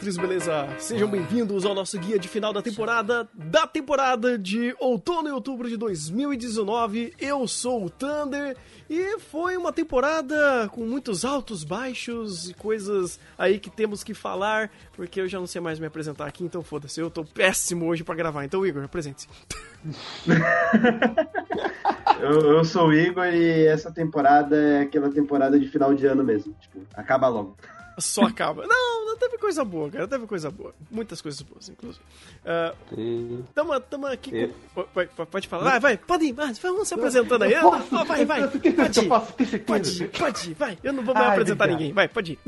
mestres, beleza? Sejam bem-vindos ao nosso guia de final da temporada, da temporada de outono e outubro de 2019. Eu sou o Thunder e foi uma temporada com muitos altos, baixos e coisas aí que temos que falar, porque eu já não sei mais me apresentar aqui, então foda-se, eu tô péssimo hoje para gravar. Então, Igor, apresente-se. eu, eu sou o Igor e essa temporada é aquela temporada de final de ano mesmo. Tipo, acaba logo. Só acaba. Não, não teve coisa boa, cara. Teve coisa boa. Muitas coisas boas, inclusive. Uh, tamo, tamo aqui com... Pode, pode falar. Vai, vai, pode ir. Vai, vamos se apresentando aí. Posso, oh, vai, vai. Pode ir. Pode ir, pode ir, vai. Eu não vou mais Ai, apresentar ninguém. Vai, pode ir.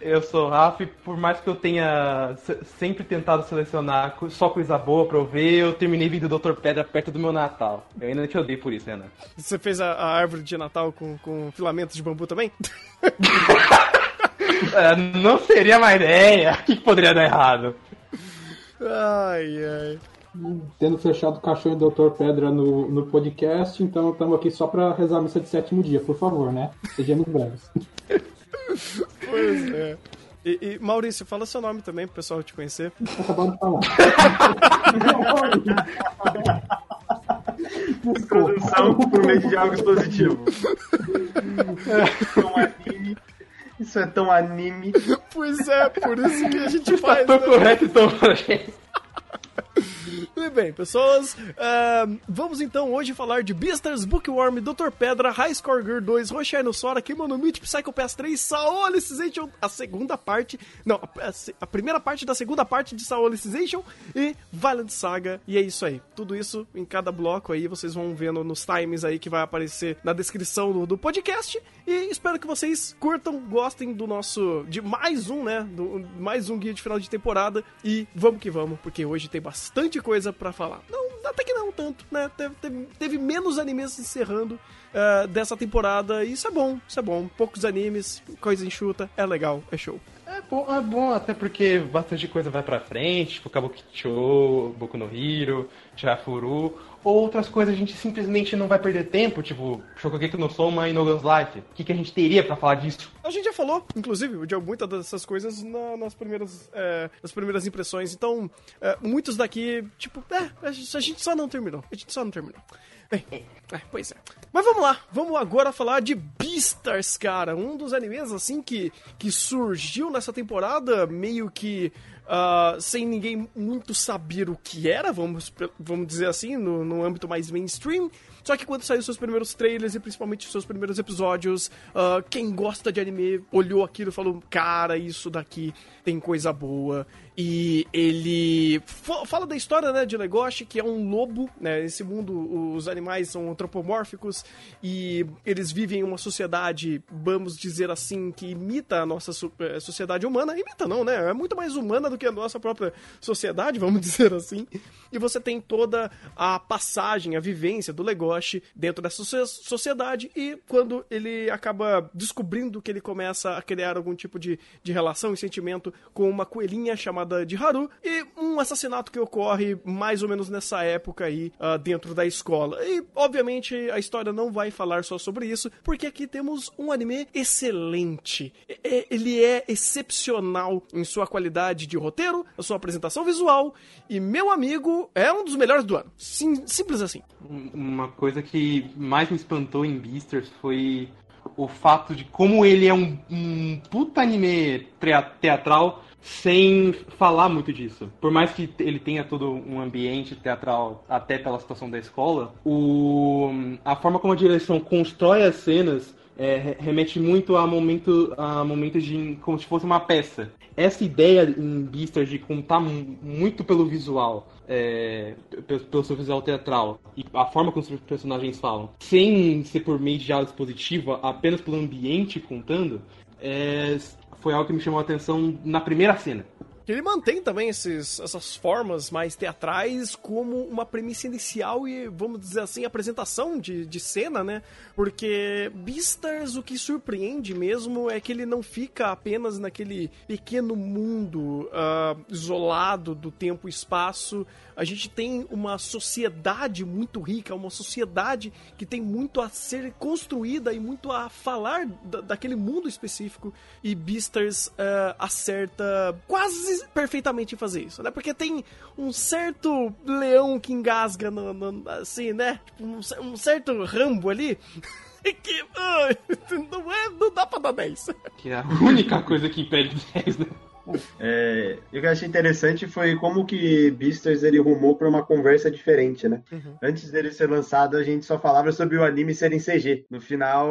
Eu sou o Rafa e por mais que eu tenha sempre tentado selecionar só coisa boa pra eu ver, eu terminei vindo do Dr. Pedra perto do meu Natal. Eu ainda te odeio por isso, Renan. Você fez a, a árvore de Natal com, com filamentos de bambu também? é, não seria uma ideia. O que poderia dar errado? Ai, ai. Tendo fechado o caixão do Dr. Pedra no, no podcast, então estamos aqui só para rezar a missa de sétimo dia, por favor, né? Sejamos breves. Pois é. E, e, Maurício, fala seu nome também pro pessoal te conhecer. Acabou de falar. Produção por meio de algo expositivo. Tão anime. Isso é tão anime. Pois é, por isso que a gente faz. Tá tão né? correto, tão muito bem, pessoas. Uh, vamos então hoje falar de Beastars, Bookworm, Dr. Pedra, High Score Girl 2, Roshai no Sora, Kimono Meat, Psycho Pass 3, Saol Alicization, a segunda parte. Não, a, a, primeira parte da segunda parte de Saol Alicization e Violent Saga. E é isso aí. Tudo isso em cada bloco aí, vocês vão vendo nos times aí que vai aparecer na descrição do, do podcast. E espero que vocês curtam, gostem do nosso. de mais um, né? Do, mais um guia de final de temporada. E vamos que vamos, porque hoje tem bastante coisa para falar. Não, até que não tanto, né? Teve, teve, teve menos animes encerrando uh, dessa temporada. E isso é bom, isso é bom. Poucos animes, coisa enxuta, é legal, é show. É bom, é bom até porque bastante coisa vai pra frente, tipo Kabukicho, Boku no Hiro, Chafuru. Outras coisas a gente simplesmente não vai perder tempo, tipo Shokugeki no Soma e No Guns Life. O que, que a gente teria para falar disso? A gente já falou, inclusive, de muitas dessas coisas na, nas, primeiras, é, nas primeiras impressões. Então, é, muitos daqui, tipo, é, a gente só não terminou. A gente só não terminou. Bem, é, pois é. Mas vamos lá, vamos agora falar de Beastars, cara. Um dos animes, assim, que, que surgiu nessa temporada meio que uh, sem ninguém muito saber o que era, vamos, vamos dizer assim, no, no âmbito mais mainstream. Só que quando saiu seus primeiros trailers e principalmente seus primeiros episódios, uh, quem gosta de anime olhou aquilo e falou: Cara, isso daqui tem coisa boa. E ele fala da história né, de Legoshi, que é um lobo. Né, nesse mundo, os animais são antropomórficos e eles vivem em uma sociedade, vamos dizer assim, que imita a nossa eh, sociedade humana. Imita não, né? É muito mais humana do que a nossa própria sociedade, vamos dizer assim. E você tem toda a passagem, a vivência do Legoshi dentro dessa sociedade. E quando ele acaba descobrindo que ele começa a criar algum tipo de, de relação e sentimento com uma coelhinha chamada de Haru e um assassinato que ocorre mais ou menos nessa época aí uh, dentro da escola. E obviamente a história não vai falar só sobre isso, porque aqui temos um anime excelente. Ele é excepcional em sua qualidade de roteiro, a sua apresentação visual e meu amigo é um dos melhores do ano. Sim, simples assim. Uma coisa que mais me espantou em Beasters foi o fato de como ele é um, um puta anime teatral sem falar muito disso. Por mais que ele tenha todo um ambiente teatral, até pela situação da escola, o, a forma como a direção constrói as cenas é, remete muito a, momento, a momentos de como se fosse uma peça. Essa ideia em Beastars de contar muito pelo visual, é, pelo, seu visual teatral e a forma como os personagens falam, sem ser por meio de diálogo expositiva, apenas pelo ambiente contando, é, foi algo que me chamou a atenção na primeira cena. Ele mantém também esses, essas formas mais teatrais como uma premissa inicial e, vamos dizer assim, apresentação de, de cena, né? Porque Beastars, o que surpreende mesmo é que ele não fica apenas naquele pequeno mundo uh, isolado do tempo e espaço. A gente tem uma sociedade muito rica, uma sociedade que tem muito a ser construída e muito a falar da, daquele mundo específico. E Beastars uh, acerta quase perfeitamente fazer isso, né? Porque tem um certo leão que engasga, no, no assim, né? Tipo, um, um certo rambo ali. que não, é, não dá pra dar 10. Que é a única coisa que impede 10, né? É, o que eu achei interessante foi como que Beasters ele rumou para uma conversa diferente, né? Uhum. Antes dele ser lançado, a gente só falava sobre o anime ser em CG. No final,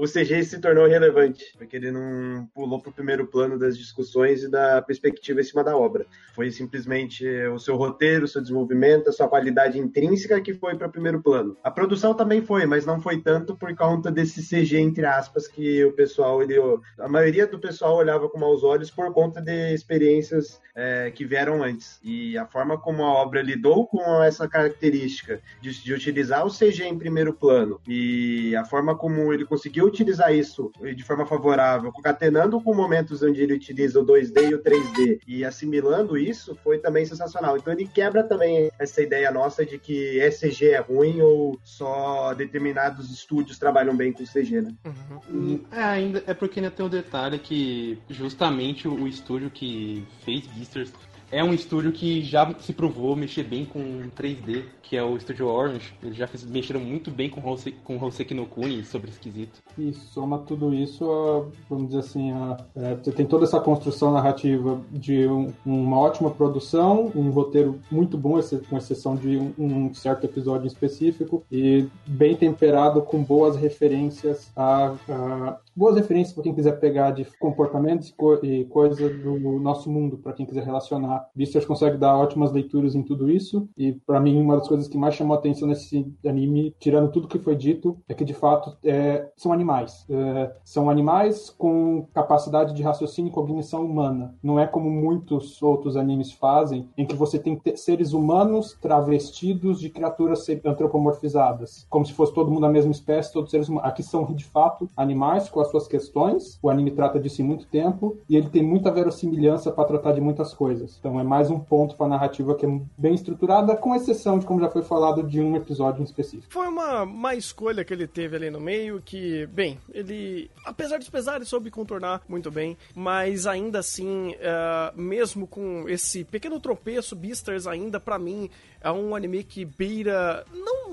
o CG se tornou relevante, porque ele não pulou pro primeiro plano das discussões e da perspectiva em cima da obra. Foi simplesmente o seu roteiro, o seu desenvolvimento, a sua qualidade intrínseca que foi para primeiro plano. A produção também foi, mas não foi tanto por conta desse CG entre aspas que o pessoal, ele, a maioria do pessoal olhava com maus olhos por conta de experiências é, que vieram antes. E a forma como a obra lidou com essa característica de, de, utilizar o CG em primeiro plano e a forma como ele conseguiu utilizar isso de forma favorável, concatenando com momentos onde ele utiliza o 2D e o 3D e assimilando isso, foi também sensacional. Então ele quebra também essa ideia nossa de que CG é ruim ou só determinados estúdios trabalham bem com CG, né? Uhum. É, ainda, é porque ainda tem o um detalhe que justamente o estúdio que fez Beasters é um estúdio que já se provou mexer bem com 3D, que é o Estúdio Orange. Eles já mexeram muito bem com Hoseki, com Hoseki no Kuni sobre esquisito. E soma tudo isso, vamos dizer assim, a, é, você tem toda essa construção narrativa de um, uma ótima produção, um roteiro muito bom, com exceção de um, um, certo episódio específico, e bem temperado com boas referências a, a boas referências para quem quiser pegar de comportamentos e, co coisa do nosso mundo, para quem quiser relacionar. Beastars consegue dar ótimas leituras em tudo isso, e para mim, uma das coisas que mais chamou atenção nesse anime, tirando tudo que foi dito, é que de fato é, são animais. É, são animais com capacidade de raciocínio e cognição humana. Não é como muitos outros animes fazem, em que você tem seres humanos travestidos de criaturas antropomorfizadas, como se fosse todo mundo a mesma espécie, todos seres humanos. Aqui são de fato animais com as suas questões. O anime trata disso em muito tempo e ele tem muita verossimilhança para tratar de muitas coisas. Então é mais um ponto para a narrativa que é bem estruturada, com exceção de, como já foi falado, de um episódio em específico. Foi uma má escolha que ele teve ali no meio, que, bem, ele, apesar dos pesares, soube contornar muito bem, mas ainda assim, uh, mesmo com esse pequeno tropeço, Beastars ainda, para mim, é um anime que beira não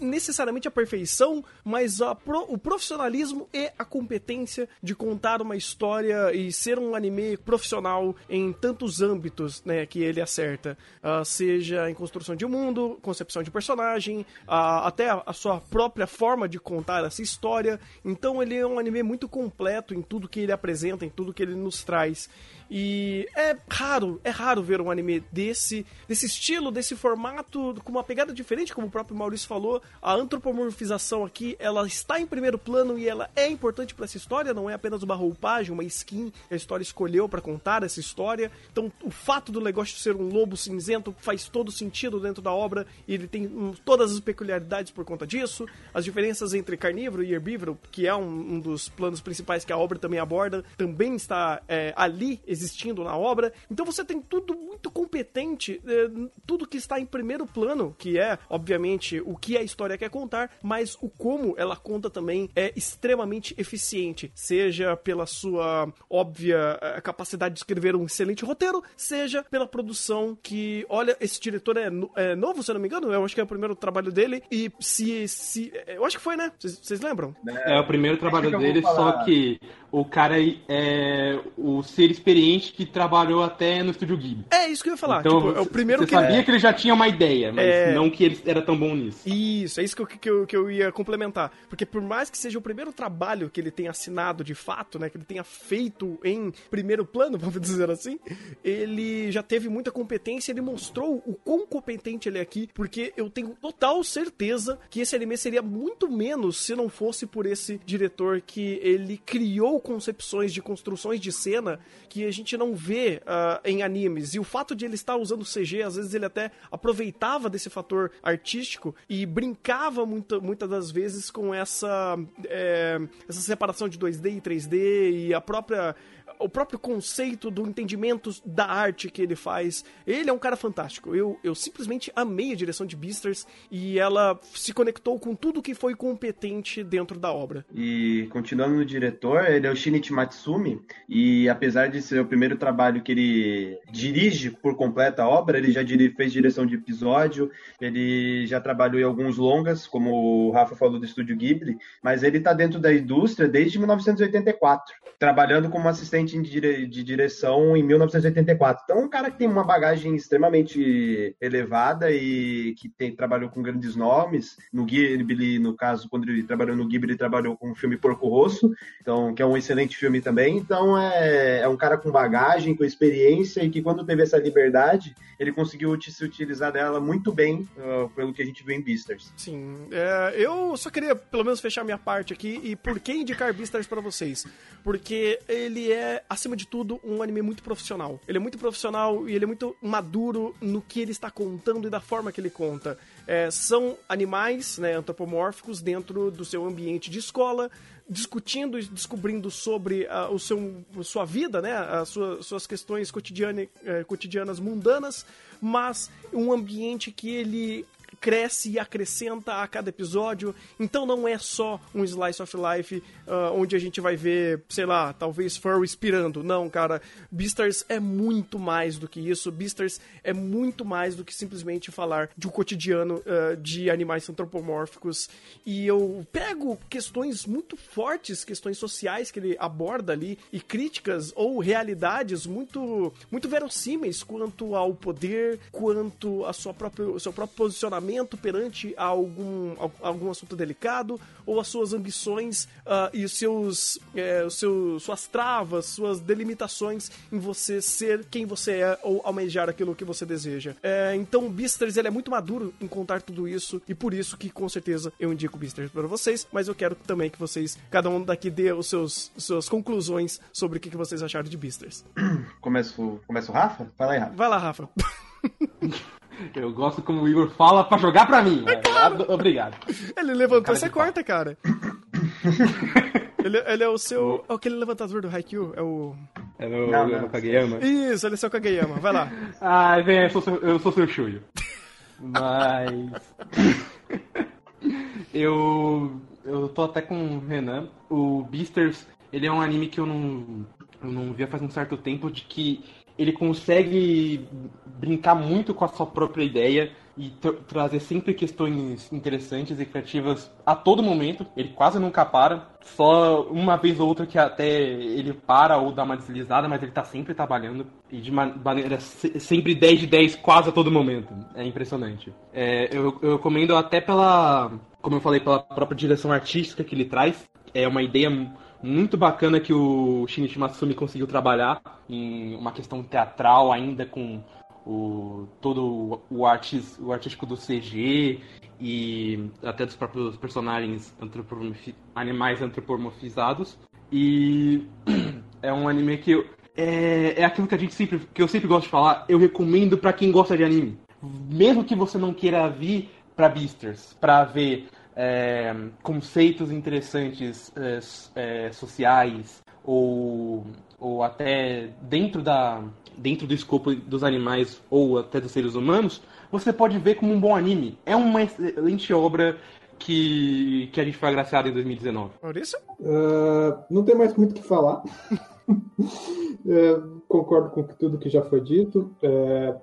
necessariamente a perfeição, mas a pro, o profissionalismo e a competência de contar uma história e ser um anime profissional em tantos âmbitos né, que ele acerta. Uh, seja em construção de mundo, concepção de personagem, uh, até a, a, sua própria forma de contar essa história. Então ele é um anime muito completo em tudo que ele apresenta, em tudo que ele nos traz. E é raro, é raro ver um anime desse, desse estilo, desse formato, com uma pegada diferente, como o próprio Maurício falou. A antropomorfização aqui, ela está em primeiro plano e ela é importante para essa história, não é apenas uma roupagem, uma skin que a história escolheu para contar essa história. Então, o fato do negócio ser um lobo cinzento faz todo sentido dentro da obra e ele tem todas as peculiaridades por conta disso. As diferenças entre carnívoro e herbívoro, que é um, um dos planos principais que a obra também aborda, também está é, ali existindo na obra. Então você tem tudo muito competente, é, tudo que está em primeiro plano, que é, obviamente, o que a história quer contar, mas o como ela conta também é extremamente eficiente, seja pela sua óbvia é, capacidade de escrever um excelente roteiro, seja pela produção que, olha, esse diretor é, é novo, se eu não me engano, eu acho que é o primeiro trabalho dele, e se, se eu acho que foi, né? Vocês lembram? É, o primeiro trabalho dele, só que o cara é o ser experiente que trabalhou até no Estúdio Ghibli. É isso que eu ia falar. Então, tipo, é o primeiro você que sabia que ele já tinha uma ideia, mas é... não que ele era tão bom nisso. Isso, é isso que eu, que, eu, que eu ia complementar. Porque por mais que seja o primeiro trabalho que ele tenha assinado de fato, né, que ele tenha feito em primeiro plano, vamos dizer assim, ele já teve muita competência, ele mostrou o quão competente ele é aqui, porque eu tenho total certeza que esse anime seria muito menos se não fosse por esse diretor que ele criou concepções de construções de cena que a gente não vê uh, em animes. E o fato de ele estar usando CG, às vezes ele até aproveitava desse fator artístico e brincava muita, muitas das vezes com essa, é, essa separação de 2D e 3D e a própria o próprio conceito do entendimento da arte que ele faz. Ele é um cara fantástico. Eu, eu simplesmente amei a direção de Beasters e ela se conectou com tudo que foi competente dentro da obra. E continuando no diretor, ele é o Shinichi Matsumi e apesar de ser o primeiro trabalho que ele dirige por completo a obra, ele já fez direção de episódio, ele já trabalhou em alguns longas, como o Rafa falou do estúdio Ghibli, mas ele está dentro da indústria desde 1984, trabalhando como assistente de direção em 1984. Então, é um cara que tem uma bagagem extremamente elevada e que tem, trabalhou com grandes nomes. No Ghibli, no caso, quando ele trabalhou no Ghibli, ele trabalhou com o filme Porco Rosso, então, que é um excelente filme também. Então, é, é um cara com bagagem, com experiência e que quando teve essa liberdade, ele conseguiu se utilizar dela muito bem, uh, pelo que a gente viu em Beasters. Sim. É, eu só queria, pelo menos, fechar minha parte aqui. E por que indicar Beasters para vocês? Porque ele é acima de tudo, um anime muito profissional. Ele é muito profissional e ele é muito maduro no que ele está contando e da forma que ele conta. É, são animais né, antropomórficos dentro do seu ambiente de escola, discutindo e descobrindo sobre uh, o seu, sua vida, né, as suas, suas questões cotidiana, eh, cotidianas mundanas, mas um ambiente que ele cresce e acrescenta a cada episódio. Então não é só um slice of life uh, onde a gente vai ver, sei lá, talvez Furry inspirando. Não, cara. Beastars é muito mais do que isso. Beastars é muito mais do que simplesmente falar de um cotidiano uh, de animais antropomórficos. E eu pego questões muito fortes, questões sociais que ele aborda ali e críticas ou realidades muito, muito verossímeis quanto ao poder, quanto ao seu próprio, seu próprio posicionamento perante algum, algum assunto delicado ou as suas ambições uh, e os seus, é, os seus, suas travas, suas delimitações em você ser quem você é ou almejar aquilo que você deseja. É, então o Beasters ele é muito maduro em contar tudo isso e por isso que com certeza eu indico o Beasters para vocês, mas eu quero também que vocês, cada um daqui dê os seus suas conclusões sobre o que, que vocês acharam de Beasters. Começo, começa o Rafa? Vai lá Rafa. Vai lá, Rafa. Eu gosto como o Igor fala pra jogar pra mim. É claro. Obrigado. Ele levantou, você corta, cara. ele, ele, é o seu. O... Aquele levantador do Haikyuu. É o. É o, não, não. Kageyama? Isso, ele é seu Kageyama. Vai lá. ah, vem, eu sou, eu sou seu Shuyo. Mas. eu. Eu tô até com o Renan. O Beasters, ele é um anime que eu não. Eu não via faz um certo tempo de que ele consegue brincar muito com a sua própria ideia e trazer sempre questões interessantes e criativas a todo momento. Ele quase nunca para. Só uma vez ou outra que até ele para ou dá uma deslizada, mas ele tá sempre trabalhando. E de maneira sempre 10 de 10 quase a todo momento. É impressionante. É, eu, eu recomendo até pela, como eu falei, pela própria direção artística que ele traz. É uma ideia muito bacana que o Shinichi Matsumi conseguiu trabalhar em uma questão teatral ainda com o, todo o, artis, o artístico do CG e até dos próprios personagens antropomorfi, animais antropomorfizados. E é um anime que eu, é, é aquilo que a gente sempre que eu sempre gosto de falar, eu recomendo para quem gosta de anime. Mesmo que você não queira vir para Beasters, para ver é, conceitos interessantes é, é, sociais ou, ou até dentro, da, dentro do escopo dos animais ou até dos seres humanos, você pode ver como um bom anime. É uma excelente obra que, que a gente foi agraciado em 2019. Maurício? Uh, não tem mais muito o que falar. É, concordo com tudo que já foi dito. É,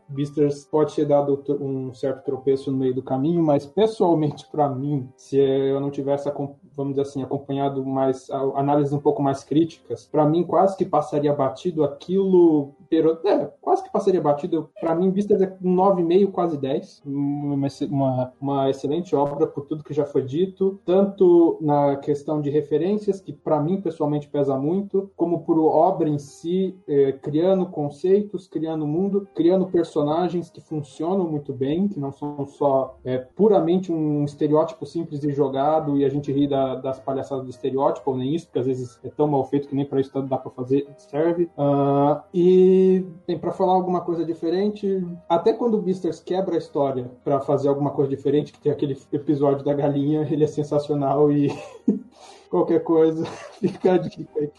pode ter dado um certo tropeço no meio do caminho, mas pessoalmente para mim, se eu não tivesse, vamos dizer assim, acompanhado mais análises um pouco mais críticas, para mim quase que passaria batido aquilo é, quase que passaria batido. Para mim, Vistas é 9,5, quase 10. Uma, uma, uma, excelente obra por tudo que já foi dito, tanto na questão de referências, que para mim pessoalmente pesa muito, como por obra em si, é, criando conceitos, criando mundo, criando personagens que funcionam muito bem, que não são só é, puramente um estereótipo simples e jogado e a gente ri da, das palhaçadas do estereótipo, ou nem isso, porque às vezes é tão mal feito que nem para isso dá para fazer, serve. Uh, e, bem, para falar alguma coisa diferente, até quando o Beasters quebra a história para fazer alguma coisa diferente, que tem aquele episódio da galinha, ele é sensacional e qualquer coisa, fica dica aí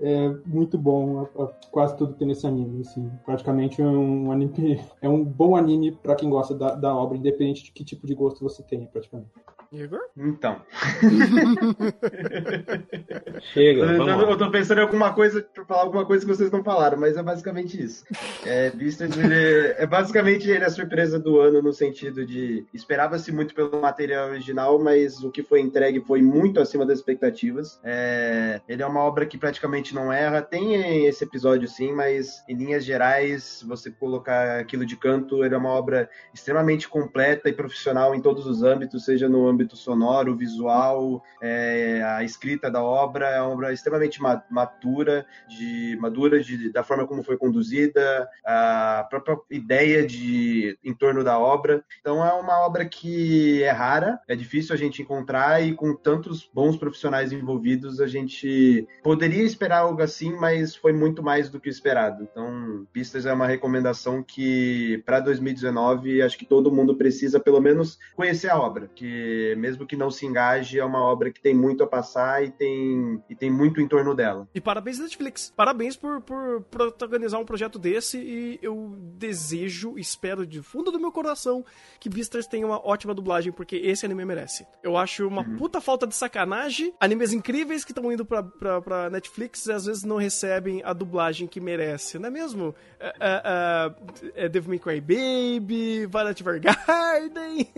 é muito bom a, a, quase tudo que tem nesse anime. Assim. Praticamente é um anime. É um bom anime para quem gosta da, da obra, independente de que tipo de gosto você tenha, praticamente. Igor? Então. Chega. Eu, eu, eu tô pensando em alguma coisa, pra falar alguma coisa que vocês não falaram, mas é basicamente isso. É, Beastars, ele, é basicamente ele é a surpresa do ano no sentido de esperava-se muito pelo material original, mas o que foi entregue foi muito acima das expectativas. É, ele é uma obra que praticamente não erra. Tem esse episódio sim, mas em linhas gerais, você colocar aquilo de canto, ele é uma obra extremamente completa e profissional em todos os âmbitos, seja no âmbito sonoro, visual, é, a escrita da obra é uma obra extremamente matura, de, madura de, da forma como foi conduzida, a própria ideia de em torno da obra. Então é uma obra que é rara, é difícil a gente encontrar e com tantos bons profissionais envolvidos a gente poderia esperar algo assim, mas foi muito mais do que esperado. Então, Pistas é uma recomendação que para 2019 acho que todo mundo precisa pelo menos conhecer a obra, que mesmo que não se engaje, é uma obra que tem muito a passar e tem, e tem muito em torno dela. E parabéns Netflix. Parabéns por, por protagonizar um projeto desse e eu desejo, espero de fundo do meu coração que Beastars tenha uma ótima dublagem, porque esse anime merece. Eu acho uma uhum. puta falta de sacanagem. Animes incríveis que estão indo pra, pra, pra Netflix e às vezes não recebem a dublagem que merece, não é mesmo? É, é, é Devil May Cry Baby, Violet Evergarden.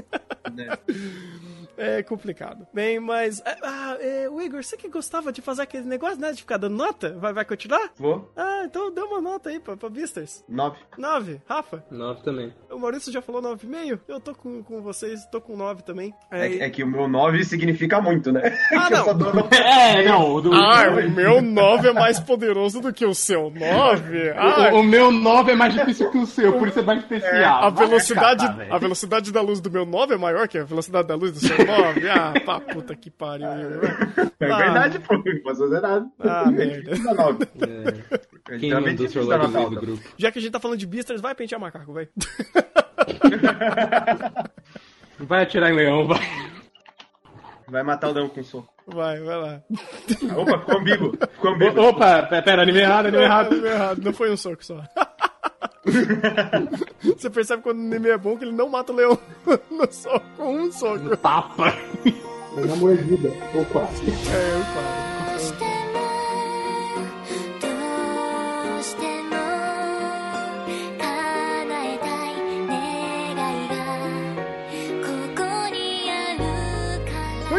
É. É complicado. Bem, mas. É, ah, é, o Igor, você que gostava de fazer aquele negócio, né? De ficar dando nota? Vai, vai continuar? Vou. Ah, então dê uma nota aí pra, pra Beasters. Nove. Nove. Rafa? Nove também. O Maurício já falou nove e meio? Eu tô com, com vocês, tô com nove também. É, é, que o meu nove significa muito, né? Ah, não. é, não. O do... Ah, o meu nove é mais poderoso do que o seu nove. Ah, o, o, meu nove é mais difícil que o seu, por isso é mais especial. a velocidade, a velocidade da luz do meu nove é maior que a velocidade da luz do seu nove? Ah, pá, puta que pariu. É ah, verdade, pô, não posso fazer nada. Ah, merda. É. Quem mandou o seu lado do grupo? Já que a gente tá falando de Beasters, vai pentear macaco, vai. Vai atirar em leão, vai. Vai matar o leão com soco. Vai, vai lá. Opa, ficou ambíguo. Ficou ambíguo. Opa, pera, anime errado, anime errado. Anime errado, não foi um soco só. Você percebe quando o anime é bom que ele não mata o leão no soco, com um soco. Tapa. É uma mordida, ou quase. É, eu quase.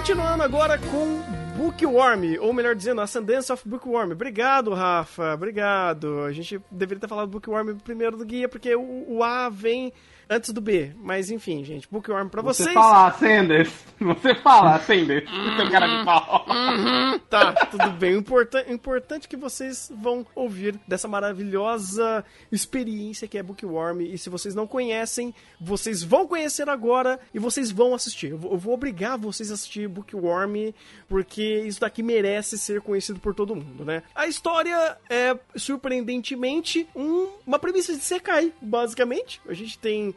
Continuando agora com Bookworm, ou melhor dizendo, Ascendance of Bookworm. Obrigado, Rafa, obrigado. A gente deveria ter falado Bookworm primeiro do guia, porque o, o A vem antes do B. Mas enfim, gente, Bookworm pra vocês. Você fala Sanders. Você fala Sanders. Seu cara de pau. Tá, tudo bem. O importante, importante que vocês vão ouvir dessa maravilhosa experiência que é Bookworm. E se vocês não conhecem, vocês vão conhecer agora e vocês vão assistir. Eu vou, eu vou obrigar vocês a assistir Bookworm, porque isso daqui merece ser conhecido por todo mundo, né? A história é, surpreendentemente, um, uma premissa de Sekai, basicamente. A gente tem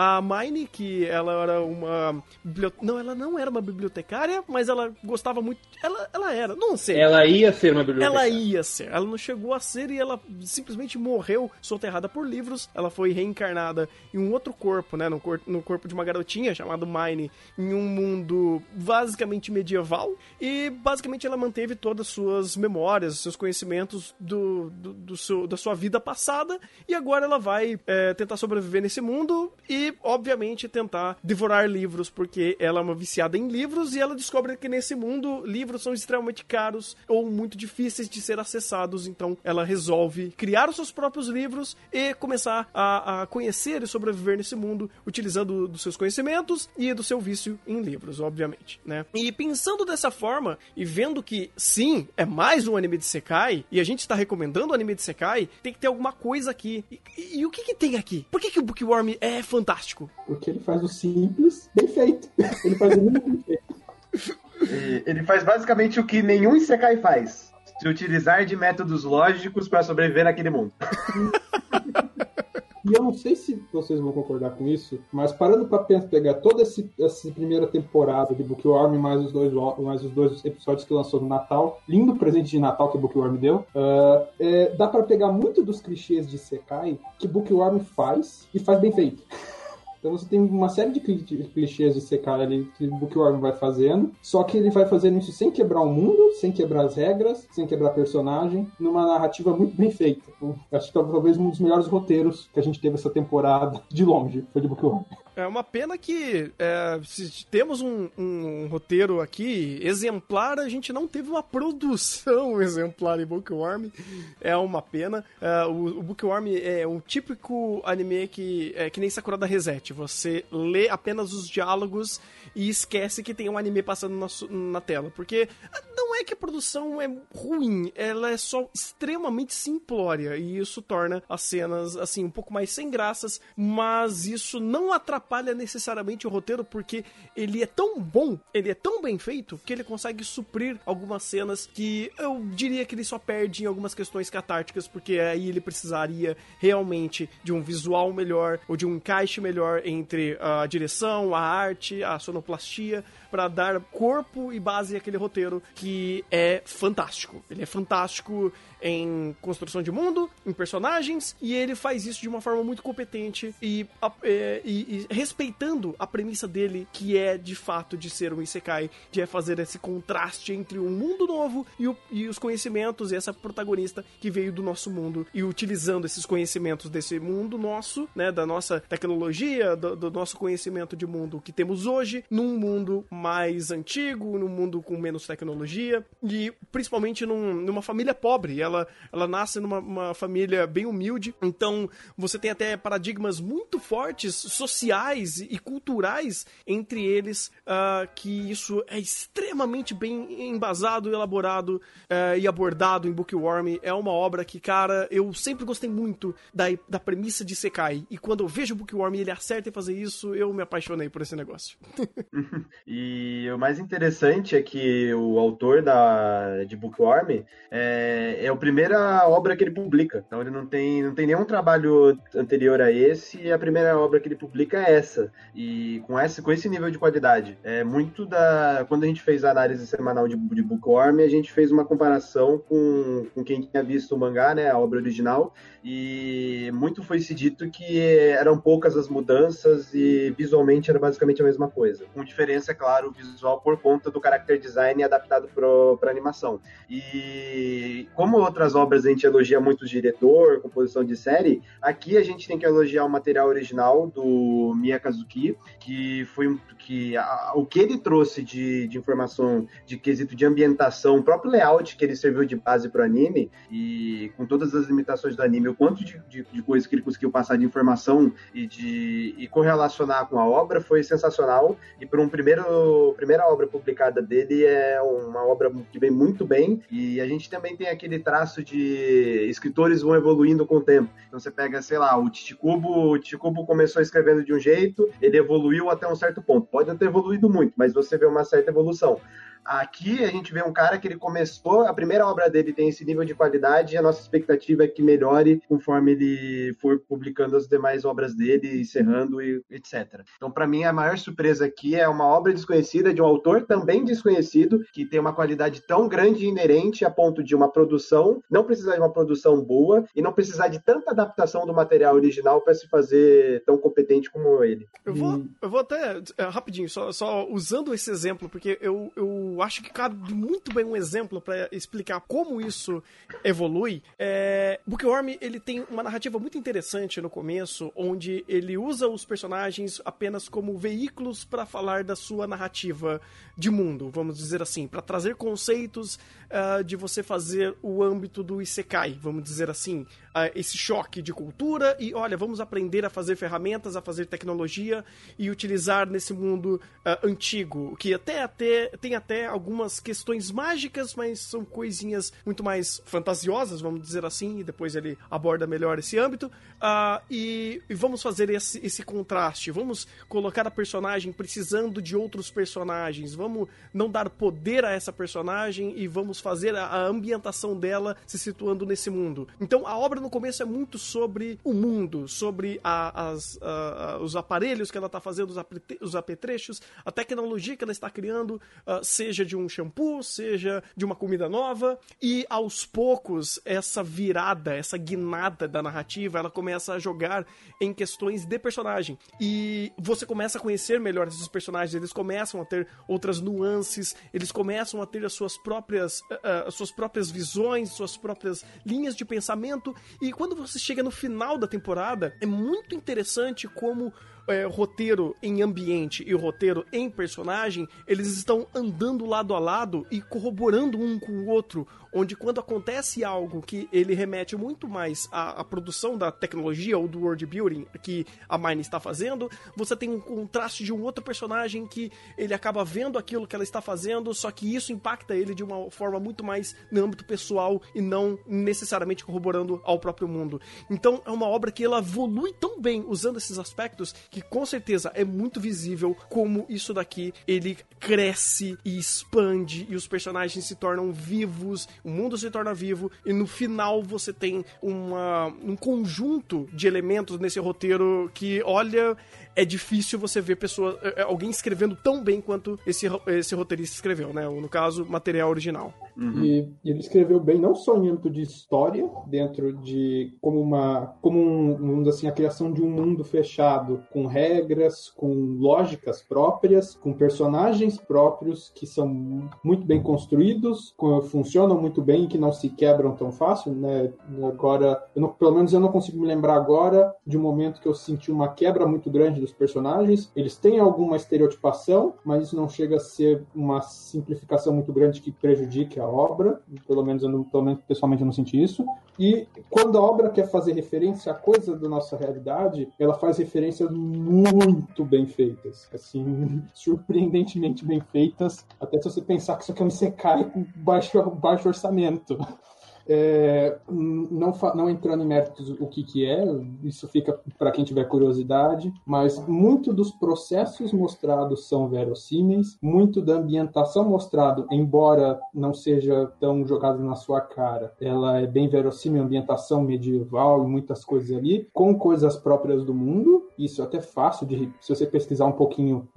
a Mine, que ela era uma biblioteca... Não, ela não era uma bibliotecária, mas ela gostava muito... Ela, ela era, não sei. Ela ia ser uma bibliotecária. Ela ia ser. Ela não chegou a ser e ela simplesmente morreu soterrada por livros. Ela foi reencarnada em um outro corpo, né? No, cor... no corpo de uma garotinha chamada Mine, em um mundo basicamente medieval. E basicamente ela manteve todas as suas memórias, seus conhecimentos do, do, do seu, da sua vida passada. E agora ela vai é, tentar sobreviver nesse mundo e obviamente, tentar devorar livros, porque ela é uma viciada em livros e ela descobre que nesse mundo livros são extremamente caros ou muito difíceis de ser acessados. Então, ela resolve criar os seus próprios livros e começar a, a conhecer e sobreviver nesse mundo utilizando dos seus conhecimentos e do seu vício em livros, obviamente, né? E pensando dessa forma e vendo que sim, é mais um anime de Sekai e a gente está recomendando o anime de Sekai, tem que ter alguma coisa aqui. E, e, e o que que tem aqui? Por que que o Bookworm é fantástico? Porque ele faz o simples bem feito. Ele faz o mínimo bem feito. Ele faz basicamente o que nenhum Isekai faz. Se utilizar de métodos lógicos para sobreviver naquele mundo. E eu não sei se vocês vão concordar com isso, mas parando pra pegar toda esse, essa primeira temporada de Bookworm, mais os, dois, mais os dois episódios que lançou no Natal, lindo presente de Natal que Bookworm deu, uh, é, dá para pegar muito dos clichês de Sekai que Bookworm faz e faz bem feito. Então você tem uma série de clichês de secar ali que o Bookworm vai fazendo, só que ele vai fazendo isso sem quebrar o mundo, sem quebrar as regras, sem quebrar personagem, numa narrativa muito bem feita. Então, acho que talvez um dos melhores roteiros que a gente teve essa temporada, de longe, foi de Bookworm. É uma pena que é, se temos um, um, roteiro aqui exemplar, a gente não teve uma produção exemplar em Bookworm. É uma pena. É, o, o Bookworm é um típico anime que é que nem Sakura da Reset. Você lê apenas os diálogos e esquece que tem um anime passando na, na tela. Porque não é que a produção é ruim, ela é só extremamente simplória. E isso torna as cenas, assim, um pouco mais sem graças, mas isso não atrapalha necessariamente o roteiro, porque ele é tão bom, ele é tão bem feito, que ele consegue suprir algumas cenas que eu diria que ele só perde em algumas questões catárticas, porque aí ele precisaria realmente de um visual melhor ou de um encaixe melhor entre a direção, a arte, a sonoplastia, para dar corpo e base àquele roteiro que é fantástico. Ele é fantástico em construção de mundo, em personagens, e ele faz isso de uma forma muito competente e, é, e, e, respeitando a premissa dele, que é de fato de ser um Isekai, de é fazer esse contraste entre um mundo novo e, o, e os conhecimentos e essa protagonista que veio do nosso mundo e utilizando esses conhecimentos desse mundo nosso, né, da nossa tecnologia, do, do nosso conhecimento de mundo que temos hoje, num mundo mais antigo, num mundo com menos tecnologia e principalmente num, numa família pobre. Ela, ela nasce numa família bem humilde, então você tem até paradigmas muito fortes sociais e culturais entre eles, uh, que isso é extremamente bem embasado, elaborado uh, e abordado em Bookworm. É uma obra que, cara, eu sempre gostei muito da, da premissa de Sekai. E quando eu vejo o Bookworm e ele acerta em fazer isso, eu me apaixonei por esse negócio. e o mais interessante é que o autor da, de Bookworm é, é a primeira obra que ele publica. Então ele não tem, não tem nenhum trabalho anterior a esse, e a primeira obra que ele publica é essa. E com esse, com esse nível de qualidade. É muito da. Quando a gente fez a análise semanal de, de Bookworm, a gente fez uma comparação com, com quem tinha visto o mangá, né? A obra original. E muito foi se dito que eram poucas as mudanças e visualmente era basicamente a mesma coisa. Com diferença, é claro, visual por conta do character design adaptado para animação. E como outras obras a gente elogia muito o diretor, composição de série, aqui a gente tem que elogiar o material original do Miyakazuki, que foi que a, o que ele trouxe de, de informação de quesito de ambientação, o próprio layout que ele serviu de base para o anime, e com todas as limitações do anime, o quanto de, de, de coisas que ele conseguiu passar de informação e de e correlacionar com a obra foi sensacional. E para um primeiro primeira obra publicada dele é uma obra que vem muito bem. E a gente também tem aquele traço de escritores vão evoluindo com o tempo. Então você pega, sei lá, o Titicubo, o Titicubo começou escrevendo de um jeito, ele evoluiu até um certo ponto. Pode não ter evoluído muito, mas você vê uma certa evolução. Aqui a gente vê um cara que ele começou, a primeira obra dele tem esse nível de qualidade e a nossa expectativa é que melhore conforme ele for publicando as demais obras dele, encerrando e etc. Então, para mim, a maior surpresa aqui é uma obra desconhecida de um autor também desconhecido, que tem uma qualidade tão grande e inerente a ponto de uma produção não precisar de uma produção boa e não precisar de tanta adaptação do material original para se fazer tão competente como ele. Eu vou, eu vou até, é, rapidinho, só, só usando esse exemplo, porque eu, eu acho que cabe muito bem um exemplo para explicar como isso evolui. É, Bookworm ele tem uma narrativa muito interessante no começo, onde ele usa os personagens apenas como veículos para falar da sua narrativa de mundo, vamos dizer assim, para trazer conceitos uh, de você fazer o âmbito do Isekai, vamos dizer assim, uh, esse choque de cultura e olha, vamos aprender a fazer ferramentas, a fazer tecnologia e utilizar nesse mundo uh, antigo, que até, até tem até algumas questões mágicas, mas são coisinhas muito mais fantasiosas, vamos dizer assim, e depois ele aborda melhor esse âmbito. e, e, vamos fazer esse, esse contraste, vamos colocar a personagem precisando de outros personagens, vamos não dar poder a essa personagem e vamos fazer a, a ambientação dela se situando nesse mundo. Então a obra no começo é muito sobre o mundo, sobre a, as, a, os aparelhos que ela está fazendo, os, os apetrechos, a tecnologia que ela está criando, uh, seja de um shampoo, seja de uma comida nova, e aos poucos essa virada, essa guinada da narrativa, ela começa a jogar em questões de personagem. E você começa a conhecer melhor esses personagens, eles começam a ter outras nuances, eles começam a ter as suas próprias, uh, as suas próprias visões, suas próprias linhas de pensamento. E quando você chega no final da temporada, é muito interessante como é, roteiro em ambiente e roteiro em personagem, eles estão andando lado a lado e corroborando um com o outro, onde quando acontece algo que ele remete muito mais à, à produção da tecnologia ou do world building que a Mine está fazendo, você tem um contraste de um outro personagem que ele acaba vendo aquilo que ela está fazendo, só que isso impacta ele de uma forma muito mais no âmbito pessoal e não necessariamente corroborando ao próprio mundo. Então é uma obra que ela evolui tão bem usando esses aspectos que com certeza é muito visível como isso daqui ele cresce e expande e os personagens se tornam vivos, o mundo se torna vivo e no final você tem uma, um conjunto de elementos nesse roteiro que, olha, é difícil você ver pessoa, é, é, alguém escrevendo tão bem quanto esse, esse roteirista escreveu, né? No caso, material original. Uhum. E ele escreveu bem não só em âmbito de história, dentro de como uma como um, assim a criação de um mundo fechado com regras, com lógicas próprias, com personagens próprios que são muito bem construídos, funcionam muito bem e que não se quebram tão fácil, né? Agora, não, pelo menos eu não consigo me lembrar agora de um momento que eu senti uma quebra muito grande dos personagens. Eles têm alguma estereotipação, mas isso não chega a ser uma simplificação muito grande que prejudique a obra. Pelo menos, eu não, pelo menos pessoalmente eu não senti isso. E quando a obra quer fazer referência a coisa da nossa realidade, ela faz referências muito bem feitas. Assim, surpreendentemente bem feitas. Até se você pensar que isso aqui é um Isekai com baixo, baixo orçamento. É, não, não entrando em méritos o que, que é, isso fica para quem tiver curiosidade, mas muito dos processos mostrados são verossímeis, muito da ambientação mostrado, embora não seja tão jogado na sua cara, ela é bem verossímil, ambientação medieval e muitas coisas ali, com coisas próprias do mundo, isso é até fácil de, se você pesquisar um pouquinho,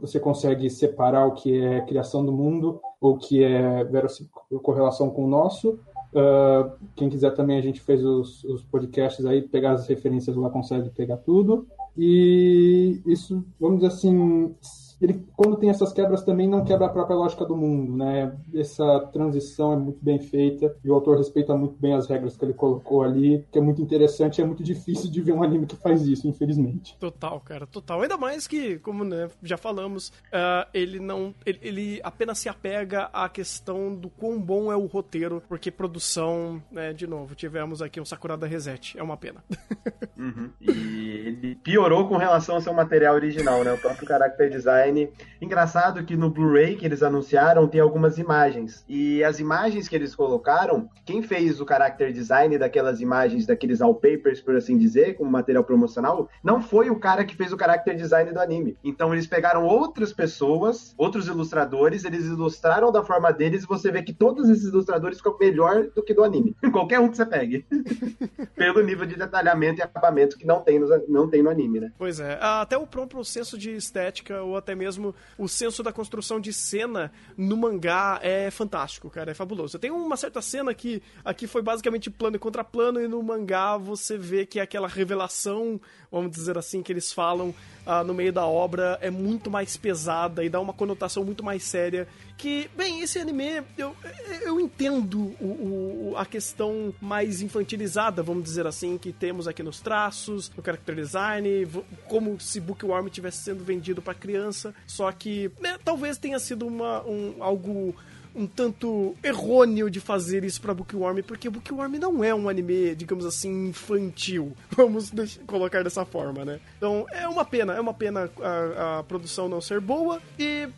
você consegue separar o que é criação do mundo, o que é verossímil, correlação com o nosso, Uh, quem quiser também, a gente fez os, os podcasts aí, pegar as referências lá, consegue pegar tudo. E isso, vamos dizer assim, ele, quando tem essas quebras, também não quebra a própria lógica do mundo, né? Essa transição é muito bem feita e o autor respeita muito bem as regras que ele colocou ali, que é muito interessante. É muito difícil de ver um anime que faz isso, infelizmente. Total, cara, total. Ainda mais que, como né, já falamos, uh, ele não, ele, ele, apenas se apega à questão do quão bom é o roteiro, porque produção, né, de novo, tivemos aqui um Sakura da Reset. É uma pena. Uhum. E ele piorou com relação ao seu material original, né? O próprio character design design. Engraçado que no Blu-ray que eles anunciaram tem algumas imagens. E as imagens que eles colocaram, quem fez o character design daquelas imagens, daqueles wallpapers, por assim dizer, como material promocional, não foi o cara que fez o character design do anime. Então eles pegaram outras pessoas, outros ilustradores, eles ilustraram da forma deles e você vê que todos esses ilustradores ficam melhor do que do anime. Qualquer um que você pegue. Pelo nível de detalhamento e acabamento que não tem, no, não tem no anime, né? Pois é. Até o próprio senso de estética ou até mesmo o senso da construção de cena no mangá é fantástico, cara, é fabuloso. Tem uma certa cena que aqui foi basicamente plano e contra plano, e no mangá você vê que aquela revelação, vamos dizer assim, que eles falam ah, no meio da obra é muito mais pesada e dá uma conotação muito mais séria que, bem, esse anime, eu, eu entendo o, o, a questão mais infantilizada, vamos dizer assim, que temos aqui nos traços, no character design, como se Bookworm tivesse sendo vendido para criança, só que né, talvez tenha sido uma, um, algo um tanto errôneo de fazer isso pra Bookworm, porque Bookworm não é um anime, digamos assim, infantil. Vamos colocar dessa forma, né? Então é uma pena, é uma pena a, a produção não ser boa. E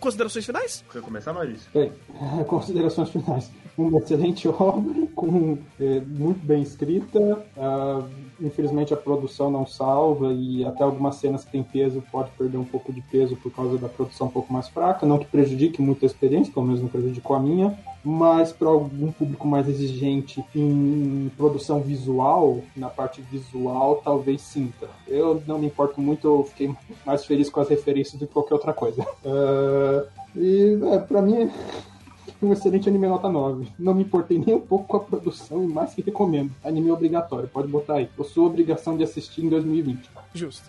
considerações finais? Quer começar, Maurício? Bem, considerações finais. Uma excelente obra, com, é, muito bem escrita. Uh, infelizmente a produção não salva e até algumas cenas que tem peso pode perder um pouco de peso por causa da produção um pouco mais fraca, não que prejudique muito a experiência, pelo menos não prejudicou a minha, mas para algum público mais exigente em produção visual, na parte visual, talvez sinta. Eu não me importo muito, eu fiquei mais feliz com as referências do que qualquer outra coisa. Uh, e é, para mim um excelente anime nota 9. Não me importei nem um pouco com a produção e mais que recomendo. Anime obrigatório, pode botar aí. Eu sou obrigação de assistir em 2020. Justo.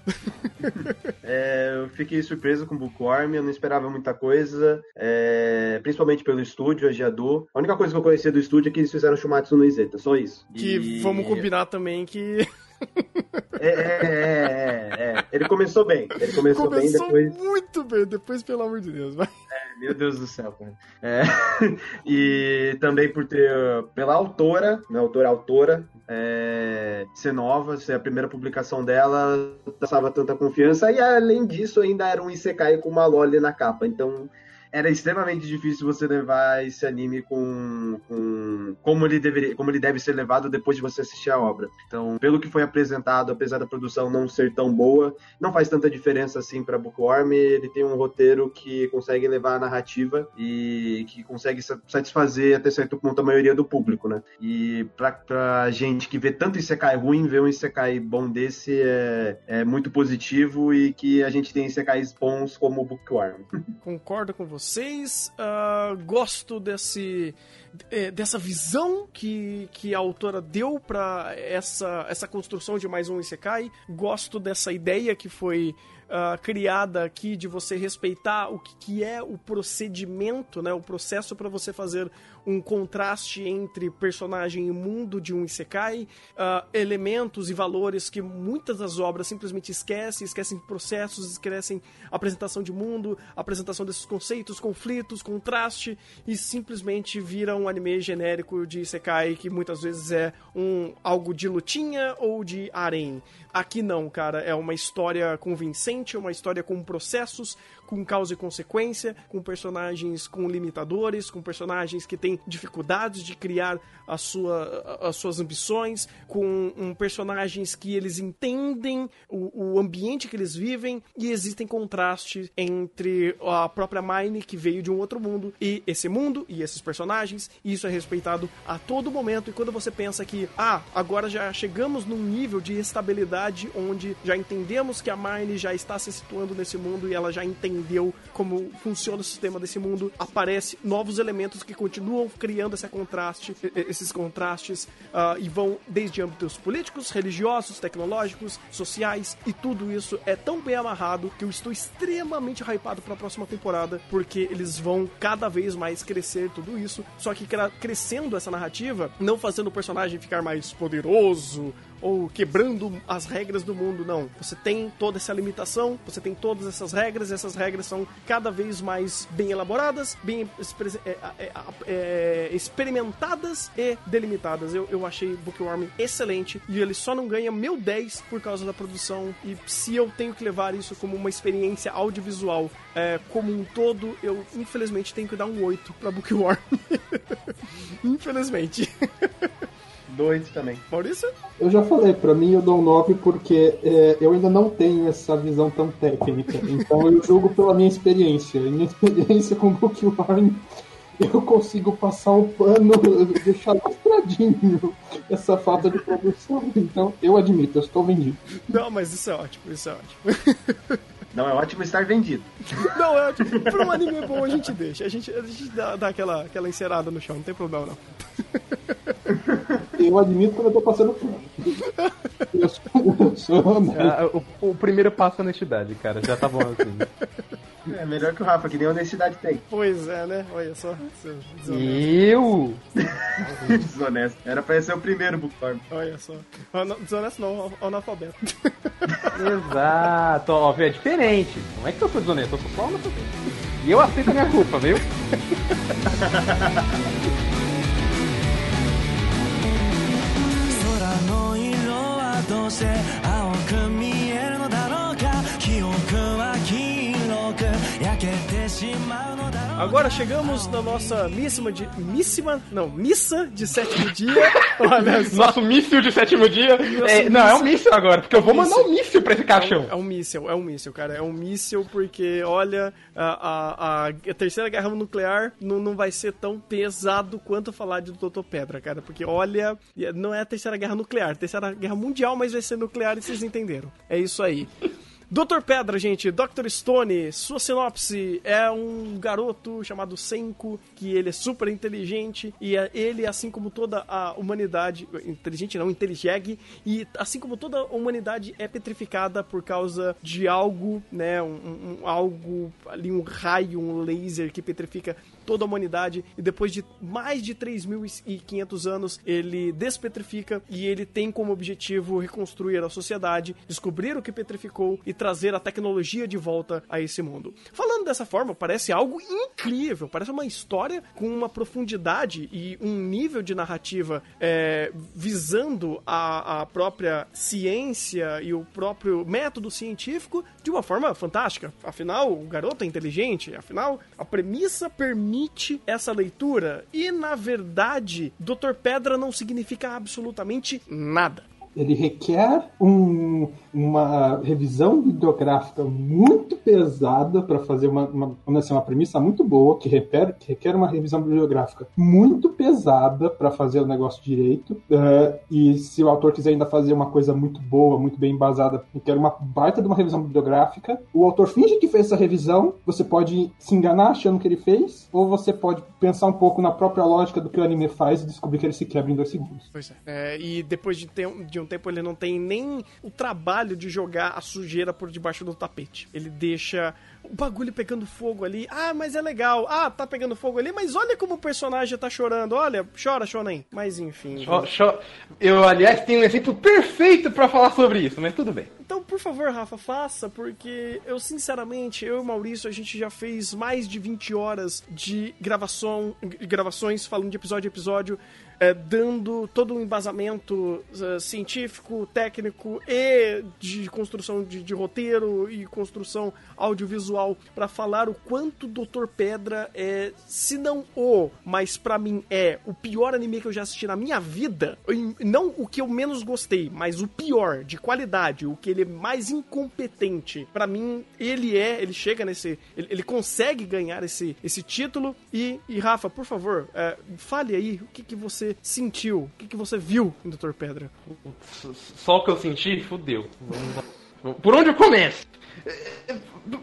é, eu fiquei surpreso com o Bookworm, eu não esperava muita coisa, é, principalmente pelo estúdio, a Jadu. A única coisa que eu conhecia do estúdio é que eles fizeram Shumatsu no Izeta, só isso. Que e... vamos combinar também que é, é, é, é, Ele começou bem. Ele começou, começou bem depois. Muito bem, depois, pelo amor de Deus. Vai. Meu Deus do céu, cara. É, e também por ter. Pela autora, né, autora autora, é, ser nova, ser a primeira publicação dela, passava tanta confiança. E além disso, ainda era um Isekai com uma Loli na capa. Então era extremamente difícil você levar esse anime com, com como ele deveria, como ele deve ser levado depois de você assistir a obra. Então, pelo que foi apresentado, apesar da produção não ser tão boa, não faz tanta diferença assim para Bookworm. Ele tem um roteiro que consegue levar a narrativa e que consegue satisfazer até certo ponto a maioria do público, né? E pra, pra gente que vê tanto Isekai ruim, ver um Isekai bom desse é, é muito positivo e que a gente tem Isekais bons como Bookworm. Concordo com você vocês. Uh, gosto desse, é, dessa visão que, que a autora deu para essa, essa construção de mais um Isekai. Gosto dessa ideia que foi uh, criada aqui de você respeitar o que, que é o procedimento, né, o processo para você fazer um contraste entre personagem e mundo de um Isekai, uh, elementos e valores que muitas das obras simplesmente esquecem, esquecem processos, esquecem apresentação de mundo, apresentação desses conceitos, conflitos, contraste, e simplesmente vira um anime genérico de Isekai que muitas vezes é um algo de lutinha ou de harem. Aqui não, cara, é uma história convincente, uma história com processos, com causa e consequência, com personagens com limitadores, com personagens que têm dificuldades de criar a sua, as suas ambições, com um, personagens que eles entendem o, o, ambiente que eles vivem e existem contrastes entre a própria Mine, que veio de um outro mundo, e esse mundo e esses personagens, e isso é respeitado a todo momento. E quando você pensa que, ah, agora já chegamos num nível de estabilidade onde já entendemos que a Mine já está se situando nesse mundo e ela já entende entendeu como funciona o sistema desse mundo, aparece novos elementos que continuam criando esse contraste, esses contrastes uh, e vão desde âmbitos políticos, religiosos, tecnológicos, sociais e tudo isso é tão bem amarrado que eu estou extremamente hypado para a próxima temporada porque eles vão cada vez mais crescer tudo isso, só que crescendo essa narrativa, não fazendo o personagem ficar mais poderoso ou quebrando as regras do mundo, não. Você tem toda essa limitação, você tem todas essas regras, e essas regras são cada vez mais bem elaboradas, bem é, é, é, experimentadas e delimitadas. Eu, eu achei Bookworm excelente e ele só não ganha meu 10 por causa da produção. E se eu tenho que levar isso como uma experiência audiovisual é, como um todo, eu infelizmente tenho que dar um 8 pra Bookworm. infelizmente. Dois também. Maurício? Eu já falei, para mim eu dou um 9 porque é, eu ainda não tenho essa visão tão técnica. Então eu julgo pela minha experiência. E minha experiência com Bookworm, eu consigo passar o pano, deixar lustradinho essa falta de produção. Então eu admito, eu estou vendido. Não, mas isso é ótimo, isso é ótimo. Não, é ótimo estar vendido. Não, é ótimo. Pra um anime bom a gente deixa. A gente, a gente dá, dá aquela, aquela encerada no chão, não tem problema não. Eu admito quando eu tô passando fome. Eu sou, eu sou ah, o, o, primeiro passo é honestidade, cara. Já tá bom assim. É melhor que o Rafa, que nem honestidade tem. Pois é, né? Olha só. Eu? Desonesto. Era pra ser o primeiro Bookworm. Olha só. Desonesto não, analfabeto. Exato, ó, é diferente. Não é que eu sou desonesto, eu sou só analfabeto. E eu aceito a minha culpa, viu? どうせ青く見えるのだろうか。記憶は消え Agora chegamos na nossa míssima de. Míssima? Não, missa de sétimo dia. Olha só. Nosso míssil de sétimo dia. É, não, é um míssil agora, porque eu vou mandar um míssil pra esse caixão. É um míssil, é um míssil, cara. É um míssil porque, olha, a, a, a- a terceira guerra nuclear não, não vai ser tão pesado quanto falar de Doutor Pedra, cara. Porque, olha, não é a terceira guerra nuclear, é a terceira guerra mundial, mas vai ser nuclear e vocês entenderam. É isso aí. Dr. Pedra, gente, Dr. Stone, sua sinopse é um garoto chamado Senko, que ele é super inteligente e é- ele, assim como toda a humanidade, inteligente não, inteligeg, e assim como toda a humanidade é petrificada por causa de algo, né, um- um- algo ali, um raio, um laser que petrifica toda a humanidade e depois de mais de 3.500 anos ele despetrifica e ele tem como objetivo reconstruir a sociedade, descobrir o que petrificou e trazer a tecnologia de volta a esse mundo. Falando dessa forma, parece algo incrível, parece uma história com uma profundidade e um nível de narrativa é, visando a, a própria ciência e o próprio método científico de uma forma fantástica. Afinal, o garoto é inteligente, afinal, a premissa permite essa leitura e, na verdade, Dr. Pedra não significa absolutamente nada. Ele requer um- uma revisão bibliográfica muito pesada para fazer uma, uma, dizer, uma premissa muito boa, que requer, que requer uma revisão bibliográfica muito pesada para fazer o negócio direito. É, e se o autor quiser ainda fazer uma coisa muito boa, muito bem embasada, requer uma baita de uma revisão bibliográfica. O autor finge que fez essa revisão, você pode se enganar achando que ele fez, ou você pode pensar um pouco na própria lógica do que o anime faz e descobrir que ele se quebra em dois segundos. Pois é. É, e depois de, ter- de um tempo ele não tem nem o trabalho de jogar a sujeira por debaixo do tapete. Ele deixa o bagulho pegando fogo ali. Ah, mas é legal. Ah, tá pegando fogo ali, mas olha como o personagem tá chorando. Olha, chora, Shonen. Mas enfim. Ó, cho- Eu, aliás, tenho um exemplo perfeito pra falar sobre isso, mas tudo bem. Então, por favor, Rafa, faça, porque eu, sinceramente, eu e o Maurício, a gente já fez mais de 20 horas de gravação, gravações falando de episódio a episódio, eh, dando todo um embasamento eh, científico, técnico e de construção de, de roteiro e construção audiovisual para falar o quanto Doutor Pedra é, se não o, mas pra mim é o pior anime que eu já assisti na minha vida. Não o que eu menos gostei, mas o pior de qualidade, o que ele é mais incompetente. Pra mim, ele é, ele chega nesse, ele, ele consegue ganhar esse, esse título. E, e Rafa, por favor, é, fale aí o que, que você sentiu, o que, que você viu em Doutor Pedra. Só o que eu senti, fudeu. Por onde eu começo?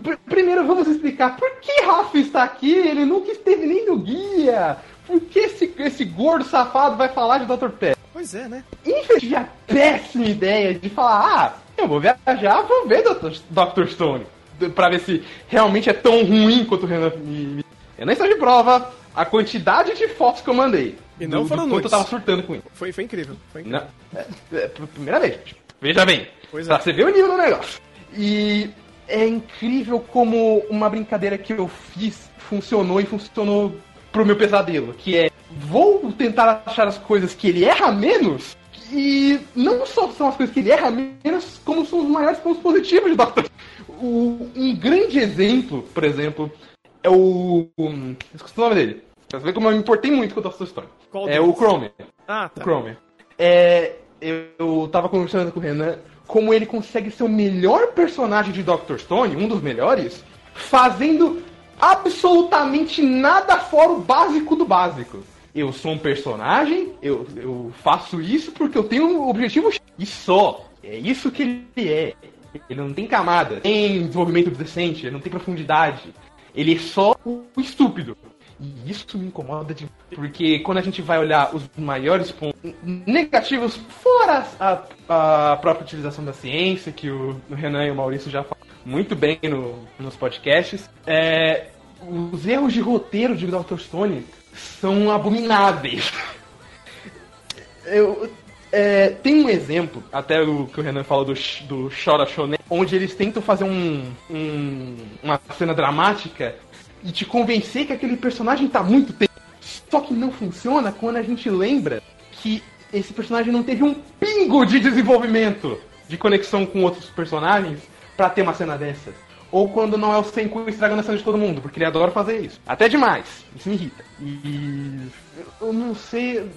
Pr- Primeiro vamos explicar por que Rafa está aqui, ele nunca esteve nem no guia. Por que esse, esse gordo safado vai falar de Dr. Pé? Pois é, né? Infelizmente, a péssima ideia de falar, ah, eu vou viajar, vou ver Dr. Stone. Pra ver se realmente é tão ruim quanto o Renan me... Eu nem estou de prova a quantidade de fotos que eu mandei. E não do, foram do eu tava surtando com isso. Foi, foi incrível. Foi incrível. Não, é, é, pr- primeira vez. Veja bem. Pois pra é. você ver o nível do negócio. E é incrível como uma brincadeira que eu fiz funcionou e funcionou pro meu pesadelo. Que é, vou tentar achar as coisas que ele erra menos. E não só são as coisas que ele erra menos, como são os maiores pontos positivos de Doctor. O, um grande exemplo, por exemplo, é o. um, Esqueci o nome dele. Você ver como eu me importei muito com o Doctor Stone. Qual é deles? o Chrome. Ah, O tá. Chrome. É, eu tava conversando com o Renan como ele consegue ser o melhor personagem de Doctor Stone, um dos melhores, fazendo absolutamente nada fora o básico do básico. Eu sou um personagem, eu, eu faço isso porque eu tenho um objetivo e só. É isso que ele é. Ele não tem camada, tem desenvolvimento decente, ele não tem profundidade. Ele é só o estúpido. E isso me incomoda demais. Porque quando a gente vai olhar os maiores pontos negativos, fora a, a própria utilização da ciência, que o Renan e o Maurício já falaram, muito bem no- nos podcasts. É, os erros de roteiro de Dr. Stone são abomináveis. Eu, é, tem um exemplo, até o que o Renan falou do, do Chora Shonen, onde eles tentam fazer um, um- uma cena dramática e te convencer que aquele personagem tá muito tempo. Só que não funciona quando a gente lembra que esse personagem não teve um pingo de desenvolvimento, de conexão com outros personagens, pra ter uma cena dessas. Ou quando não é o Senku estragando a cena de todo mundo, porque ele adora fazer isso. Até demais. Isso me irrita. E. Eu não sei.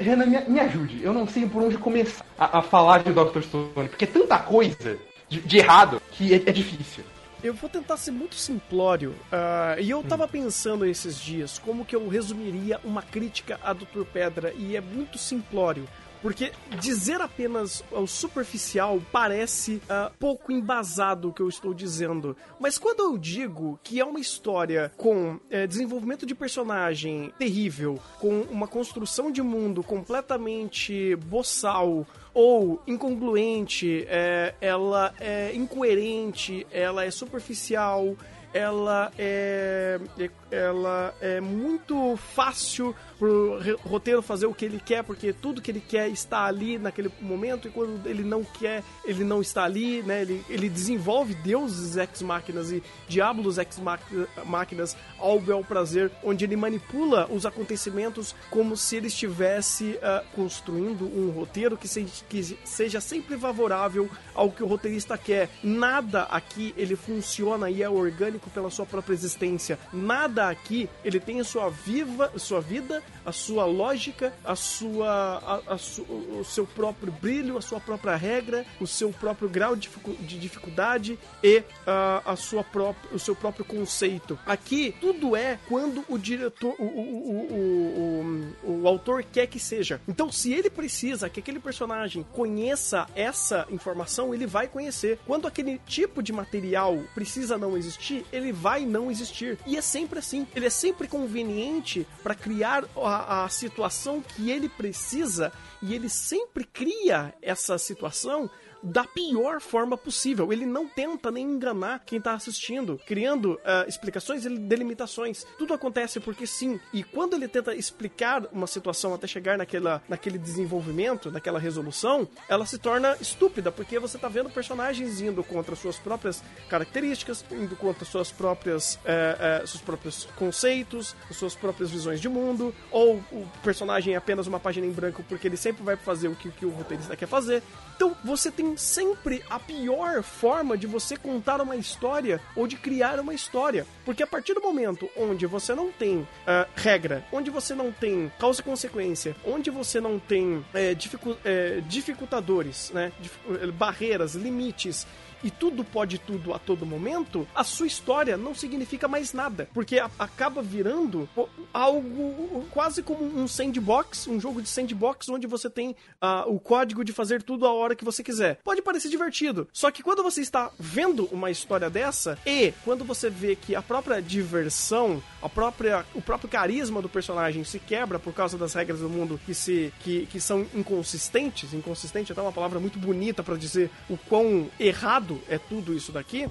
Renan, me, me ajude. Eu não sei por onde começar a, a falar de Dr. Stone, porque é tanta coisa de, de errado que é, é difícil. Eu vou tentar ser muito simplório. ah, e eu tava pensando esses dias como que eu resumiria uma crítica a Dr. Pedra. E é muito simplório. Porque dizer apenas o superficial parece ah, pouco embasado o que eu estou dizendo. Mas quando eu digo que é uma história com eh, desenvolvimento de personagem terrível, com uma construção de mundo completamente boçal, ou incongruente, é, ela é incoerente, ela é superficial, ela é, é- ela é muito fácil pro roteiro fazer o que ele quer, porque tudo que ele quer está ali naquele momento, e quando ele não quer, ele não está ali, né? Ele, ele desenvolve deuses ex-máquinas e diabos ex-máquinas ao bel prazer, onde ele manipula os acontecimentos como se ele estivesse ah, construindo um roteiro que, se- que seja sempre favorável ao que o roteirista quer. Nada aqui ele funciona e é orgânico pela sua própria existência. Nada aqui ele tem a sua viva, sua vida, a sua lógica, a sua, a, a su- o seu próprio brilho, a sua própria regra, o seu próprio grau de, de dificuldade e a sua própria, o seu próprio conceito. Aqui tudo é quando o diretor, o, o, o, o, o autor quer que seja. Então, se ele precisa que aquele personagem conheça essa informação, ele vai conhecer. Quando aquele tipo de material precisa não existir, ele vai não existir. E é sempre assim. Ele é sempre conveniente para criar a, a situação que ele precisa e ele sempre cria essa situação da pior forma possível. Ele não tenta nem enganar quem tá assistindo, criando ah, explicações e delimitações. Tudo acontece porque sim. E quando ele tenta explicar uma situação até chegar naquela, naquele desenvolvimento, naquela resolução, ela se torna estúpida, porque você tá vendo personagens indo contra suas próprias características, indo contra suas próprias, eh, eh, seus próprios conceitos, suas próprias visões de mundo, ou o personagem é apenas uma página em branco porque ele sempre vai fazer o que, que o roteirista quer fazer. Então você tem sempre a pior forma de você contar uma história ou de criar uma história. Porque a partir do momento onde você não tem ah, regra, onde você não tem causa e consequência, onde você não tem eh, dificu- eh, dificultadores, né? Dificu- eh, barreiras, limites. E tudo pode tudo a todo momento, a sua história não significa mais nada. Porque a- acaba virando algo quase como um sandbox, um jogo de sandbox onde você tem ah, o código de fazer tudo a hora que você quiser. Pode parecer divertido, só que quando você está vendo uma história dessa e quando você vê que a própria diversão, a própria, o próprio carisma do personagem se quebra por causa das regras do mundo que se que, que são inconsistentes, inconsistente é até uma palavra muito bonita para dizer o quão errado é tudo isso daqui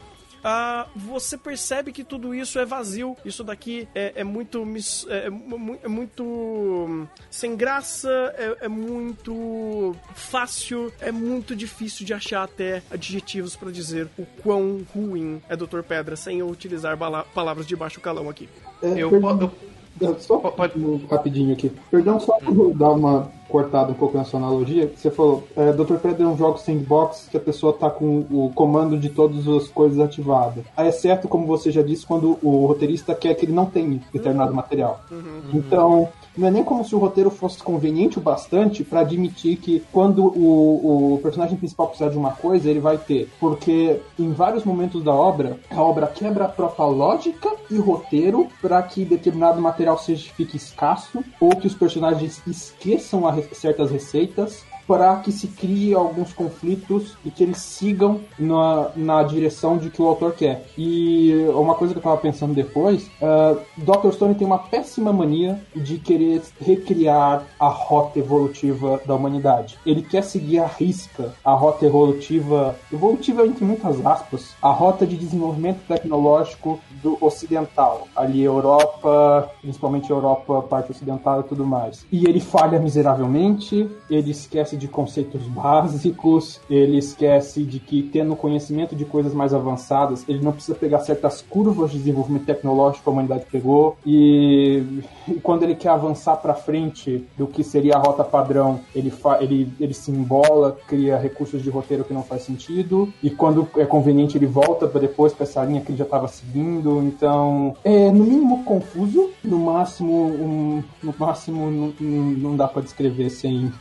ah, você percebe que tudo isso é vazio. Isso daqui é, é muito é, é é muito hum, sem graça, é, é muito fácil, é muito difícil de achar até adjetivos pra dizer o quão ruim é Dr. Pedra sem eu utilizar palavras de baixo calão aqui. É, Eu, eu- só pode- rapidinho aqui. Perdão, só por dar uma cortada um pouco na sua analogia. Você falou, é, Dr. Pedro é um jogo sandbox que a pessoa tá com o comando de todas as coisas ativadas. Aí, Exceto, como você já disse, quando o roteirista quer que ele não tenha determinado material. Então, não é nem como se o roteiro fosse conveniente o bastante para admitir que quando o, o personagem principal precisar de uma coisa, ele vai ter. Porque em vários momentos da obra, a obra quebra a própria lógica e roteiro para que determinado material seja fique escasso ou que os personagens esqueçam certas receitas para que se crie alguns conflitos e que eles sigam na, na direção de que o autor quer. E uma coisa que eu tava pensando depois, uh, Dr. Stone tem uma péssima mania de querer recriar a rota evolutiva da humanidade. Ele quer seguir a risca a rota evolutiva, evolutiva entre muitas aspas, a rota de desenvolvimento tecnológico do ocidental, ali Europa, principalmente Europa, parte ocidental e tudo mais. E ele falha miseravelmente, ele esquece de conceitos básicos, ele esquece de que tendo conhecimento de coisas mais avançadas, ele não precisa pegar certas curvas de desenvolvimento tecnológico que a humanidade pegou e, e quando ele quer avançar para frente do que seria a rota padrão, ele, ele, ele se embola, cria recursos de roteiro que não faz sentido e quando é conveniente ele volta para depois para essa linha que ele já estava seguindo. Então, é no mínimo confuso, no máximo, um, no máximo não, não dá para descrever sem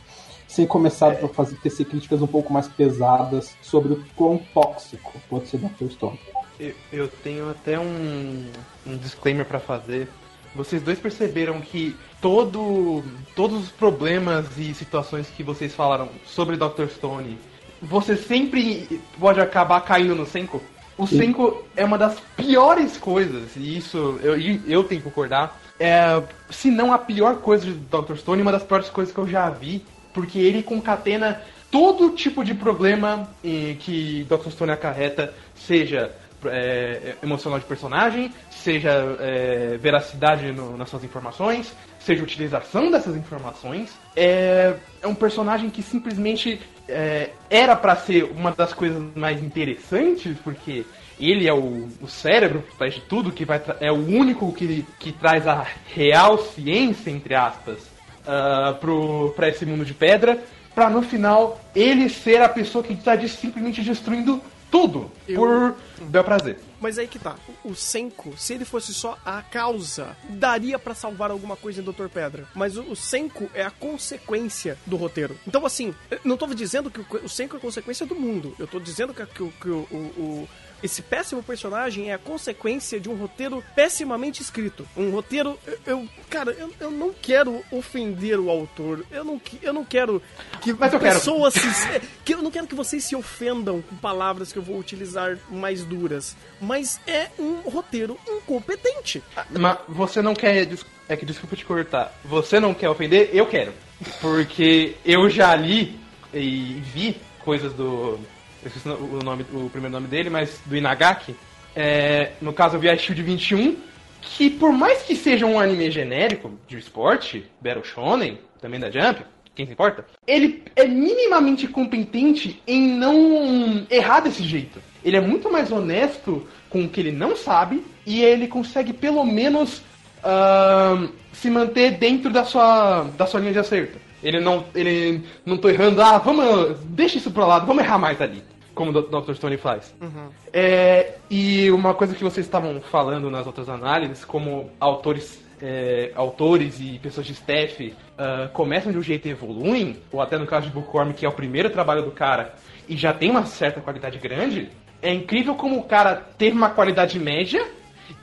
sem começar a fazer tecer críticas um pouco mais pesadas sobre o quão tóxico pode ser Dr. Stone. Eu, eu tenho até um, um disclaimer para fazer. Vocês dois perceberam que todo, todos os problemas e situações que vocês falaram sobre Dr. Stone, você sempre pode acabar caindo no Senko? O Senko é uma das piores coisas, e isso eu, eu tenho que concordar. É, se não a pior coisa de Dr. Stone, uma das piores coisas que eu já vi porque ele concatena todo tipo de problema que Dr. Stone acarreta, seja é, emocional de personagem, seja é, veracidade no, nas suas informações, seja utilização dessas informações. É, é um personagem que simplesmente é, era para ser uma das coisas mais interessantes, porque ele é o, o cérebro por de tudo, que vai é o único que, que traz a real ciência, entre aspas, uh, para esse mundo de pedra, para no final ele ser a pessoa que está simplesmente destruindo tudo Eu... por bel prazer. Mas aí que tá. O Senko, se ele fosse só a causa, daria para salvar alguma coisa em Doutor Pedra. Mas o, o Senko é a consequência do roteiro. Então, assim, não tô dizendo que o, o Senko é a consequência do mundo. Eu tô dizendo que, que, que o, o esse péssimo personagem é a consequência de um roteiro pessimamente escrito. Um roteiro. Eu, eu cara, eu, eu não quero ofender o autor. Eu não, eu não quero que Mas eu pessoas quero. se. Que eu não quero que vocês se ofendam com palavras que eu vou utilizar mais duras. Mas é um roteiro incompetente. Mas você não quer. É que desculpa te cortar. Você não quer ofender? Eu quero. Porque eu já li e vi coisas do esqueci o, nome, o primeiro nome dele, mas do Inagaki. É, no caso, eu vi a Shield 21, que por mais que seja um anime genérico de esporte, Battle Shonen, também da Jump, quem se importa, ele é minimamente competente em não errar desse jeito. Ele é muito mais honesto com o que ele não sabe e ele consegue pelo menos uh, se manter dentro da sua, da sua linha de acerto. Ele não, ele não tô errando, ah, vamos, deixa isso pro lado, vamos errar mais ali como o Dr. Stone faz. Uhum. É, e uma coisa que vocês estavam falando nas outras análises, como autores é, autores e pessoas de staff uh, começam de um jeito e evoluem, ou até no caso de Bookworm, que é o primeiro trabalho do cara e já tem uma certa qualidade grande, é incrível como o cara teve uma qualidade média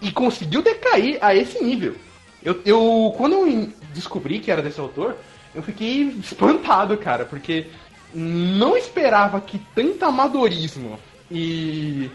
e conseguiu decair a esse nível. Eu, eu quando eu descobri que era desse autor, eu fiquei espantado, cara, porque não esperava que tanto amadorismo e,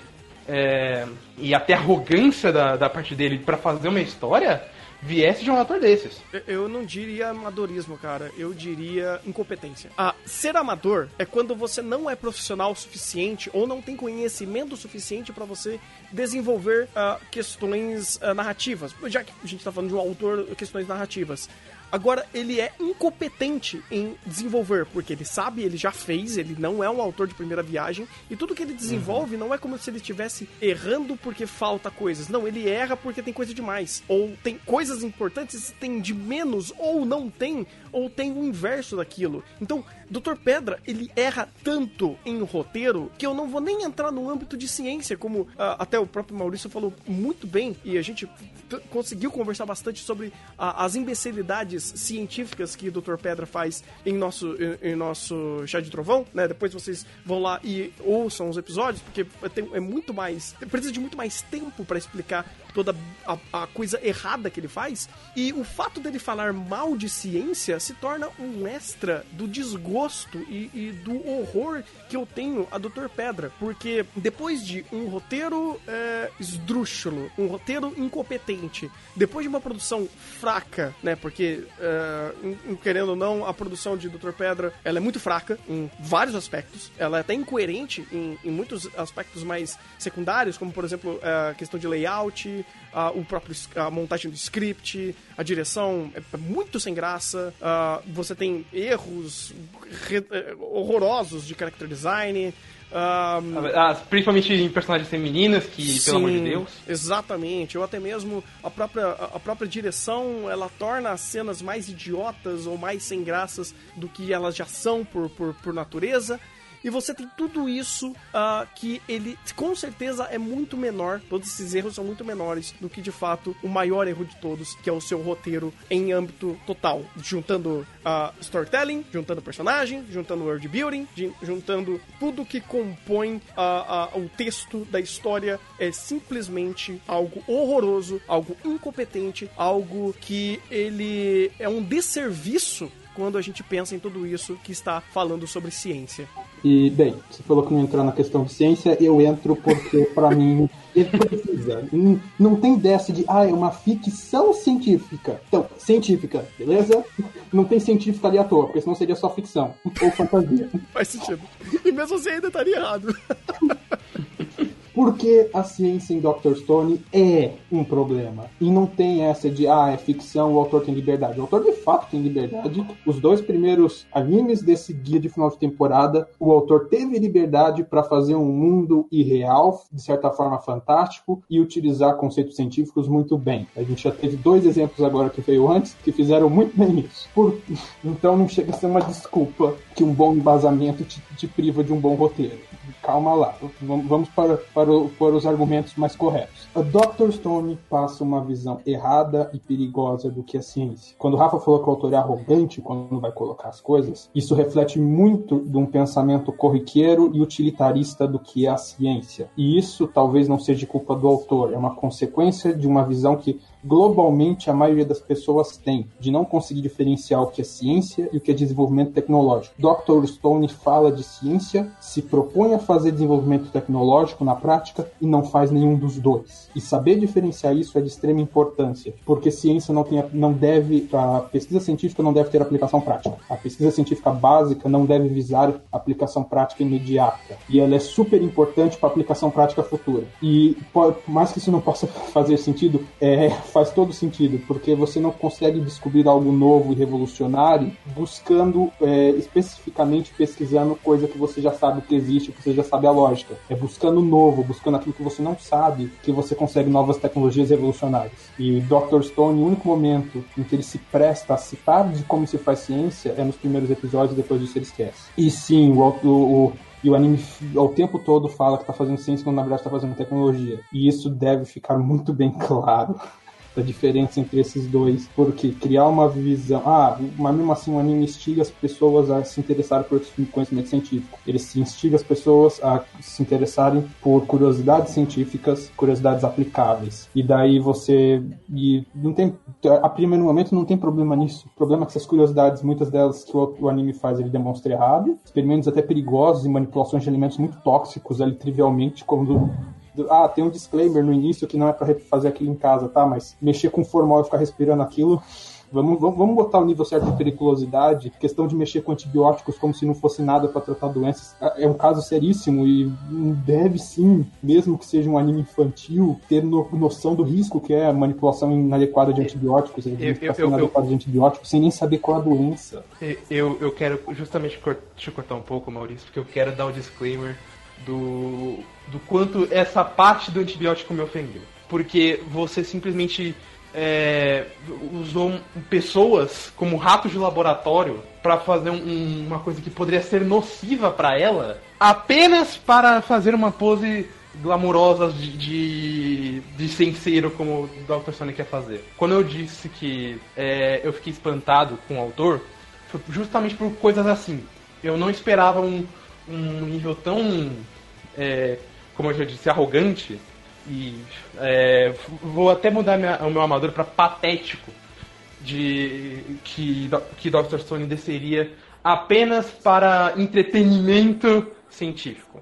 é, e até arrogância da, da parte dele para fazer uma história viesse de um ator desses. Eu não diria amadorismo, cara. Eu diria incompetência. Ah, ser amador é quando você não é profissional o suficiente ou não tem conhecimento suficiente para você desenvolver uh, questões uh, narrativas. Já que a gente tá falando de um autor, questões narrativas. Agora, ele é incompetente em desenvolver, porque ele sabe, ele já fez, ele não é um autor de primeira viagem, e tudo que ele desenvolve uhum. não é como se ele estivesse errando porque falta coisas. Não, ele erra porque tem coisa demais. Ou tem coisas importantes, tem de menos, ou não tem, ou tem o inverso daquilo. Então, Dr. Pedra, ele erra tanto em roteiro que eu não vou nem entrar no âmbito de ciência, como uh, até o próprio Maurício falou muito bem, e a gente conseguiu conversar bastante sobre uh, as imbecilidades científicas que Dr. Pedra faz em nosso, em, em, nosso chá de trovão, né? Depois vocês vão lá e ouçam os episódios, porque é muito mais. Precisa de muito mais tempo para explicar toda a, a coisa errada que ele faz. E o fato dele falar mal de ciência se torna um extra do desgosto e, e do horror que eu tenho a Dr. Pedra. Porque depois de um roteiro é, esdrúxulo, um roteiro incompetente, depois de uma produção fraca, né? Porque, é, querendo ou não, a produção de Dr. Pedra ela é muito fraca em vários aspectos. Ela é até incoerente em, em muitos aspectos mais secundários, como por exemplo a questão de layout, a, o próprio a montagem do script, a direção é é muito sem graça. ah, você tem erros eh, horrorosos de character design. ah, Ah, principalmente em personagens femininas, que, pelo amor de Sim, Deus. Exatamente, ou até mesmo a própria, a própria direção, ela torna as cenas mais idiotas ou mais sem graças do que elas já são por, por, por natureza. E você tem tudo isso ah, que ele com certeza é muito menor, todos esses erros são muito menores do que de fato o maior erro de todos, que é o seu roteiro em âmbito total, juntando ah, storytelling, juntando personagem, juntando world building, jun- juntando tudo que compõe ah, o texto da história é simplesmente algo horroroso, algo incompetente, algo que ele é um desserviço quando a gente pensa em tudo isso que está falando sobre ciência. E, bem, você falou que não entrar na questão de ciência, eu entro porque, pra mim, ele precisa. Não- Não tem dessa de, ah, é uma ficção científica. Então, científica, beleza? Não tem científica ali à toa, porque senão seria só ficção. Ou fantasia. Faz sentido. E mesmo assim ainda estaria errado. Porque a ciência em Dr. Stone é um problema. E não tem essa de, ah, é ficção, o autor tem liberdade. O autor de fato tem liberdade. Os dois primeiros animes desse guia de final de temporada, o autor teve liberdade para fazer um mundo irreal, de certa forma fantástico, e utilizar conceitos científicos muito bem. A gente já teve dois exemplos agora que veio antes, que fizeram muito bem isso. Por- Então não chega a ser uma desculpa que um bom embasamento te, te priva de um bom roteiro. Calma lá, vamos para, para, o- para os argumentos mais corretos. A Dr. Stone passa uma visão errada e perigosa do que é ciência. Quando o Rafa falou que o autor é arrogante quando vai colocar as coisas, isso reflete muito de um pensamento corriqueiro e utilitarista do que é a ciência. E isso talvez não seja culpa do autor, é uma consequência de uma visão que globalmente a maioria das pessoas tem, de não conseguir diferenciar o que é ciência e o que é desenvolvimento tecnológico. Dr. Stone fala de ciência, se propõe a fazer desenvolvimento tecnológico na prática e não faz nenhum dos dois. E saber diferenciar isso é de extrema importância, porque ciência não, tem, não deve, a pesquisa científica não deve ter aplicação prática. A pesquisa científica básica não deve visar aplicação prática imediata. E ela é super importante para aplicação prática futura. E por mais que isso não possa fazer sentido, é, faz todo sentido, porque você não consegue descobrir algo novo e revolucionário buscando é, especificamente pesquisando coisa que você já sabe que existe, que você já sabe a lógica. É buscando novo, buscando aquilo que você não sabe, que você consegue novas tecnologias revolucionárias. E Dr. Stone, o único momento em que ele se presta a citar de como se faz ciência é nos primeiros episódios, depois disso ele esquece. E sim, o, o, o e o anime ao tempo todo fala que tá fazendo ciência quando na verdade tá fazendo tecnologia. E isso deve ficar muito bem claro. A diferença entre esses dois, porque criar uma visão. Ah, mas mesmo assim o anime instiga as pessoas a se interessarem por conhecimento científico. Ele se instiga as pessoas a se interessarem por curiosidades científicas, curiosidades aplicáveis. E daí você. E não tem. A primeiro momento não tem problema nisso. O problema é que essas curiosidades, muitas delas que o, o anime faz, ele demonstra errado. Experimentos até perigosos e manipulações de alimentos muito tóxicos, ali trivialmente, como ah, tem um disclaimer no início que não é pra fazer aquilo em casa, tá? Mas mexer com formal e ficar respirando aquilo. Vamos, vamos, vamos botar o nível certo de periculosidade. Questão de mexer com antibióticos como se não fosse nada para tratar doenças. É um caso seríssimo e deve sim, mesmo que seja um anime infantil, ter no, noção do risco que é a manipulação inadequada de antibióticos, a administração eu- eu- inadequada de antibióticos, sem nem saber qual a doença. Eu, eu quero justamente cor- te cortar um pouco, Maurício, porque eu quero dar o disclaimer do, do quanto essa parte do antibiótico me ofendeu. Porque você simplesmente é, usou pessoas como ratos de laboratório para fazer um- um- uma coisa que poderia ser nociva para ela, apenas para fazer uma pose glamurosa de, de, de senseiro como o Dr. Sonic quer fazer. Quando eu disse que é, eu fiquei espantado com o autor, foi justamente por coisas assim. Eu não esperava um, um nível tão, é, como eu já disse, arrogante e é, vou até mudar minha, o meu amador para patético de que, que Dr. Stone desceria apenas para entretenimento científico.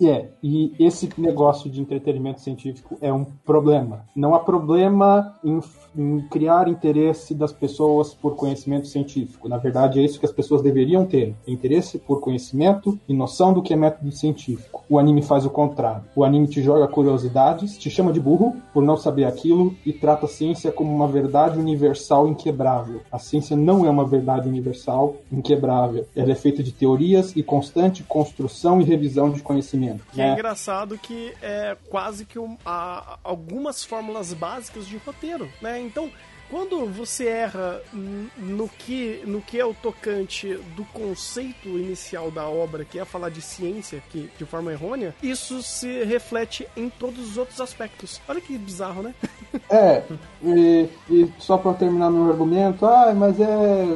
É, e esse negócio de entretenimento científico é um problema. Não há problema em, em, criar interesse das pessoas por conhecimento científico. Na verdade, é isso que as pessoas deveriam ter: interesse por conhecimento e noção do que é método científico. O anime faz o contrário. O anime te joga curiosidades, te chama de burro por não saber aquilo e trata a ciência como uma verdade universal inquebrável. A ciência não é uma verdade universal inquebrável. Ela é feita de teorias e constante construção e revisão de conhecimento. Que é. é engraçado que é quase que um, a, algumas fórmulas básicas de roteiro, né? Então, quando você erra no que, no que é o tocante do conceito inicial da obra, que é falar de ciência que, de forma errônea, isso se reflete em todos os outros aspectos. Olha que bizarro, né? É, e, e só para terminar meu argumento, ah, mas é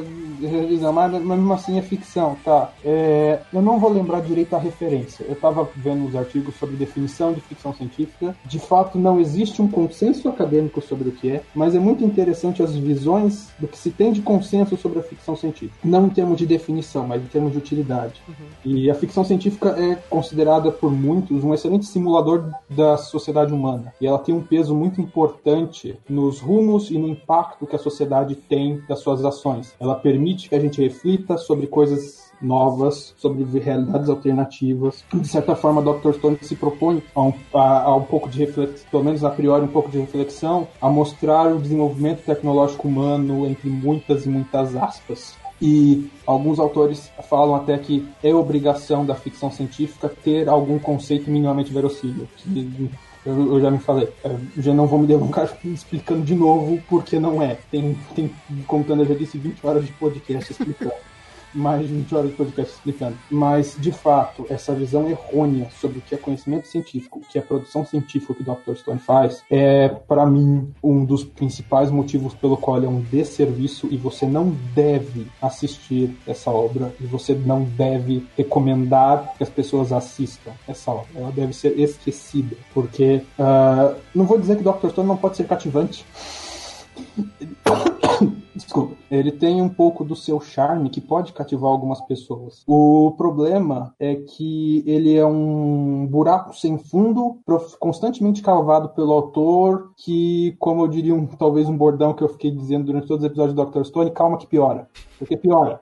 mas, mas mesmo assim é ficção, tá? É, eu não vou lembrar direito a referência. Eu estava vendo os artigos sobre definição de ficção científica. De fato, não existe um consenso acadêmico sobre o que é, mas é muito interessante as visões do que se tem de consenso sobre a ficção científica. Não em termos de definição, mas em termos de utilidade. Uhum. E a ficção científica é considerada por muitos um excelente simulador da sociedade humana. E ela tem um peso muito importante nos rumos e no impacto que a sociedade tem das suas ações. Ela permite permite que a gente reflita sobre coisas novas, sobre realidades alternativas. De certa forma, Dr. Stone se propõe a um, a, a um pouco de reflexão, pelo menos a priori, um pouco de reflexão, a mostrar o desenvolvimento tecnológico humano entre muitas e muitas aspas. E alguns autores falam até que é obrigação da ficção científica ter algum conceito minimamente verossímil. Eu, eu, já me falei, já não vou me delongar explicando de novo porque não é. Tem, tem contando, eu já disse 20 horas de podcast explicando mais de 20 horas de podcast explicando. Mas, de fato, essa visão errônea sobre o que é conhecimento científico, o que é produção científica que o Dr. Stone faz, é, para mim, um dos principais motivos pelo qual ele é um desserviço e você não deve assistir essa obra e você não deve recomendar que as pessoas assistam essa obra. Ela deve ser esquecida, porque uh, não vou dizer que Dr. Stone não pode ser cativante. Desculpa. Ele tem um pouco do seu charme que pode cativar algumas pessoas. O problema é que ele é um buraco sem fundo, constantemente cavado pelo autor, que, como eu diria, um, talvez um bordão que eu fiquei dizendo durante todos os episódios do Dr. Stone, calma que piora. Porque piora.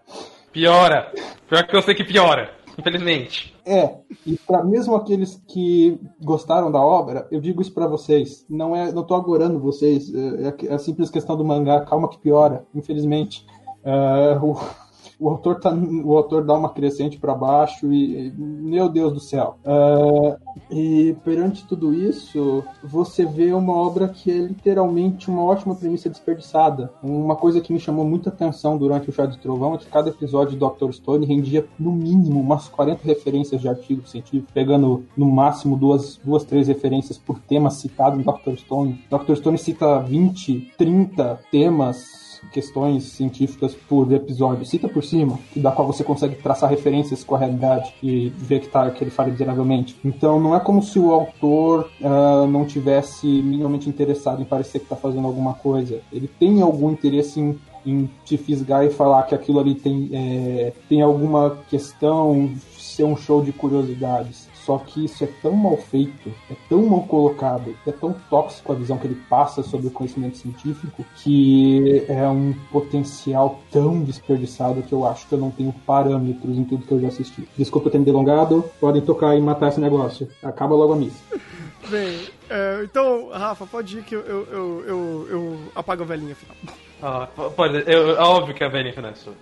Piora. Pior que eu sei que piora infelizmente. É, e para mesmo aqueles que gostaram da obra, eu digo isso para vocês, não é, não tô agorando vocês, é, é, a simples questão do mangá, calma que piora, infelizmente. Uh, o, o autor, tá, o autor dá uma crescente para baixo e, meu Deus do céu. Uh, e perante tudo isso, você vê uma obra que é literalmente uma ótima premissa desperdiçada. Uma coisa que me chamou muita atenção durante o Chá de Trovão é que cada episódio do Dr. Stone rendia no mínimo umas 40 referências de artigos científicos, pegando no máximo duas, duas três referências por tema citado em Dr. Stone. Dr. Stone cita 20, 30 temas questões científicas por episódio, cita por cima, da qual você consegue traçar referências com a realidade e ver que, tá, que ele fala miseravelmente. Então não é como se o autor uh, não tivesse minimamente interessado em parecer que está fazendo alguma coisa. Ele tem algum interesse em em te fisgar e falar que aquilo ali tem, é, tem alguma questão, ser um show de curiosidades. Só que isso é tão mal feito, é tão mal colocado, é tão tóxico a visão que ele passa sobre o conhecimento científico, que é um potencial tão desperdiçado que eu acho que eu não tenho parâmetros em tudo que eu já assisti. Desculpa ter me delongado, podem tocar e matar esse negócio. Acaba logo a missa. Bem, é, então, Rafa, pode ir que eu, eu, eu, eu, eu apago a velhinha final. Ah, pode, eu, é óbvio que a velhinha final é sua.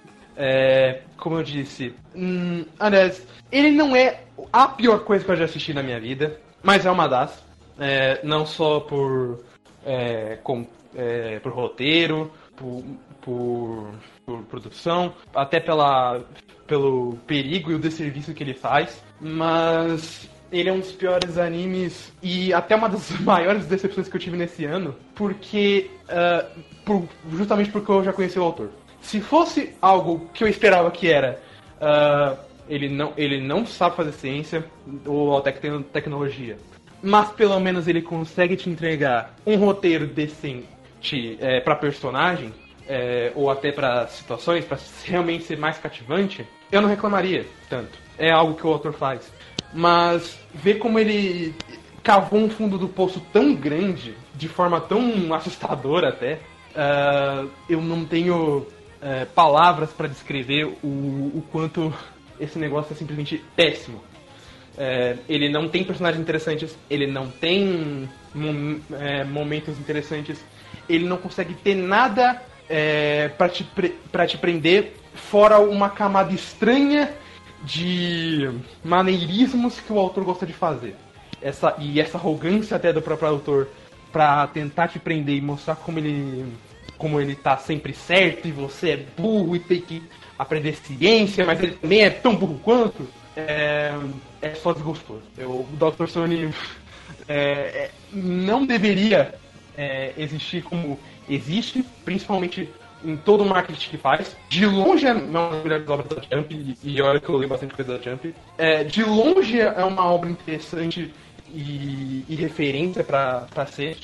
É, como eu disse, hum, aliás, ele não é a pior coisa que eu já assisti na minha vida, mas é uma das. É, não só por, é, com, é, por roteiro, por, por, por, produção, até pela, pelo perigo e o desserviço que ele faz, mas ele é um dos piores animes e até uma das maiores decepções que eu tive nesse ano, porque uh, por, justamente porque eu já conheci o autor. Se fosse algo que eu esperava que era. Uh, ele, não, ele não sabe fazer ciência ou alta tecnologia. mas pelo menos ele consegue te entregar um roteiro decente é, para personagem, é, ou até para situações, para realmente ser mais cativante, eu não reclamaria tanto. É algo que o autor faz. Mas ver como ele cavou um fundo do poço tão grande, de forma tão assustadora até, uh, eu não tenho uh, palavras para descrever o, o quanto esse negócio é simplesmente péssimo. É, ele não tem personagens interessantes, ele não tem mom é, momentos interessantes, ele não consegue ter nada é, para te, te prender, fora uma camada estranha de maneirismos que o autor gosta de fazer. Essa, e essa arrogância até do próprio autor para tentar te prender e mostrar como ele como ele tá sempre certo e você é burro e tem que aprender ciência, mas ele também é tão burro quanto, é, é só desgostoso. Eu, o Dr. Sony é, é, não deveria é, existir como existe, principalmente em todo o marketing que faz. De longe é uma das melhores obras da Jump, e olha que eu leio bastante coisa da Jump. É, de longe é uma obra interessante e, e referência para ser.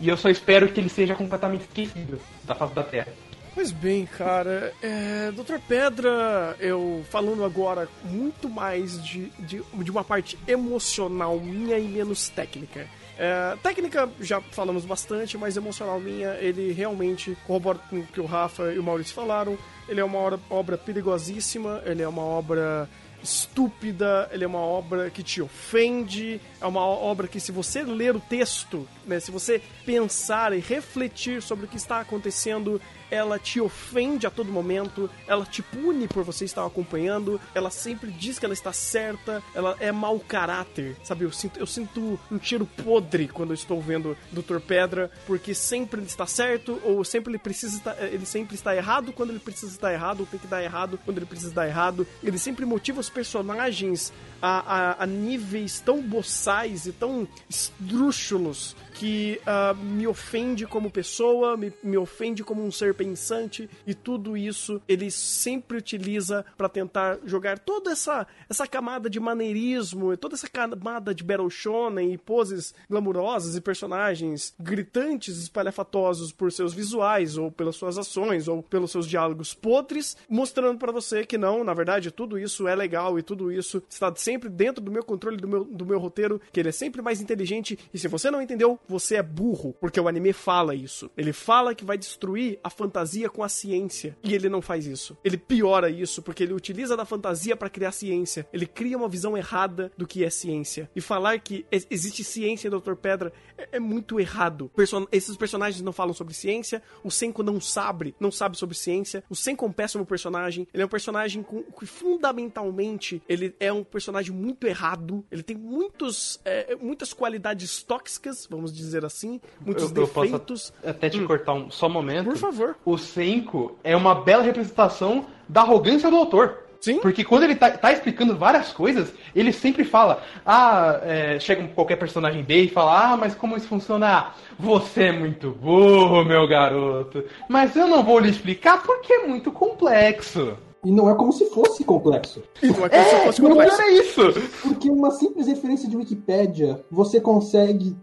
E eu só espero que ele seja completamente esquecido da face da Terra. Pois bem, cara, é, Doutor Pedra, eu falando agora muito mais de, de, de, uma parte emocional minha e menos técnica. É, técnica já falamos bastante, mas emocional minha, ele realmente corrobora com o que o Rafa e o Maurício falaram. Ele é uma obra, perigosíssima, ele é uma obra estúpida, ele é uma obra que te ofende, é uma obra que se você ler o texto, né, se você pensar e refletir sobre o que está acontecendo, ela te ofende a todo momento, ela te pune por você estar acompanhando, ela sempre diz que ela está certa, ela é mau caráter, sabe? Eu sinto, eu sinto um cheiro podre quando eu estou vendo Dr. Pedra, porque sempre ele está certo, ou sempre ele precisa estar, ele sempre está errado quando ele precisa estar errado, ou tem que dar errado quando ele precisa dar errado. Ele sempre motiva os personagens a, a, a níveis tão boçais e tão esdrúxulos que uh, me ofende como pessoa, me, me ofende como um ser pensante e tudo isso ele sempre utiliza para tentar jogar toda essa, essa camada de maneirismo, toda essa camada de battle shonen e poses glamurosas e personagens gritantes, espalhafatosos por seus visuais ou pelas suas ações ou pelos seus diálogos podres, mostrando para você que não, na verdade, tudo isso é legal e tudo isso está sempre dentro do meu controle, do meu, do meu roteiro, que ele é sempre mais inteligente e se você não entendeu, você é burro, porque o anime fala isso. Ele fala que vai destruir a fantasia com a ciência, e ele não faz isso. Ele piora isso, porque ele utiliza da fantasia para criar ciência. Ele cria uma visão errada do que é ciência. E falar que existe ciência em Dr. Pedra é, é muito errado. Person esses personagens não falam sobre ciência, o Senko não sabe, não sabe sobre ciência. O Senko é um péssimo personagem, ele é um personagem com, que fundamentalmente ele é um personagem muito errado, ele tem muitos, é, muitas qualidades tóxicas, vamos dizer assim, muitos eu, defeitos. Eu até te hum. cortar um só um momento. Por favor. O Senko é uma bela representação da arrogância do autor. Sim. Porque quando ele tá, tá, explicando várias coisas, ele sempre fala, ah, é, chega qualquer personagem B e fala, ah, mas como isso funciona? Ah, você é muito burro, meu garoto. Mas eu não vou lhe explicar porque é muito complexo. E não é como se fosse complexo. E não é como é, se fosse complexo. é isso. Porque uma simples referência de Wikipédia, você consegue,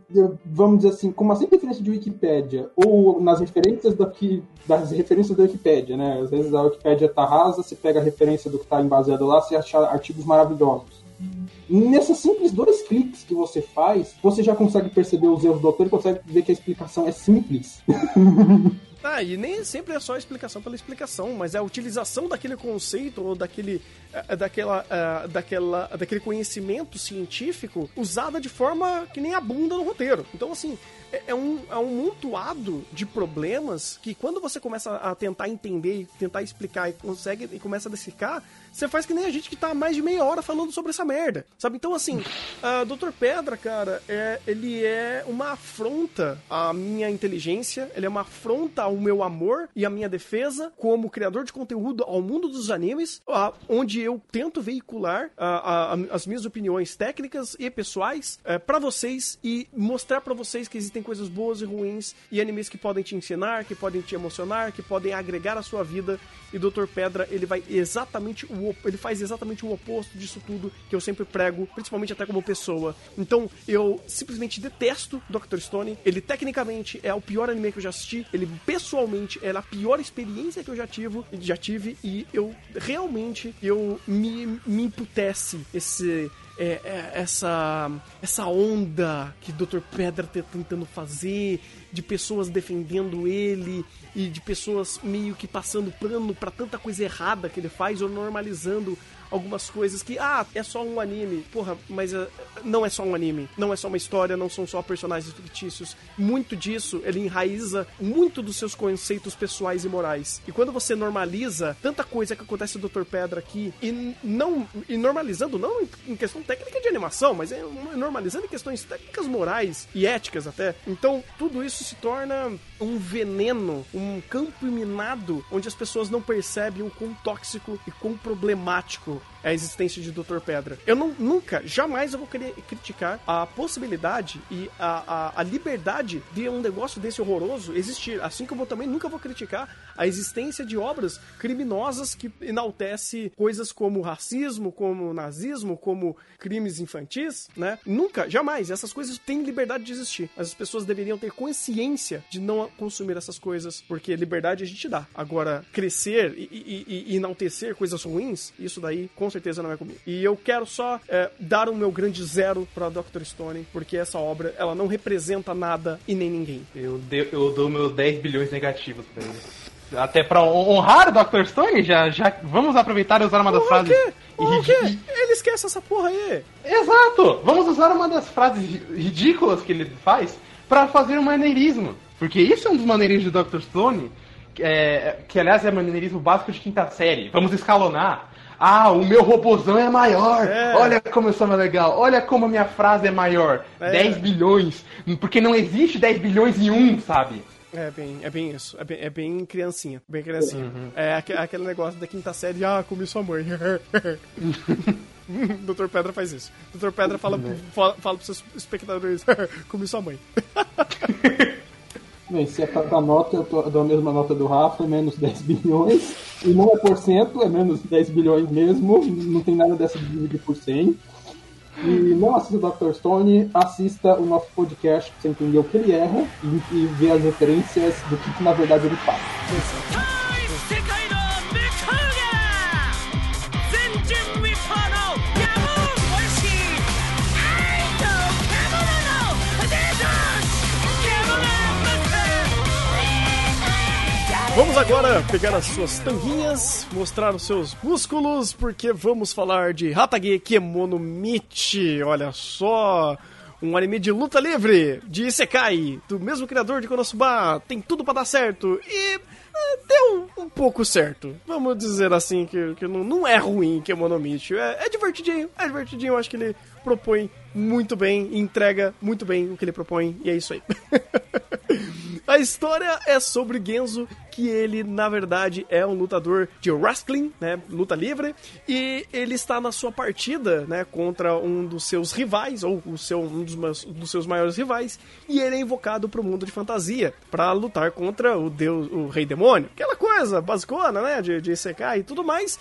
vamos dizer assim, com uma simples referência de Wikipédia, ou nas referências daqui, das referências da Wikipédia, né? Às vezes a Wikipédia tá rasa, você pega a referência do que tá embaseado lá, você acha artigos maravilhosos. Nesses simples dois cliques que você faz, você já consegue perceber os erros do autor e consegue ver que a explicação é simples. Ah, e nem sempre é só a explicação pela explicação, mas é a utilização daquele conceito ou daquele, uh, daquela, uh, daquela, daquele conhecimento científico usada de forma que nem abunda no roteiro. Então, assim, é, é um, é um montuado de problemas que quando você começa a tentar entender, tentar explicar e consegue e começa a decifrar, você faz que nem a gente que tá mais de meia hora falando sobre essa merda, sabe? Então, assim, uh, Dr. Pedra, cara, é, ele é uma afronta à minha inteligência, ele é uma afronta ao meu amor e a minha defesa como criador de conteúdo ao mundo dos animes, ah, onde eu tento veicular ah, as minhas opiniões técnicas e pessoais eh, pra vocês e mostrar pra vocês que existem coisas boas e ruins e animes que podem te ensinar, que podem te emocionar, que podem agregar a sua vida. E Dr. Pedra, ele vai exatamente o ele faz exatamente o oposto disso tudo que eu sempre prego, principalmente até como pessoa. Então, eu simplesmente detesto Dr. Stone. Ele tecnicamente é o pior anime que eu já assisti. Ele pessoalmente é a pior experiência que eu já tive, já tive e eu realmente eu me, me emputece esse é, é, essa essa onda que Dr. Pedra tá tentando fazer, de pessoas defendendo ele e de pessoas meio que passando pano pra tanta coisa errada que ele faz ou normalizando algumas coisas que, ah, é só um anime. Porra, mas é, não é só um anime. Não é só uma história, não são só personagens fictícios. Muito disso, ele enraiza muito dos seus conceitos pessoais e morais. E quando você normaliza tanta coisa que acontece no Dr. Pedra aqui, e não. E normalizando não em- em questão técnica de animação, mas é normalizando em questões técnicas morais e éticas até. Então, tudo isso se torna um veneno, um campo minado onde as pessoas não percebem o quão tóxico e quão problemático a existência de Dr. Pedra. Eu não, nunca, jamais eu vou querer criticar a possibilidade e a, a, a liberdade de um negócio desse horroroso existir. Assim como eu também nunca vou criticar a existência de obras criminosas que enaltece coisas como racismo, como nazismo, como crimes infantis, né? Nunca, jamais. Essas coisas têm liberdade de existir. As pessoas deveriam ter consciência de não consumir essas coisas, porque liberdade a gente dá. Agora, crescer e, e- e- e enaltecer coisas ruins, isso daí com certeza não é comigo. E eu quero só é, dar o meu grande zero pra Dr. Stone, porque essa obra, ela não representa nada e nem ninguém. Eu, dei- eu dou meus 10 bilhões negativos pra ele. Até pra hon- honrar o Dr. Stone, já, já vamos aproveitar e usar uma das frases. quê? O Ele esquece essa porra aí. Exato! Vamos usar uma das frases ri- ridículas que ele faz pra fazer um maneirismo. Porque isso é um dos maneirismos do Dr. Stone, que, é, que aliás é maneirismo básico de quinta série. Vamos escalonar. Ah, o meu robozão é maior. É. Olha como eu sou mais legal. Olha como a minha frase é maior. É. 10 bilhões. Porque não existe 10 bilhões em um, sabe? É bem, é bem isso. É bem, é bem criancinha. Bem criancinha. É aque- aquele negócio da quinta série ah, comi sua mãe. Doutor Pedra faz isso. Doutor Pedra fala, fala, fala pros seus espectadores, comi sua mãe. Bem, se é pra nota, eu, tô, eu dou a mesma nota do Rafa, é menos 10 bilhões. E não é por cento, é menos 10 bilhões mesmo. Não tem nada dessa de dividir por 100. E não assista o Dr. Stone, assista o nosso podcast pra você entender o que ele erra e, e ver as referências do que, que na verdade ele faz. Vamos agora pegar as suas tanguinhas, mostrar os seus músculos, porque vamos falar de Hatage Kemono Michi. Olha só, um anime de luta livre, de Isekai, do mesmo criador de Konosuba. Tem tudo pra dar certo e eh, deu um pouco certo. Vamos dizer assim que, que não, não é ruim Kemono Michi. É, é divertidinho, é divertidinho. Eu acho que ele propõe muito bem, entrega muito bem o que ele propõe e é isso aí. A história é sobre Genzo, que ele, na verdade, é um lutador de wrestling, né? Luta livre. E ele está na sua partida, né? Contra um dos seus rivais, ou o seu, um dos, dos seus maiores rivais. E ele é invocado para o mundo de fantasia, para lutar contra o deus, o rei demônio. Aquela coisa basicona, né? De, de Isekai e tudo mais.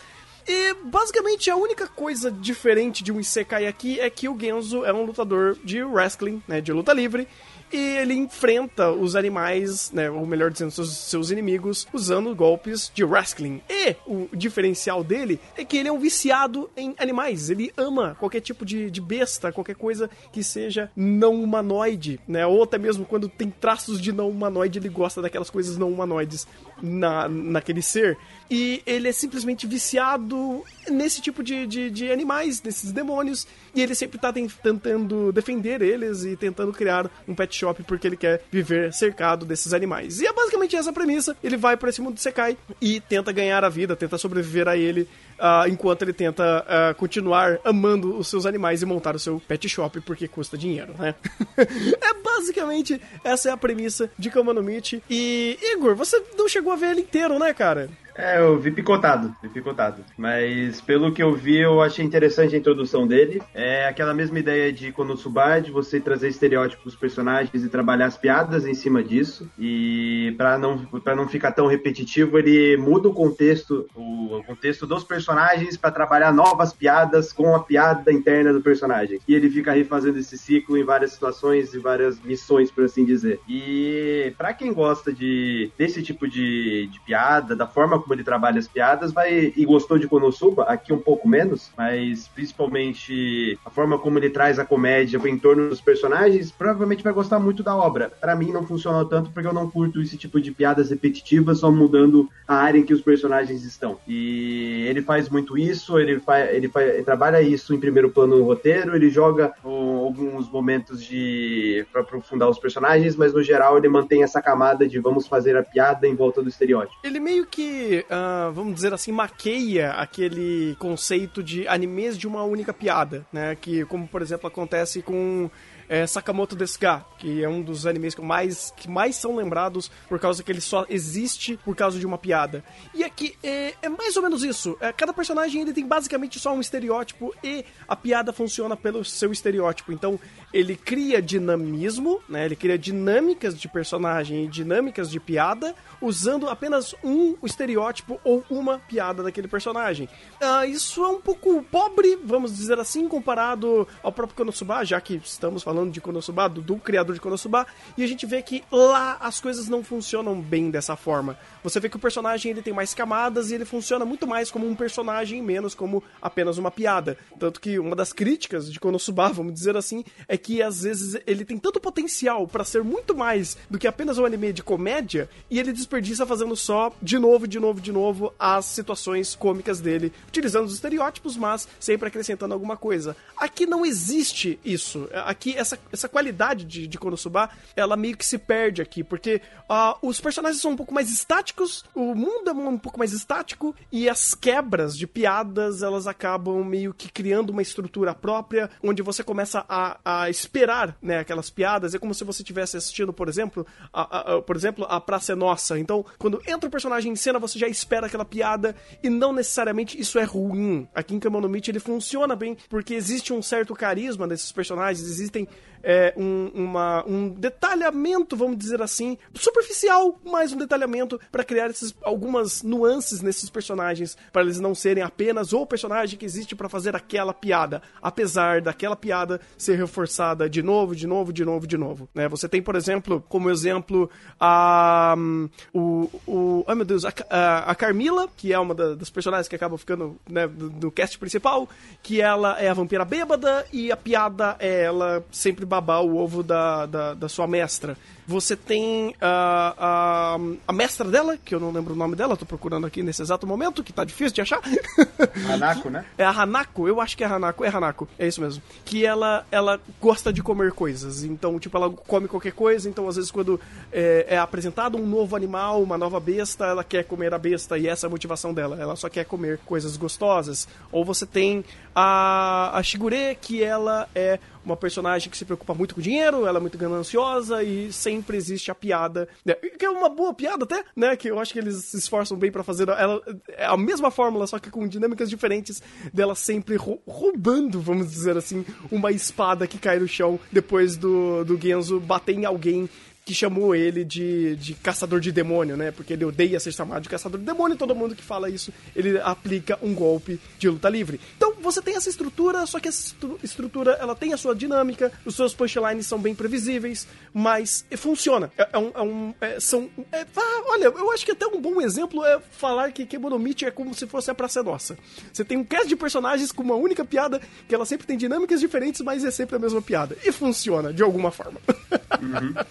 E basicamente a única coisa diferente de um Isekai aqui é que o Genzo é um lutador de wrestling, né, de luta livre, e ele enfrenta os animais, né, ou melhor dizendo, seus, seus inimigos, usando golpes de wrestling. E o diferencial dele é que ele é um viciado em animais, ele ama qualquer tipo de, de besta, qualquer coisa que seja não humanoide, né, ou até mesmo quando tem traços de não humanoide, ele gosta daquelas coisas não humanoides. Na, naquele ser. E ele é simplesmente viciado nesse tipo de, de, de animais, nesses demônios. E ele sempre tá ten- tentando defender eles e tentando criar um pet shop porque ele quer viver cercado desses animais. E é basicamente essa premissa. Ele vai pra esse mundo de Sekai e tenta ganhar a vida, tenta sobreviver a ele. Ah, enquanto ele tenta ah, continuar amando os seus animais e montar o seu pet shop porque custa dinheiro, né? é basicamente essa é a premissa de Kama no Michi. E Igor, você não chegou a ver ele inteiro, né, cara? É, eu vi picotado, vi picotado. Mas pelo que eu vi, eu achei interessante a introdução dele. É aquela mesma ideia de Konosuba, de você trazer estereótipos dos personagens e trabalhar as piadas em cima disso. E para não, pra não ficar tão repetitivo, ele muda o contexto, o contexto dos personagens para trabalhar novas piadas com a piada interna do personagem. E ele fica refazendo esse ciclo em várias situações e várias missões, por assim dizer. E para quem gosta de desse tipo de, de piada, da forma como ele trabalha as piadas, vai e gostou de Konosuba, aqui um pouco menos, mas principalmente a forma como ele traz a comédia em torno dos personagens, provavelmente vai gostar muito da obra. Para mim não funcionou tanto porque eu não curto esse tipo de piadas repetitivas, só mudando a área em que os personagens estão. E ele faz muito isso, ele, ele, ele trabalha isso em primeiro plano no roteiro, ele joga o- alguns momentos de para aprofundar os personagens, mas no geral ele mantém essa camada de vamos fazer a piada em volta do estereótipo. Ele meio que, ah, vamos dizer assim, maqueia aquele conceito de animes de uma única piada, né? Que, como por exemplo, acontece com é, Sakamoto Desuga, que é um dos animes que mais, que mais são lembrados por causa que ele só existe por causa de uma piada. E aqui é, é mais ou menos isso. É, cada personagem ele tem basicamente só um estereótipo e a piada funciona pelo seu estereótipo. Então ele cria dinamismo, né? Ele cria dinâmicas de personagem e dinâmicas de piada usando apenas um estereótipo ou uma piada daquele personagem. Ah, isso é um pouco pobre, vamos dizer assim, comparado ao próprio Konosuba, já que estamos falando de Konosuba, do, do criador de Konosuba, e a gente vê que lá as coisas não funcionam bem dessa forma. Você vê que o personagem ele tem mais camadas e ele funciona muito mais como um personagem menos como apenas uma piada. Tanto que uma das críticas de Konosuba, vamos dizer assim, é que às vezes ele tem tanto potencial pra ser muito mais do que apenas um anime de comédia e ele desperdiça fazendo só de novo, de novo, de novo as situações cômicas dele, utilizando os estereótipos, mas sempre acrescentando alguma coisa. Aqui não existe isso. Aqui essa, essa qualidade de, de Konosuba, ela meio que se perde aqui, porque ah, os personagens são um pouco mais estáticos, o mundo é um pouco mais estático e as quebras de piadas, elas acabam meio que criando uma estrutura própria, onde você começa a, a esperar, né, aquelas piadas. É como se você estivesse assistindo, por exemplo, a, a- a- por exemplo, a Praça é Nossa. Então, quando entra o personagem em cena, você já espera aquela piada e não necessariamente isso é ruim. Aqui em Kemono Meet ele funciona bem porque existe um certo carisma desses personagens, existem é, um, uma- um detalhamento, vamos dizer assim, superficial, mas um detalhamento para criar esses, algumas nuances nesses personagens, para eles não serem apenas o personagem que existe para fazer aquela piada, apesar daquela piada ser reforçada de novo, de novo, de novo, de novo. Né? Você tem, por exemplo, como exemplo, a. hum, o, o. Ai meu Deus, a, a, a Carmila, que é uma da- das personagens que acabam ficando né, do, do cast principal, que ela é a vampira bêbada e a piada é ela sempre babar o ovo da, da, da sua mestra. Você tem a, a, a mestra dela, que eu não lembro o nome dela, tô procurando aqui nesse exato momento, que tá difícil de achar. Hanako, né? É a Hanako, eu acho que é a Hanako, é Hanako, é isso mesmo. Que ela, ela gosta de comer coisas, então, tipo, ela come qualquer coisa, então às vezes quando é, é apresentado um novo animal, uma nova besta, ela quer comer a besta e essa é a motivação dela, ela só quer comer coisas gostosas. Ou você tem a, a Shigure, que ela é uma personagem que se preocupa muito com dinheiro, ela é muito gananciosa e sempre existe a piada, né? que é uma boa piada até, né, que eu acho que eles se esforçam bem pra fazer ela é a mesma fórmula, só que com dinâmicas diferentes dela sempre rou- roubando, vamos dizer assim, uma espada que cai no chão depois do, do Genzo bater em alguém que chamou ele de, de caçador de demônio, né? Porque ele odeia ser chamado de caçador de demônio, todo mundo que fala isso, ele aplica um golpe de luta livre. Então você tem essa estrutura, só que essa estru- estrutura ela tem a sua dinâmica, os seus punchlines são bem previsíveis, mas funciona. É, é um, é um- é- são, ah, olha, eu acho que até um bom exemplo é falar que Kemonomichi é como se fosse a Praça Nossa. Você tem um cast de personagens com uma única piada, que ela sempre tem dinâmicas diferentes, mas é sempre a mesma piada. E funciona, de alguma forma.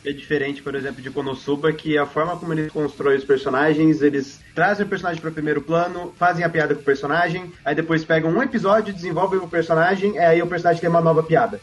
É diferente, por exemplo, de Konosuba, que a forma como eles constroem os personagens, eles trazem o personagem para o primeiro plano, fazem a piada com o personagem, aí depois pegam um episódio, desenvolvem o personagem, e aí o personagem tem uma nova piada.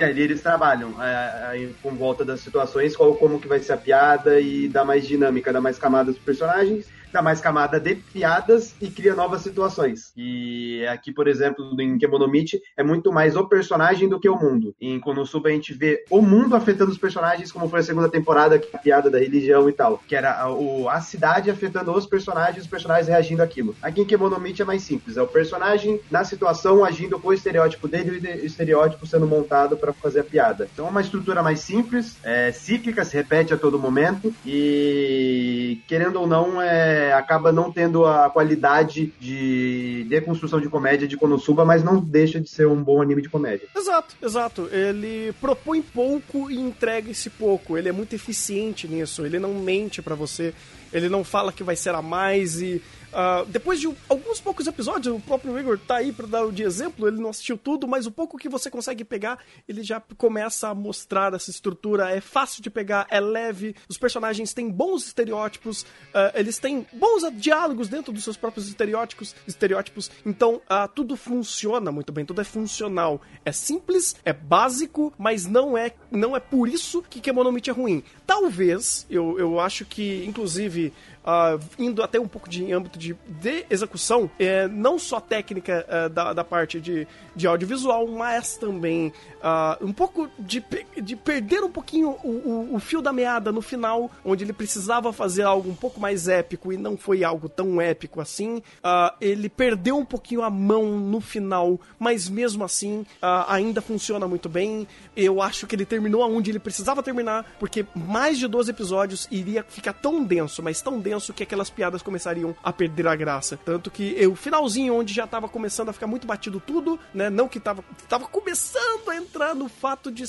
E ali eles trabalham é, com volta das situações, qual, como que vai ser a piada e dá mais dinâmica, dá mais camadas pros personagens, dá mais camada de piadas e cria novas situações. E aqui, por exemplo, em Kemonomichi, é muito mais o personagem do que o mundo. Em Konosuba a gente vê o mundo afetando os personagens, como foi a segunda temporada, que é a piada da religião e tal. Que era a, o- a cidade afetando os personagens, os personagens reagindo àquilo. Aqui em Kemonomichi é mais simples, é o personagem na situação agindo com o estereótipo dele e o estereótipo sendo montado para fazer a piada. Então é uma estrutura mais simples, é cíclica, se repete a todo momento e querendo ou não, é, acaba não tendo a qualidade de, de construção de comédia de Konosuba, mas não deixa de ser um bom anime de comédia. Exato, exato. Ele propõe pouco e entrega esse pouco. Ele é muito eficiente nisso. Ele não mente pra você. Ele não fala que vai ser a mais e. ah, depois de alguns poucos episódios, o próprio Igor tá aí pra dar o de exemplo, ele não assistiu tudo, mas o pouco que você consegue pegar, ele já começa a mostrar essa estrutura. É fácil de pegar, é leve, os personagens têm bons estereótipos, ah, eles têm bons diálogos dentro dos seus próprios estereótipos, estereótipos. Então, ah, tudo funciona muito bem, tudo é funcional. É simples, é básico, mas não é, não é por isso que Kemonomichi é ruim. Talvez, eu, eu acho que, inclusive, ah, indo até um pouco de âmbito de, de execução, é, não só técnica ah, da, da parte de, de audiovisual, mas também ah, um pouco de, de perder um pouquinho o, o, o fio da meada no final, onde ele precisava fazer algo um pouco mais épico e não foi algo tão épico assim. Ah, ele perdeu um pouquinho a mão no final, mas mesmo assim ainda funciona muito bem. Eu acho que ele terminou aonde ele precisava terminar, porque mais de 12 episódios iria ficar tão denso, mas tão denso que aquelas piadas começariam a perder a graça. Tanto que o finalzinho, onde já tava começando a ficar muito batido tudo, né? Não que tava, tava começando a entrar no fato de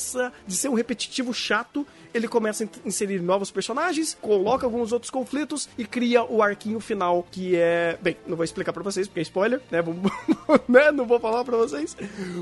de ser um repetitivo chato, ele começa a in- inserir novos personagens, coloca alguns outros conflitos e cria o arquinho final, que é. Bem, não vou explicar pra vocês, porque é spoiler, né? Né? Não vou falar pra vocês.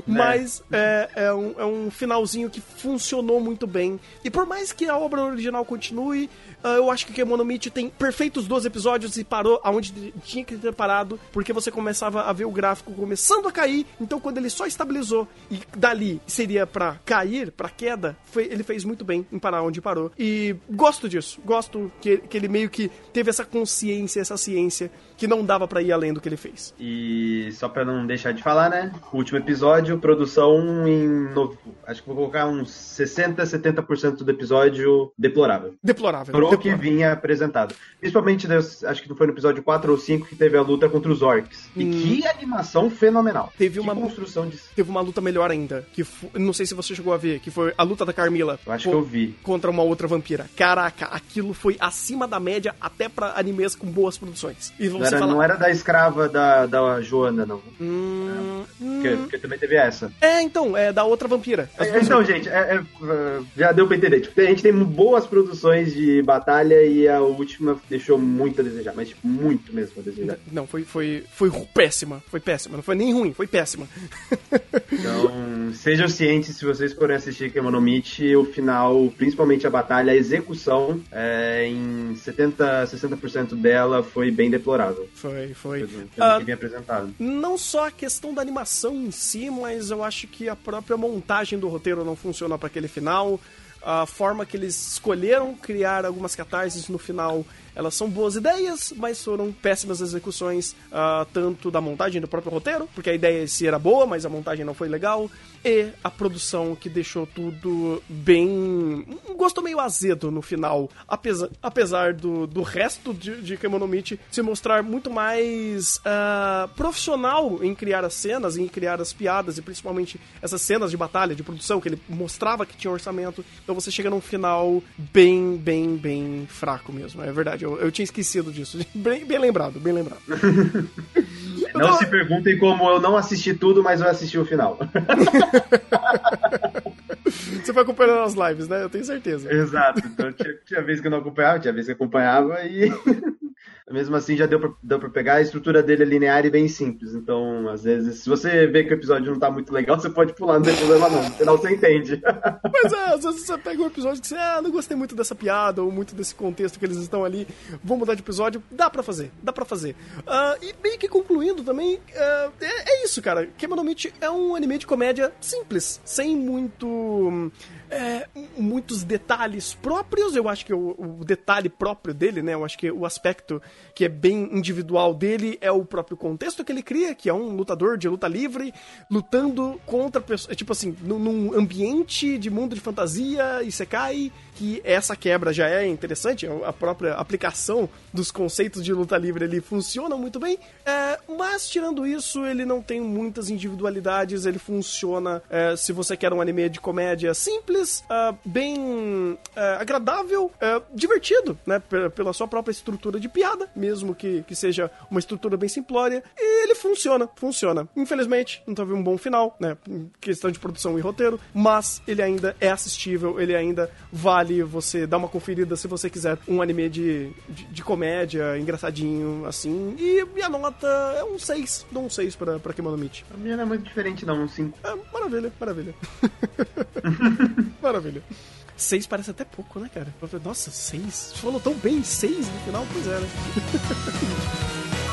Mas é, é um, é um finalzinho que funcionou muito bem. E por mais que a obra original continue, ah, eu acho que Kemonomichi tem perfeitos 12 episódios e parou aonde tinha que ter parado, porque você começava a ver o gráfico começando a cair. Então, quando ele só estabilizou e dali seria pra cair, pra queda, foi- ele fez muito bem em parar onde parou. E gosto disso. Gosto que, que ele meio que teve essa consciência, essa ciência que não dava pra ir além do que ele fez. E só pra não deixar de falar, né? Último episódio, produção em. no- Acho que vou colocar uns 60, 70% do episódio deplorável. Deplorável. Pro que deplorável. vinha apresentado. Principalmente, acho que foi no episódio 4 ou 5 que teve a luta contra os orcs. E que animação fenomenal. Teve que uma- construção de. Teve uma luta melhor ainda, que não sei se você chegou a ver, que foi a luta da Carmila. Eu acho co- que eu vi. Contra uma outra vampira. Caraca, aquilo foi acima da média até pra animes com boas produções. E Não você era, fala, não era da escrava da, da Joana, não. Hum, Porque, hum, porque também teve essa. é, então, é da outra vampira. Duas- Então, gente, é- é, já deu pra entender. Tipo, a gente tem boas produções de batalha e a última deixou muito a desejar, mas tipo, muito mesmo a desejar. Não, foi, foi, foi péssima. Foi péssima. Não foi nem ruim, foi péssima. Então, sejam cientes se vocês forem assistir Kemonomichi, o final, principalmente a batalha, a execução, é, em 70, 60% dela foi bem deplorável. Foi, foi. Pelo, pelo Ah, apresentado. não só a questão da animação em si, mas eu acho que a própria montagem do roteiro não funcionou para aquele final. A forma que eles escolheram criar algumas catarses no final, elas são boas ideias, mas foram péssimas execuções, ah, tanto da montagem do próprio roteiro, porque a ideia si era boa, mas a montagem não foi legal, e a produção que deixou tudo bem. um gosto meio azedo no final, apesar, apesar do, do resto de, de Kemonomichi se mostrar muito mais ah, profissional em criar as cenas, em criar as piadas e principalmente essas cenas de batalha, de produção, que ele mostrava que tinha orçamento. Então você chega num final bem, bem, bem fraco mesmo. É verdade, eu, eu tinha esquecido disso. Bem, bem lembrado, bem lembrado. Não tô- se perguntem como eu não assisti tudo, mas eu assisti o final. Você vai acompanhando as lives, né? Eu tenho certeza. Exato. Então tinha, tinha vez que eu não acompanhava, tinha vez que acompanhava e. Mesmo assim, já deu pra, deu pra pegar. A estrutura dele é linear e bem simples. Então, às vezes, se você vê que o episódio não tá muito legal, você pode pular, não tem problema não. No final você entende. Mas é, às vezes você pega um episódio que você, ah, não gostei muito dessa piada ou muito desse contexto que eles estão ali, vou mudar de episódio. Dá pra fazer, dá pra fazer. Ah, e meio que concluindo também, ah, é, é isso, cara. Kemono Meat é um anime de comédia simples, sem muito. é, muitos detalhes próprios, eu acho que o, o detalhe próprio dele, né? Eu acho que o aspecto que é bem individual dele é o próprio contexto que ele cria, que é um lutador de luta livre, lutando contra pessoas. Tipo assim, num, num ambiente de mundo de fantasia e Sekai, que essa quebra já é interessante, a própria aplicação dos conceitos de luta livre ele funciona muito bem, é, mas tirando isso, ele não tem muitas individualidades, ele funciona é, se você quer um anime de comédia simples, é, bem é, agradável, é, divertido, né, pe- pela sua própria estrutura de piada, mesmo que, que seja uma estrutura bem simplória, e ele funciona, funciona. Infelizmente, não teve um bom final, né, questão de produção e roteiro, mas ele ainda é assistível, ele ainda vale você dar uma conferida se você quiser um anime de, de, de comédia, engraçadinho, assim, e minha nota é um 6, dou um 6 pra, pra Meat. A minha não é muito diferente, não. Um 5. É, maravilha, maravilha. maravilha. Seis parece até pouco, né, cara? Nossa, seis? Você falou tão bem, seis no final? Pois é, né?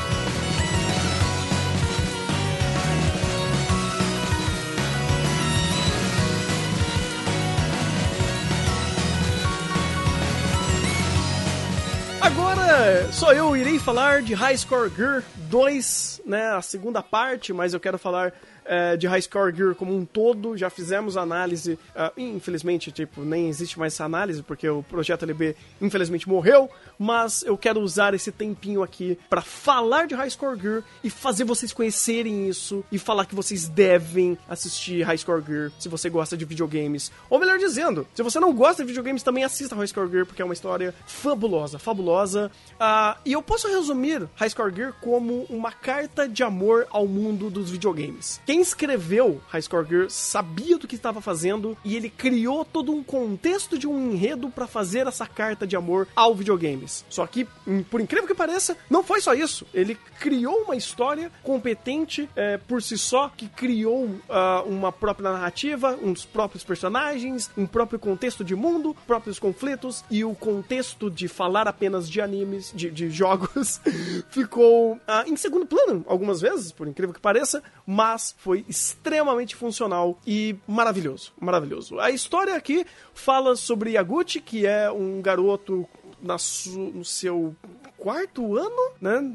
Agora, só eu irei falar de High Score Girl 2, né, a segunda parte, mas eu quero falar eh, de High Score Girl como um todo. Já fizemos análise, ah, infelizmente, tipo, nem existe mais essa análise, porque o projeto LB infelizmente morreu, mas eu quero usar esse tempinho aqui pra falar de High Score Girl e fazer vocês conhecerem isso e falar que vocês devem assistir High Score Girl se você gosta de videogames. Ou melhor dizendo, se você não gosta de videogames, também assista High Score Girl, porque é uma história fabulosa, fabulosa. Ah, e eu posso resumir High Score Girl como uma carta de amor ao mundo dos videogames. Escreveu High Score Girl sabia do que estava fazendo e ele criou todo um contexto de um enredo pra fazer essa carta de amor ao videogames. Só que, por incrível que pareça, não foi só isso. Ele criou uma história competente eh, por si só, que criou ah, uma própria narrativa, uns próprios personagens, um próprio contexto de mundo, próprios conflitos e o contexto de falar apenas de animes, de, de jogos, ficou ah, em segundo plano algumas vezes, por incrível que pareça, mas foi extremamente funcional e maravilhoso, maravilhoso. A história aqui fala sobre Yaguchi, que é um garoto na no seu quarto ano, né?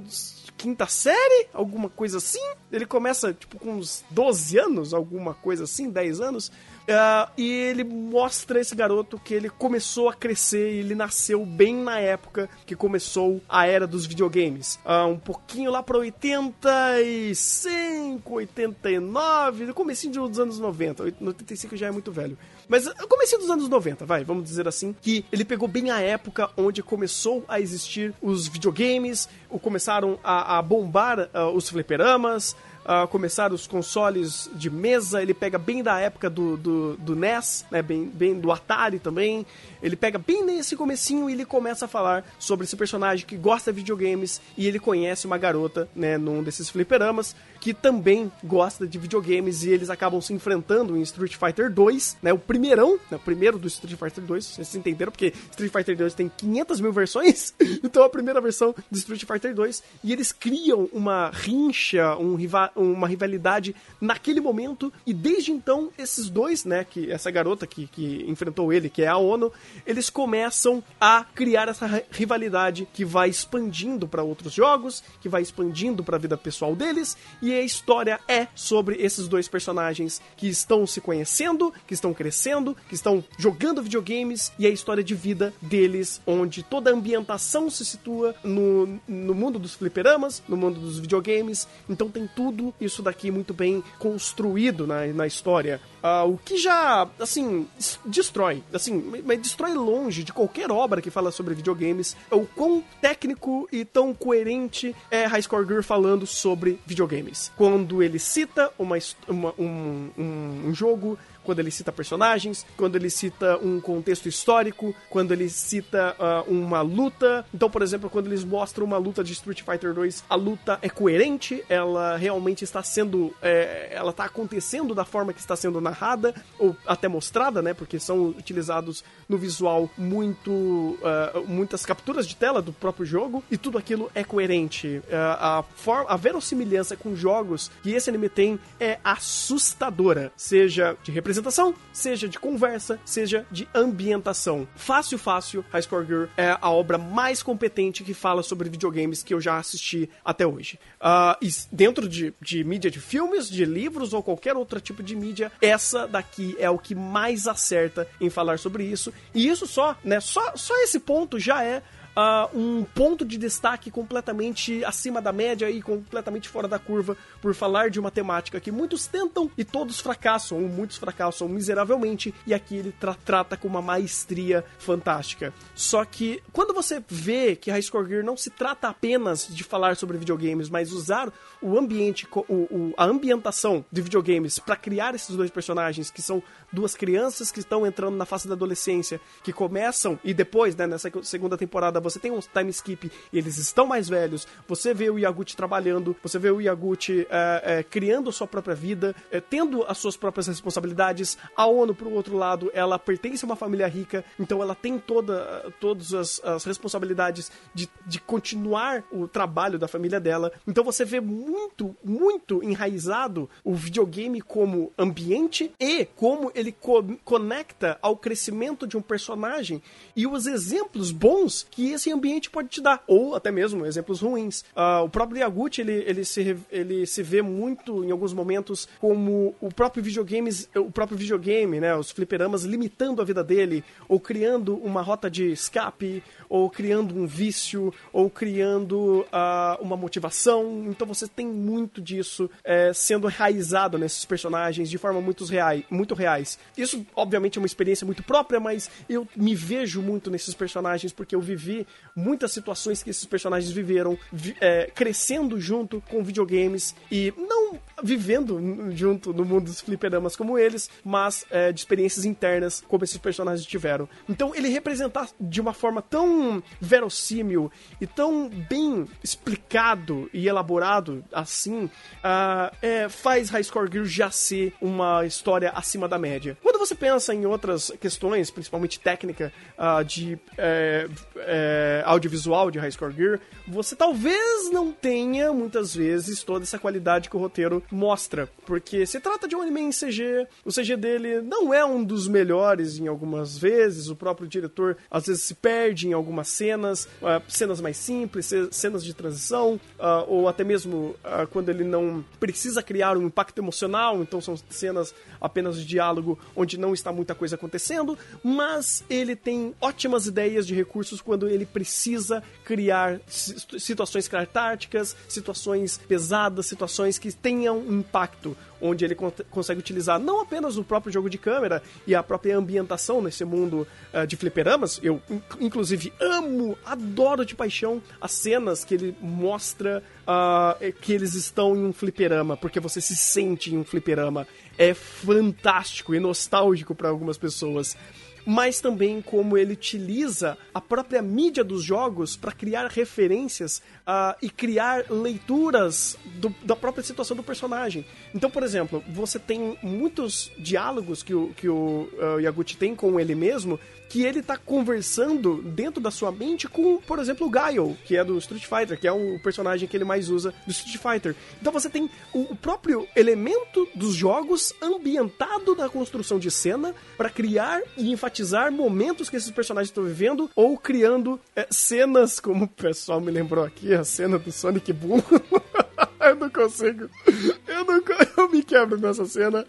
Quinta série, alguma coisa assim. Ele começa, tipo, com uns 12 anos, alguma coisa assim, 10 anos. Ah, e ele mostra esse garoto que ele começou a crescer e ele nasceu bem na época que começou a era dos videogames. Ah, um pouquinho lá pra 85, 89, no comecinho dos anos 90. No 85 já é muito velho. Mas no comecinho dos anos 90, vai, vamos dizer assim, que ele pegou bem a época onde começou a existir os videogames, começaram a, a bombar ah, os fliperamas, ah, começaram os consoles de mesa, ele pega bem da época do, do, do NES, né, bem, bem do Atari também, ele pega bem nesse comecinho e ele começa a falar sobre esse personagem que gosta de videogames e ele conhece uma garota, né, num desses fliperamas, que também gosta de videogames e eles acabam se enfrentando em Street Fighter 2, né, o primeirão, né, o primeiro do Street Fighter 2, vocês entenderam, porque Street Fighter 2 tem 500 mil versões, então a primeira versão do Street Fighter 2, e eles criam uma rincha, um riva uma rivalidade naquele momento, e desde então, esses dois, né, que essa garota que, que enfrentou ele, que é a Ono, eles começam a criar essa ri- rivalidade que vai expandindo para outros jogos, que vai expandindo para a vida pessoal deles, e a história é sobre esses dois personagens que estão se conhecendo, que estão crescendo, que estão jogando videogames e a história de vida deles, onde toda a ambientação se situa no, no mundo dos fliperamas, no mundo dos videogames. Então tem tudo isso daqui muito bem construído na, na história. Ah, o que já, assim, destrói, assim, mas destrói longe de qualquer obra que fala sobre videogames, é o quão técnico e tão coerente é High Score Girl falando sobre videogames. Quando ele cita uma, uma- um, um- um jogo, quando ele cita personagens, quando ele cita um contexto histórico, quando ele cita ah, uma luta. Então, por exemplo, quando eles mostram uma luta de Street Fighter 2, a luta é coerente, ela realmente está sendo. é, ela está acontecendo da forma que está sendo narrada, ou até mostrada, né? Porque são utilizados no visual muito. ah, muitas capturas de tela do próprio jogo, e tudo aquilo é coerente. Ah, a, forma, a verossimilhança com jogos que esse anime tem é assustadora, seja de representação, seja de conversa, seja de ambientação. Fácil, fácil, High Score Girl é a obra mais competente que fala sobre videogames que eu já assisti até hoje. S- dentro de, de mídia de filmes, de livros ou qualquer outro tipo de mídia, essa daqui é o que mais acerta em falar sobre isso. E isso só, né? Só, só esse ponto já é ah, um ponto de destaque completamente acima da média e completamente fora da curva por falar de uma temática que muitos tentam e todos fracassam, ou muitos fracassam miseravelmente, e aqui ele tra- trata com uma maestria fantástica. Só que quando você vê que High Score Gear não se trata apenas de falar sobre videogames, mas usar o ambiente, o, o- a ambientação de videogames para criar esses dois personagens que são duas crianças que estão entrando na fase da adolescência, que começam e depois, né, nessa segunda temporada, você tem um time skip e eles estão mais velhos. Você vê o Yaguchi trabalhando, você vê o Yaguchi é, é, criando sua própria vida, é, tendo as suas próprias responsabilidades. A ONU, por outro lado, ela pertence a uma família rica, então ela tem toda, todas as, as responsabilidades de, de continuar o trabalho da família dela. Então você vê muito, muito enraizado o videogame como ambiente e como ele co- conecta ao crescimento de um personagem e os exemplos bons que esse ambiente pode te dar, ou até mesmo exemplos ruins. Ah, o próprio Yaguchi, ele, ele, se, ele se vê muito, em alguns momentos, como o próprio videogames, o próprio videogame, né, os fliperamas limitando a vida dele, ou criando uma rota de escape, ou criando um vício, ou criando ah, uma motivação. Então você tem muito disso eh, sendo enraizado nesses personagens de forma muito, reai, muito reais. Isso, obviamente, é uma experiência muito própria, mas eu me vejo muito nesses personagens porque eu vivi muitas situações que esses personagens viveram, vi- eh, crescendo junto com videogames e não vivendo junto no mundo dos fliperamas como eles, mas eh, de experiências internas como esses personagens tiveram. Então ele representar de uma forma tão verossímil e tão bem explicado e elaborado assim, ah, é, faz High Score Girl já ser uma história acima da média. Quando você pensa em outras questões, principalmente técnica ah, de é, é, audiovisual de High Score Gear, você talvez não tenha muitas vezes toda essa qualidade que o roteiro mostra, porque se trata de um anime em CG, o CG dele não é um dos melhores em algumas vezes, o próprio diretor às vezes se perde em algumas cenas, ah, cenas mais simples, ce- cenas de transição, ah, ou até mesmo ah, quando ele não precisa criar um impacto emocional, então são cenas apenas de diálogo onde não está muita coisa acontecendo, mas ele tem ótimas ideias de recursos quando ele precisa criar si- situações catárticas, situações pesadas, situações que tenham impacto, onde ele con- consegue utilizar não apenas o próprio jogo de câmera e a própria ambientação nesse mundo ah, de fliperamas. Eu, in- inclusive, amo, adoro de paixão as cenas que ele mostra eh, que eles estão em um fliperama, porque você se sente em um fliperama. É fantástico e nostálgico para algumas pessoas mas também como ele utiliza a própria mídia dos jogos para criar referências ah, e criar leituras do- da própria situação do personagem. Então, por exemplo, você tem muitos diálogos que o, que o ah, Yaguchi tem com ele mesmo, que ele tá conversando dentro da sua mente com, por exemplo, o Guile, que é do Street Fighter, que é o personagem que ele mais usa do Street Fighter. Então você tem o, o próprio elemento dos jogos ambientado na construção de cena para criar e enfatizar momentos que esses personagens estão vivendo ou criando é, cenas, como o pessoal me lembrou aqui, a cena do Sonic Boom. não consigo. Eu, não, eu me quebro nessa cena.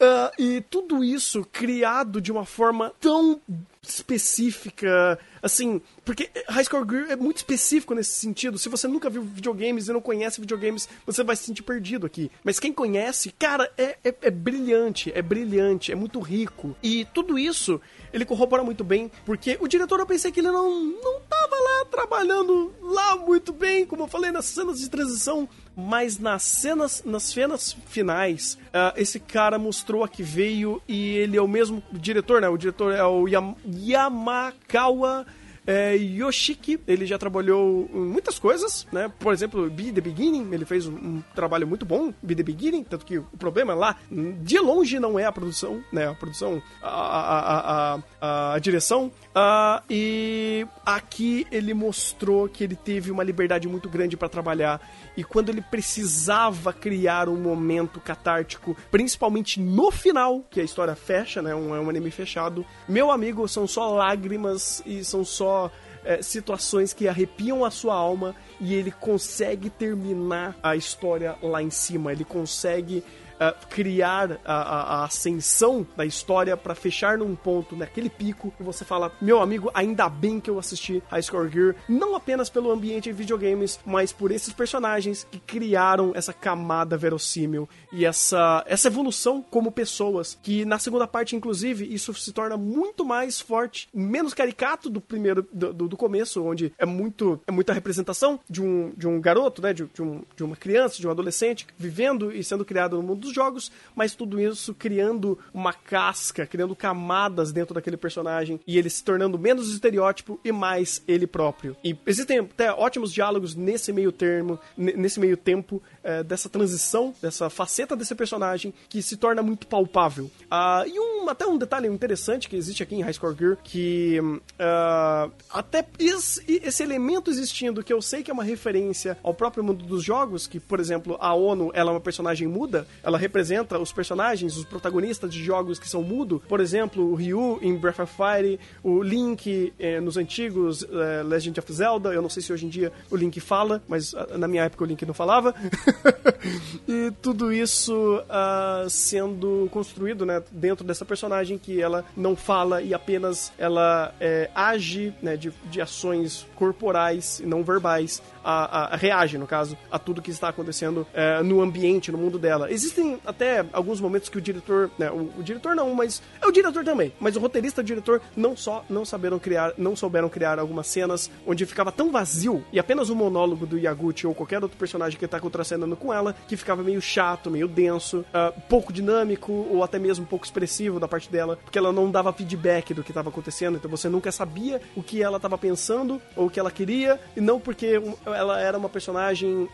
Ah, e tudo isso criado de uma forma tão específica, assim, porque High Score Gear é muito específico nesse sentido. Se você nunca viu videogames e não conhece videogames, você vai se sentir perdido aqui. Mas quem conhece, cara, é, é, é brilhante, é brilhante, é muito rico. E tudo isso ele corrobora muito bem, porque o diretor eu pensei que ele não, não tava lá trabalhando lá muito bem, como eu falei, nas cenas de transição, mas nas cenas, nas cenas finais, ah, esse cara mostrou a que veio e ele é o mesmo diretor, né? O diretor é o Yam Yamakawa é, Yoshiki, ele já trabalhou em muitas coisas, né? Por exemplo, Be The Beginning, ele fez um, um trabalho muito bom, Be The Beginning, tanto que o problema lá, de longe, não é a produção, né? A produção, a, a, a, a, a direção. Ah, e aqui ele mostrou que ele teve uma liberdade muito grande para trabalhar. E quando ele precisava criar um momento catártico, principalmente no final, que a história fecha, né? Um, é um anime fechado. Meu amigo, são só lágrimas e são só é, situações que arrepiam a sua alma e ele consegue terminar a história lá em cima. Ele consegue é, criar a, a- a ascensão da história pra fechar num ponto, naquele pico, e você fala: Meu amigo, ainda bem que eu assisti High Score Gear, não apenas pelo ambiente de videogames, mas por esses personagens que criaram essa camada verossímil e essa, essa evolução como pessoas. Que na segunda parte, inclusive, isso se torna muito mais forte, menos caricato do primeiro, do, do- do começo, onde é muito é muita representação de um, de um garoto, né? De, de um, de uma criança, de um adolescente vivendo e sendo criado no mundo dos jogos, mas tudo isso criando uma casca, criando camadas dentro daquele personagem e ele se tornando menos estereótipo e mais ele próprio. E existem até ótimos diálogos nesse meio termo, ne- nesse meio tempo eh, dessa transição, dessa faceta desse personagem que se torna muito palpável. Ah, e um, até um detalhe interessante que existe aqui em High Score Gear, que ah, até esse, esse elemento existindo, que eu sei que é uma referência ao próprio mundo dos jogos, que, por exemplo, a ONU ela é uma personagem muda, ela representa os personagens, os protagonistas de jogos que são mudo, por exemplo, o Ryu em Breath of Fire, o Link eh, nos antigos eh, Legend of Zelda, eu não sei se hoje em dia o Link fala, mas ah, na minha época o Link não falava. e tudo isso ah, sendo construído né, dentro dessa personagem que ela não fala e apenas ela eh, age né, de, de ações corporais e não verbais, a, a- reage, no caso, a tudo que está acontecendo eh, no ambiente, no mundo dela. Existem até alguns momentos que o diretor, né, o, o diretor não, mas é o diretor também, mas o roteirista e o diretor não só não saberam criar, não souberam criar algumas cenas onde ficava tão vazio e apenas o monólogo do Yaguchi ou qualquer outro personagem que está contracenando com ela, que ficava meio chato, meio denso, ah, pouco dinâmico ou até mesmo pouco expressivo da parte dela, porque ela não dava feedback do que estava acontecendo, então você nunca sabia o que ela estava pensando ou o que ela queria, e não porque ela era uma personagem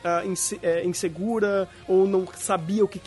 é, insegura ou não sabia o que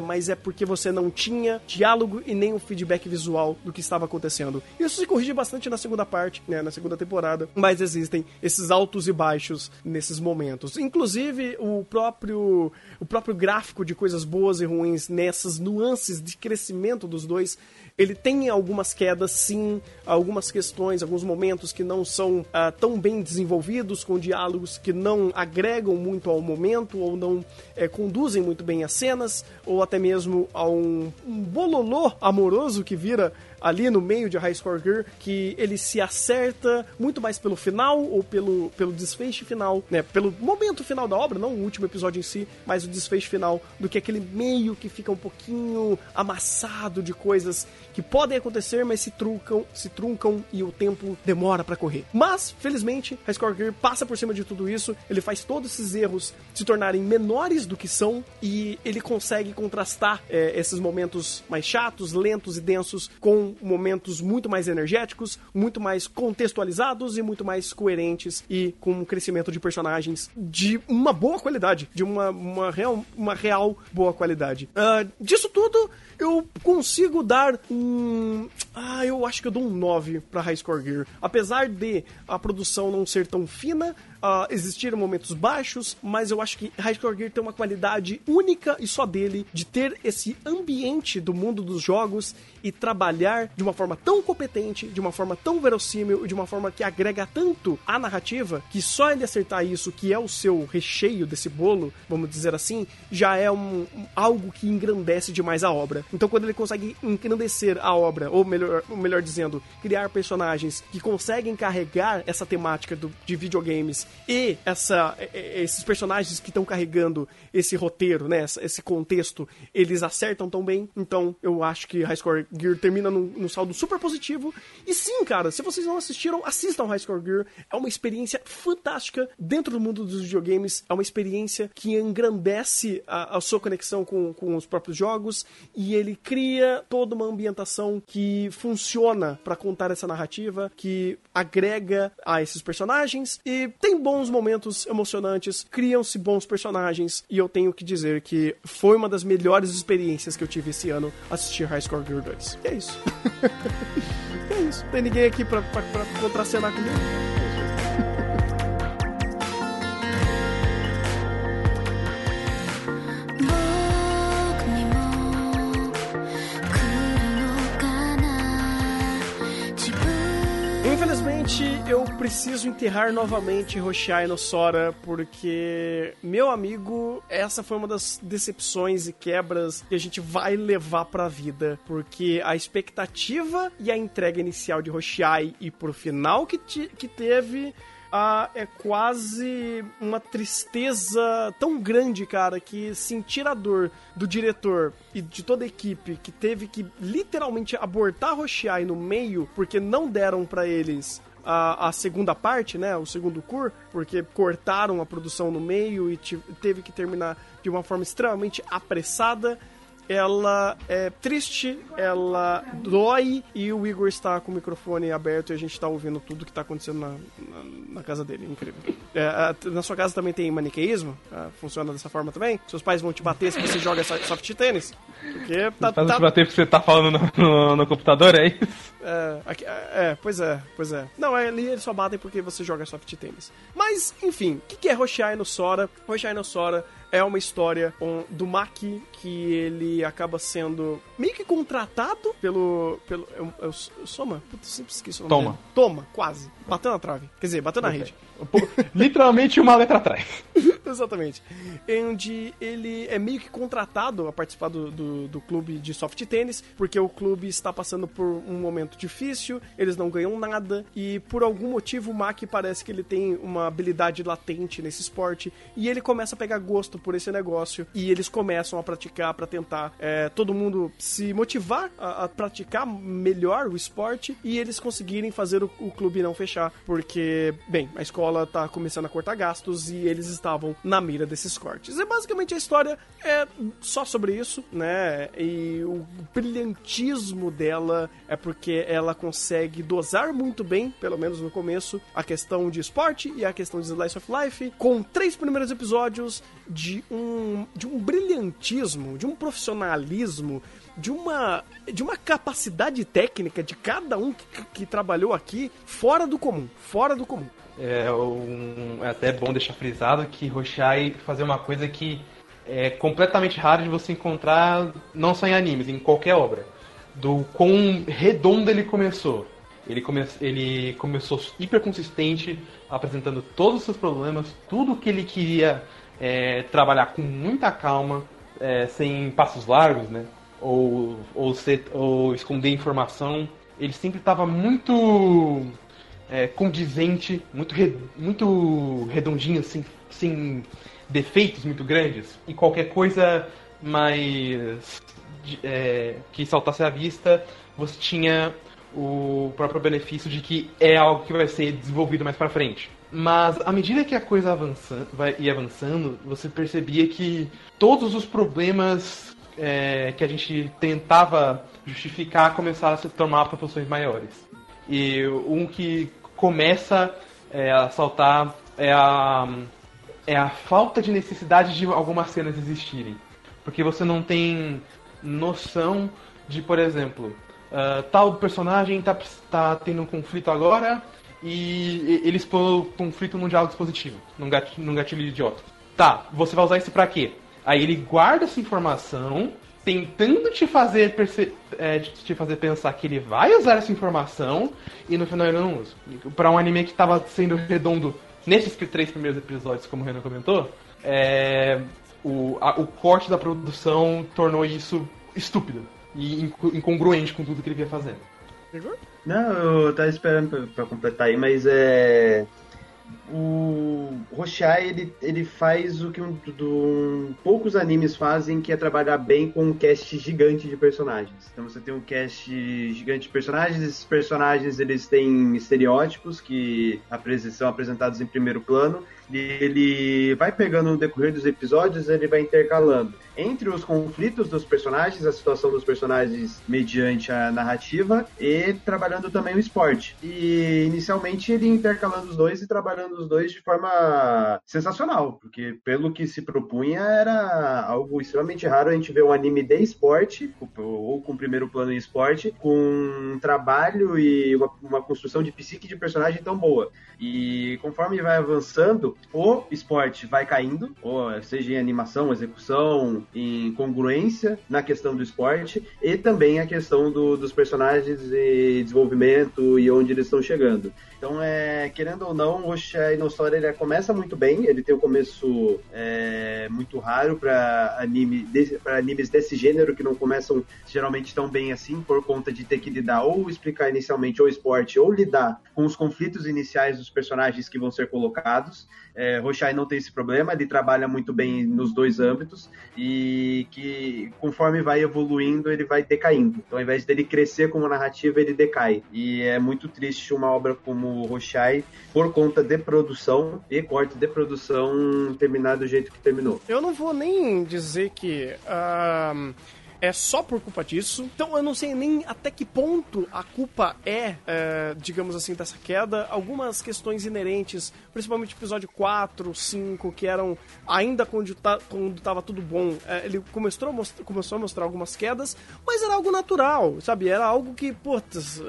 mas é porque você não tinha diálogo e nem um feedback visual do que estava acontecendo. Isso se corrige bastante na segunda parte, né, na segunda temporada, mas existem esses altos e baixos nesses momentos. Inclusive, o próprio, o próprio gráfico de coisas boas e ruins nessas nuances de crescimento dos dois ele tem algumas quedas, sim, algumas questões, alguns momentos que não são ah, tão bem desenvolvidos, com diálogos que não agregam muito ao momento ou não eh, conduzem muito bem as cenas, ou até mesmo a um, um bololô amoroso que vira ali no meio de High Score Gear, que ele se acerta muito mais pelo final ou pelo, pelo desfecho final, né? Pelo momento final da obra, não o último episódio em si, mas o desfecho final, do que aquele meio que fica um pouquinho amassado de coisas que podem acontecer, mas se truncam, se truncam e o tempo demora pra correr. Mas, felizmente, High Gear passa por cima de tudo isso, ele faz todos esses erros se tornarem menores do que são e ele consegue contrastar eh, esses momentos mais chatos, lentos e densos com momentos muito mais energéticos, muito mais contextualizados e muito mais coerentes e com um crescimento de personagens de uma boa qualidade, de uma, uma, real, uma real boa qualidade. Ah, disso tudo, eu consigo dar um. Ah, eu acho que eu dou um 9 pra High Score Gear. Apesar de a produção não ser tão fina, ah, existiram momentos baixos, mas eu acho que High Score Gear tem uma qualidade única e só dele de ter esse ambiente do mundo dos jogos e trabalhar de uma forma tão competente, de uma forma tão verossímil e de uma forma que agrega tanto à narrativa que só ele acertar isso, que é o seu recheio desse bolo, vamos dizer assim, já é um- algo que engrandece demais a obra. Então quando ele consegue engrandecer a obra, ou melhor, ou melhor dizendo, criar personagens que conseguem carregar essa temática do- de videogames e essa, esses personagens que estão carregando esse roteiro, né, esse contexto, eles acertam tão bem. Então eu acho que High Score Gear termina num, num saldo super positivo. E sim, cara, se vocês não assistiram, assistam High Score Gear. É uma experiência fantástica dentro do mundo dos videogames. É uma experiência que engrandece a, a sua conexão com, com os próprios jogos e ele cria toda uma ambientação que funciona pra contar essa narrativa, que agrega a esses personagens e tem bons momentos emocionantes, criam-se bons personagens e eu tenho que dizer que foi uma das melhores experiências que eu tive esse ano assistir High Score Gear 2. E é isso. é isso. Tem ninguém aqui pra, pra, pra contracenar comigo? Eu preciso enterrar novamente Roshai no Sora, porque, meu amigo, essa foi uma das decepções e quebras que a gente vai levar pra vida. Porque a expectativa e a entrega inicial de Roshai e pro final que, ti- que teve. ah, é quase uma tristeza tão grande, cara, que sentir a dor do diretor e de toda a equipe que teve que literalmente abortar Rochiai no meio porque não deram pra eles a, a segunda parte, né, o segundo cur, porque cortaram a produção no meio e teve que terminar de uma forma extremamente apressada ela é triste, ela dói e o Igor está com o microfone aberto e a gente está ouvindo tudo que está acontecendo na, na, na casa dele. Incrível. É, a- na sua casa também tem maniqueísmo? Ah, funciona dessa forma também? Seus pais vão te bater se você joga so- soft tênis? Porque tá, tá- te bater porque você tá falando no, no- no computador, é isso? é, aqui- é, pois é, pois é. Não, é, ali eles só batem porque você joga soft tênis. Mas, enfim, o que, que é Roshai no Sora? Roshai no Sora é uma história um, do Maki que ele acaba sendo meio que contratado pelo. pelo o- é o Soma? Putz, eu sempre esqueço o nome Toma. dele. Toma, quase. Bateu na trave. Quer dizer, bateu na rede. Literalmente uma letra atrás. Exatamente. Onde ele é meio que contratado a participar do, do, do clube de soft tênis, porque o clube está passando por um momento difícil, eles não ganham nada, e por algum motivo o Mack parece que ele tem uma habilidade latente nesse esporte, e ele começa a pegar gosto por esse negócio, e eles começam a praticar para tentar é, todo mundo se motivar a, a praticar melhor o esporte, e eles conseguirem fazer o, o clube não fechar, porque, bem, a escola tá começando a cortar gastos e eles estavam na mira desses cortes. E basicamente a história é só sobre isso, né? E o brilhantismo dela é porque ela consegue dosar muito bem, pelo menos no começo, a questão de esporte e a questão de Slice of Life, com três primeiros episódios de um, de um brilhantismo, de um profissionalismo, de uma, de uma capacidade técnica de cada um que, que trabalhou aqui fora do comum, fora do comum. É, um- é até bom deixar frisado que Roshai fazer uma coisa que é completamente raro de você encontrar, não só em animes, em qualquer obra. Do quão redondo ele começou. Ele, come, ele começou hiper consistente, apresentando todos os seus problemas, tudo que ele queria é, trabalhar com muita calma, é, sem passos largos, né? Ou, ou, ser, ou esconder informação. Ele sempre estava muito é, condizente, muito, re- muito redondinho, sem, sem defeitos muito grandes. E qualquer coisa mais é, que saltasse à vista, você tinha o próprio benefício de que é algo que vai ser desenvolvido mais pra frente. Mas à medida que a coisa avança, vai, ia avançando, você percebia que todos os problemas é, que a gente tentava justificar começaram a se tornar proporções maiores. E um que começa é, a saltar é a, é a falta de necessidade de algumas cenas existirem. Porque você não tem noção de, por exemplo, ah, tal personagem tá, tá tendo um conflito agora e ele expõe o conflito mundial dispositivo, num gatilho, num gatilho idiota. Tá, você vai usar isso pra quê? Aí ele guarda essa informação, tentando te fazer, é, te fazer pensar que ele vai usar essa informação, e no final ele não usa. Pra um anime que tava sendo redondo nesses três primeiros episódios, como o Renan comentou, é, o, a- o corte da produção tornou isso estúpido e inco- incongruente com tudo que ele vinha fazendo. Não, eu tava esperando pra, pra completar aí, mas é. O Roshai, ele, ele faz o que um, do- poucos animes fazem, que é trabalhar bem com um cast gigante de personagens. Então você tem um cast gigante de personagens, esses personagens eles têm estereótipos que são apresentados em primeiro plano, e ele vai pegando no decorrer dos episódios, ele vai intercalando entre os conflitos dos personagens, a situação dos personagens mediante a narrativa e trabalhando também o esporte. E inicialmente ele intercalando os dois e trabalhando os dois de forma sensacional, porque pelo que se propunha era algo extremamente raro a gente ver um anime de esporte, ou com primeiro plano em esporte, com um trabalho e uma, uma construção de psique de personagem tão boa. E conforme vai avançando, o esporte vai caindo, ou seja em animação, execução, em congruência na questão do esporte, e também a questão do- dos personagens e desenvolvimento e onde eles estão chegando. Então, é, querendo ou não, o Roshai no Story ele começa muito bem, ele tem um começo é, muito raro para anime, animes desse gênero que não começam geralmente tão bem assim, por conta de ter que lidar ou explicar inicialmente o esporte ou lidar com os conflitos iniciais dos personagens que vão ser colocados. É, Roshai não tem esse problema, ele trabalha muito bem nos dois âmbitos e que conforme vai evoluindo ele vai decaindo. Então, ao invés dele crescer como narrativa, ele decai. E é muito triste uma obra como Roshai, por conta de produção e corte de produção, terminar do jeito que terminou. Eu não vou nem dizer que ahn, é só por culpa disso. Então eu não sei nem até que ponto a culpa é, é, digamos assim, dessa queda. Algumas questões inerentes, principalmente episódio 4, 5, que eram ainda quando, tá, quando tava tudo bom. é, ele começou a, mostrar, começou a mostrar algumas quedas, mas era algo natural, sabe? Era algo que, putz,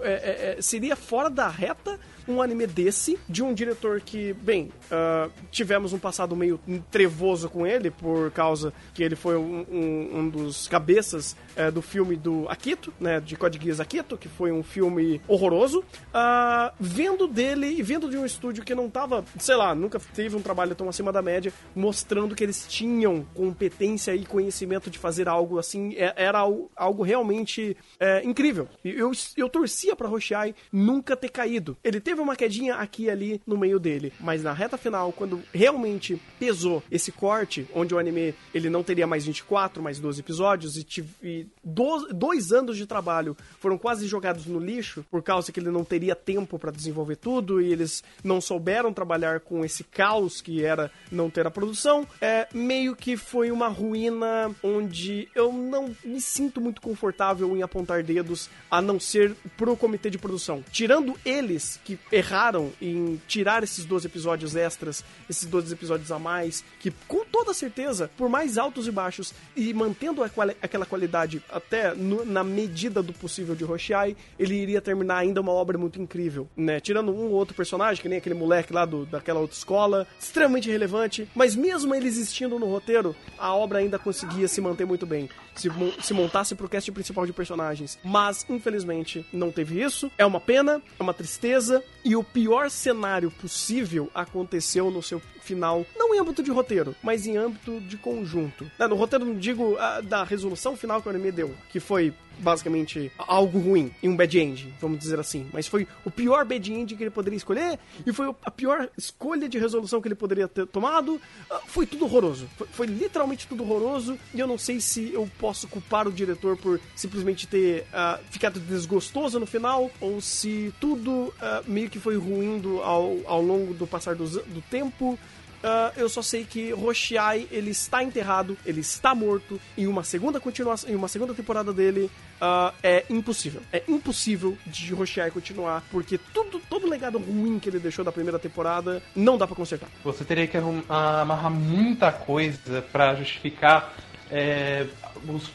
é, é, é, seria fora da reta um anime desse, de um diretor que, bem, ah, tivemos um passado meio trevoso com ele, por causa que ele foi um, um- um dos cabeças eh, do filme do Akito, né, de Code Geass Akito, que foi um filme horroroso. Ah, vendo dele e vendo de um estúdio que não tava, sei lá, nunca teve um trabalho tão acima da média, mostrando que eles tinham competência e conhecimento de fazer algo assim, é- era al- algo realmente é, incrível. Eu, eu torcia pra Roshai nunca ter caído. Ele teve uma quedinha aqui e ali no meio dele, mas na reta final, quando realmente pesou esse corte, onde o anime ele não teria mais 24, mais 12 episódios, e, tive, e dois, dois anos de trabalho foram quase jogados no lixo, por causa que ele não teria tempo pra desenvolver tudo, e eles não souberam trabalhar com esse caos que era não ter a produção, é meio que foi uma ruína onde eu não me sinto muito confortável em apontar dedos, a não ser pro comitê de produção. Tirando eles que erraram em tirar esses 12 episódios extras, esses 12 episódios a mais, que com toda certeza, por mais altos e baixos, e mantendo quali- aquela qualidade até no- na medida do possível de Roshai, ele iria terminar ainda uma obra muito incrível, né? Tirando um ou outro personagem, que nem aquele moleque lá do, daquela outra escola, extremamente relevante, mas mesmo ele existindo no roteiro, a obra ainda conseguia se manter muito bem. Se, se montasse pro cast principal de personagens. Mas, infelizmente, não teve isso. É uma pena, é uma tristeza. E o pior cenário possível aconteceu no seu final, não em âmbito de roteiro, mas em âmbito de conjunto. Né, No roteiro, não digo ah, da resolução final que o anime deu, que foi basicamente algo ruim, e um bad end, vamos dizer assim. Mas foi o pior bad end que ele poderia escolher, e foi a pior escolha de resolução que ele poderia ter tomado. Ah, Foi tudo horroroso. Foi, foi literalmente tudo horroroso, e eu não sei se eu posso culpar o diretor por simplesmente ter ah, ficado desgostoso no final, ou se tudo ah, meio que foi ruindo ao, ao longo do passar do, do tempo. Ah, eu só sei que Roshiai ele está enterrado, ele está morto. Em uma segunda continuação, em uma segunda temporada dele ah, é impossível. É impossível de Roshiai continuar, porque tudo, todo o legado ruim que ele deixou da primeira temporada não dá pra consertar. Você teria que amarrar muita coisa pra justificar é, os,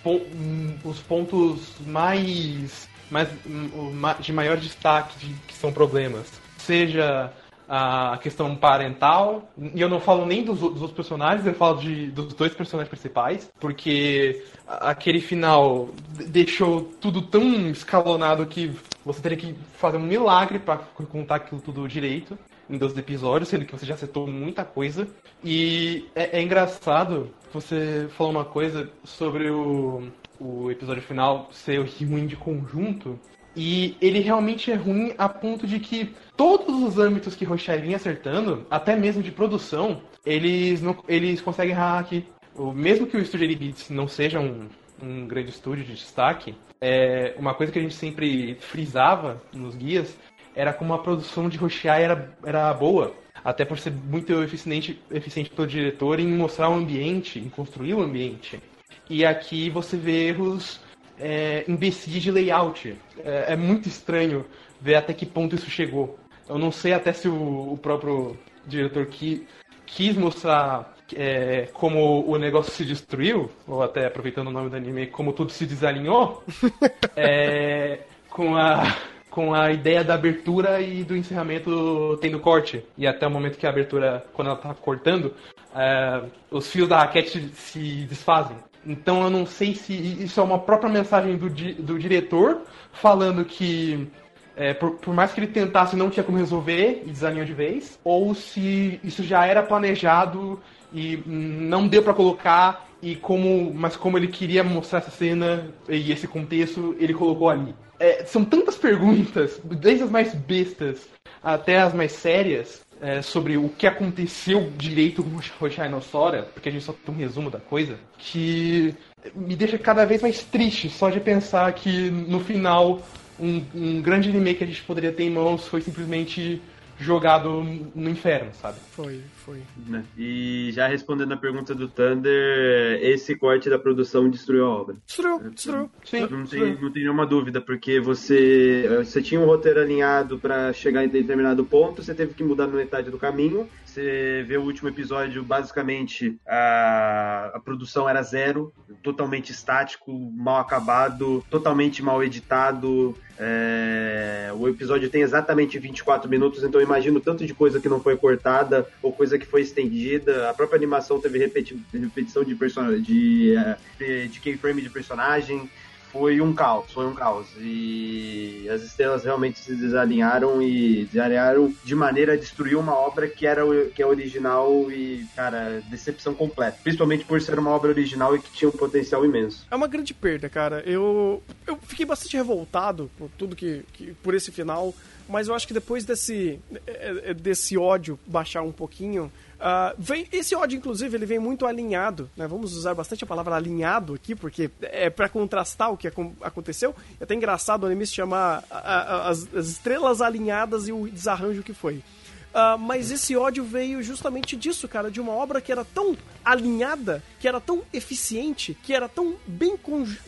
os pontos mais, mais hum, de maior destaque de- que são problemas. seja a questão parental, e eu não falo nem dos, dos outros personagens, eu falo de, dos dois personagens principais, porque aquele final deixou tudo tão escalonado que você teria que fazer um milagre para contar aquilo tudo direito em 12 episódios, sendo que você já acertou muita coisa. E é, é engraçado, você falou uma coisa sobre o, o episódio final ser ruim de conjunto. E ele realmente é ruim a ponto de que todos os âmbitos que Rochai vinha acertando, até mesmo de produção, eles, não, eles conseguem errar aqui. O, mesmo que o Studio 8 Bits não seja um, um grande estúdio de destaque, é, uma coisa que a gente sempre frisava nos guias era como a produção de Rochai era, era boa. Até por ser muito eficiente, eficiente pelo diretor em mostrar o ambiente, em construir o ambiente. E aqui você vê erros é, imbecis de layout. É, é muito estranho ver até que ponto isso chegou. Eu não sei até se o, o próprio diretor qui, quis mostrar é, como o negócio se destruiu, ou até aproveitando o nome do anime, como tudo se desalinhou, é, com a com a ideia da abertura e do encerramento tendo corte. E até o momento que a abertura, quando ela tá cortando, é, os fios da raquete se desfazem. Então eu não sei se isso é uma própria mensagem do, do diretor falando que é, por, por mais que ele tentasse não tinha como resolver e desalinhou de vez, ou se isso já era planejado e não deu pra colocar e como, mas como ele queria mostrar essa cena e esse contexto, ele colocou ali. É, são tantas perguntas, desde as mais bestas até as mais sérias, é, sobre o que aconteceu direito com o Roshai no Sora, porque a gente só tem um resumo da coisa, que me deixa cada vez mais triste só de pensar que no final um, um grande anime que a gente poderia ter em mãos foi simplesmente jogado no inferno, sabe? Foi, foi. né? E já respondendo a pergunta do Thunder, esse corte da produção destruiu a obra. Destruiu, destruiu. Sim, Não tem, não tem nenhuma dúvida, porque você, você tinha um roteiro alinhado pra chegar em determinado ponto, você teve que mudar na metade do caminho. Você vê o último episódio, basicamente a, a produção era zero, totalmente estático, mal acabado, totalmente mal editado. É, o episódio tem exatamente 24 minutos, então eu imagino o tanto de coisa que não foi cortada ou coisa que foi estendida. A própria animação teve repeti- repetição de, person de, eh, de, de keyframe de personagem foi um caos, foi um caos. E as estrelas realmente se desalinharam e desalinharam de maneira a destruir uma obra que era que é original e, cara, decepção completa. Principalmente por ser uma obra original e que tinha um potencial imenso. É uma grande perda, cara. Eu, eu fiquei bastante revoltado por tudo que, que- por esse final, mas eu acho que depois desse é, é, desse ódio baixar um pouquinho, ah, vem esse ódio inclusive ele vem muito alinhado, né? Vamos usar bastante a palavra alinhado aqui porque é pra contrastar o que acon- aconteceu. É até engraçado o anime se chamar a- a- as, as estrelas alinhadas e o desarranjo que foi. Ah, mas esse ódio veio justamente disso, cara, de uma obra que era tão alinhada, que era tão eficiente, que era tão bem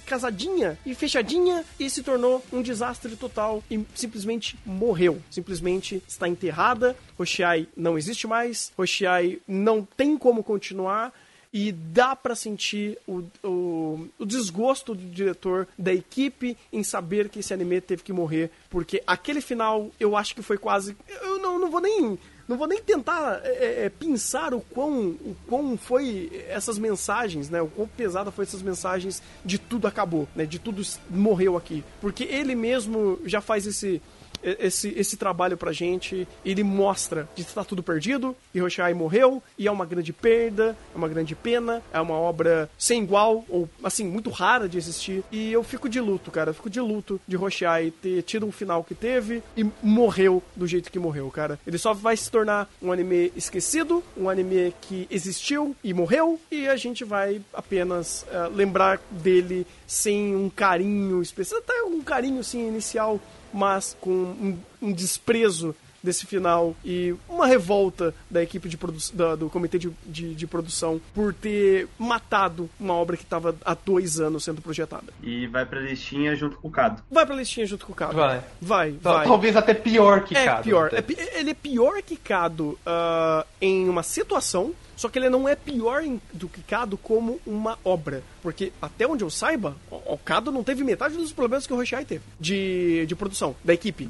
casadinha e fechadinha e se tornou um desastre total e simplesmente morreu. Simplesmente está enterrada. Hoshiai não existe mais. Hoshiai não tem como continuar. E dá pra sentir o, o, o desgosto do diretor, da equipe, em saber que esse anime teve que morrer. Porque aquele final, eu acho que foi quase. Eu não, não vou nem. Não vou nem tentar é, é, pensar o quão, o quão foi essas mensagens, né? O quão pesada foi essas mensagens de tudo acabou, né? De tudo morreu aqui. Porque ele mesmo já faz esse, esse, esse trabalho pra gente. Ele mostra que está tudo perdido, Hiroshai morreu, e é uma grande perda, é uma grande pena, é uma obra sem igual, ou assim, muito rara de existir. E eu fico de luto, cara. Eu fico de luto de Hiroshai ter tido um final que teve e morreu do jeito que morreu, cara. Ele só vai se tornar um anime esquecido, um anime que existiu e morreu, e a gente vai apenas eh, lembrar dele sem um carinho especial, até um carinho sim inicial mas com um, um desprezo desse final e uma revolta da equipe de da- do comitê de, de, de produção por ter matado uma obra que estava há dois anos sendo projetada. E vai pra listinha junto com o Cado. Vai pra listinha junto com o Cado. Vai. Vai, Tal- vai. Talvez até pior que É Cado, pior. até. É pi- ele é pior que Cado ah, em uma situação, só que ele não é pior em- do que Cado como uma obra. Porque, até onde eu saiba, o, Cado não teve metade dos problemas que o Rochai teve de, de produção, da equipe.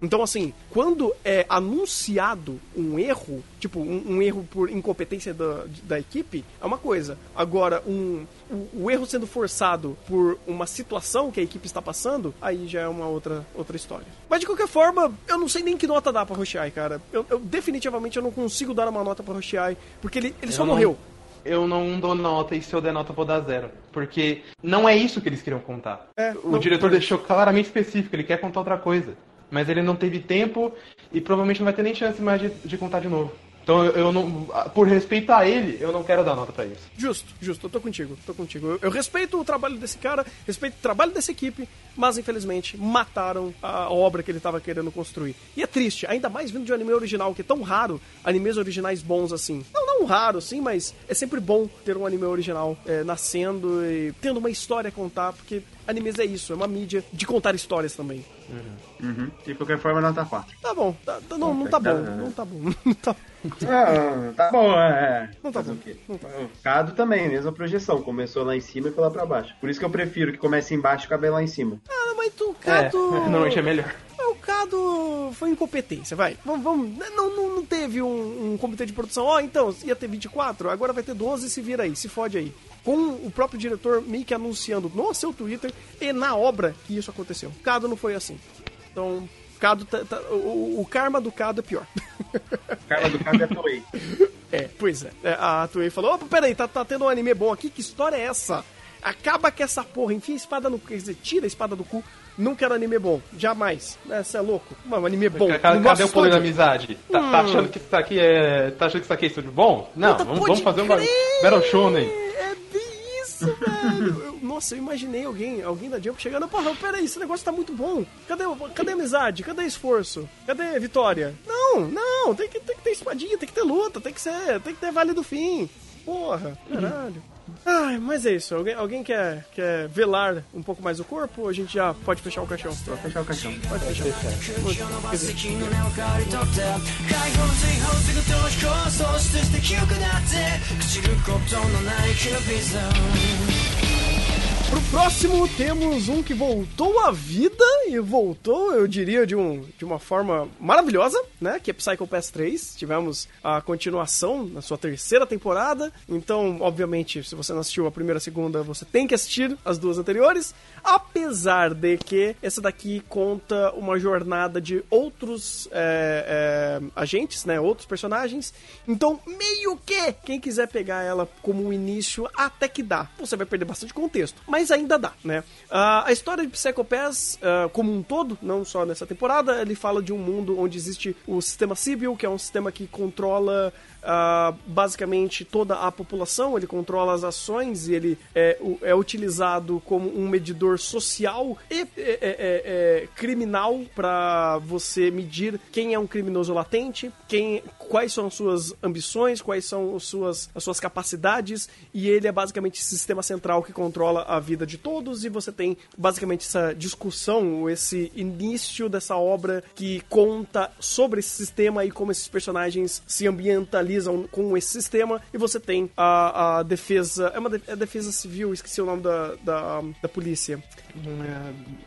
Então, assim, quando é anunciado um erro, tipo, um, um erro por incompetência da, da equipe, é uma coisa. Agora, um, o, o erro sendo forçado por uma situação que a equipe está passando, aí já é uma outra, outra história. Mas de qualquer forma, eu não sei nem que nota dá pra Roshiai, cara. Eu, eu definitivamente eu não consigo dar uma nota pra Roshiai, porque ele, ele só não- morreu. Eu não dou nota e se eu der nota eu vou dar zero. Porque não é isso que eles queriam contar. É, o não- diretor deixou claramente específico, ele quer contar outra coisa. Mas ele não teve tempo e provavelmente não vai ter nem chance mais de, de contar de novo. Então eu, não. Por respeito a ele, eu não quero dar nota pra isso. Justo, justo, eu tô contigo, tô contigo. Eu, eu respeito o trabalho desse cara, respeito o trabalho dessa equipe, mas infelizmente mataram a obra que ele tava querendo construir. E é triste, ainda mais vindo de um anime original, que é tão raro, animes originais bons assim. Não, não raro, sim, mas é sempre bom ter um anime original é, nascendo e tendo uma história a contar, porque animes é isso, é uma mídia de contar histórias também. Uhum. De qualquer forma, nota 4. Tá bom, tá- tá- não, não tá bom, não tá bom, não tá Ah, tá bom, é. Não tá bom, o quê? não tá. O Cado também, mesma projeção. Começou lá em cima e foi lá pra baixo. Por isso que eu prefiro que comece embaixo e acabe lá em cima. Ah, mas tu, É, Cato... normalmente é melhor. O Cado foi incompetência, vai. Vamos, vamos. Não, não, não teve um, um comitê de produção. Ó, então, ia ter 24, agora vai ter 12, se vira aí, se fode aí. Com o próprio diretor meio que anunciando no seu Twitter e na obra que isso aconteceu. Cado não foi assim. Então, Cado tá- tá- o, o- o karma do Cado é pior. Carla do Cado é Toei. É, pois é. É, a Toei falou: opa, peraí, tá, tá tendo um anime bom aqui? Que história é essa? Acaba com essa porra, enfia a espada no. Quer dizer, tira a espada do cu. Não quero anime bom. Jamais. Você é louco? Mano, anime bom. Cadê, cadê o poder da amizade? Tá, tá achando que isso aqui é. Tá achando que isso aqui é estúdio bom? Não, Puta, vamos, vamos fazer um crer! Battle Shonen. É isso, velho. Eu- nossa, eu imaginei alguém, alguém da Jump chegando, porra, peraí, esse negócio tá muito bom. Cadê, cadê amizade? Cadê esforço? Cadê vitória? Não, não, tem que, tem que ter espadinha, tem que ter luta, tem que ser, tem que ter vale do fim. Porra, caralho. Ai, mas é isso. Alguém, alguém quer, quer velar um pouco mais o corpo ou a gente já pode fechar o caixão? Fechar o caixão. Pode fechar. Quer dizer, Pro próximo temos um que voltou à vida e voltou, eu diria, de, um, de uma forma maravilhosa, né? Que é Psycho Pass 3. Tivemos a continuação na sua terceira temporada. Então, obviamente, se você não assistiu a primeira e a segunda, você tem que assistir as duas anteriores. Apesar de que essa daqui conta uma jornada de outros é, é, agentes, né? Outros personagens. Então, meio que, quem quiser pegar ela como um início, até que dá. Você vai perder bastante contexto, mas ainda dá, né? Ah, a história de Psycho Pass, ah, como um todo, não só nessa temporada, ele fala de um mundo onde existe o sistema Sibyl, que é um sistema que controla ah, basicamente toda a população, ele controla as ações e ele é, é utilizado como um medidor social e é, é, criminal para você medir quem é um criminoso latente, quem, quais são as suas ambições, quais são as suas, as suas capacidades, e ele é basicamente sistema central que controla a vida de todos, e você tem basicamente essa discussão, esse início dessa obra que conta sobre esse sistema e como esses personagens se com esse sistema, e você tem a, a defesa. É uma de- é defesa civil, esqueci o nome da, da, da polícia.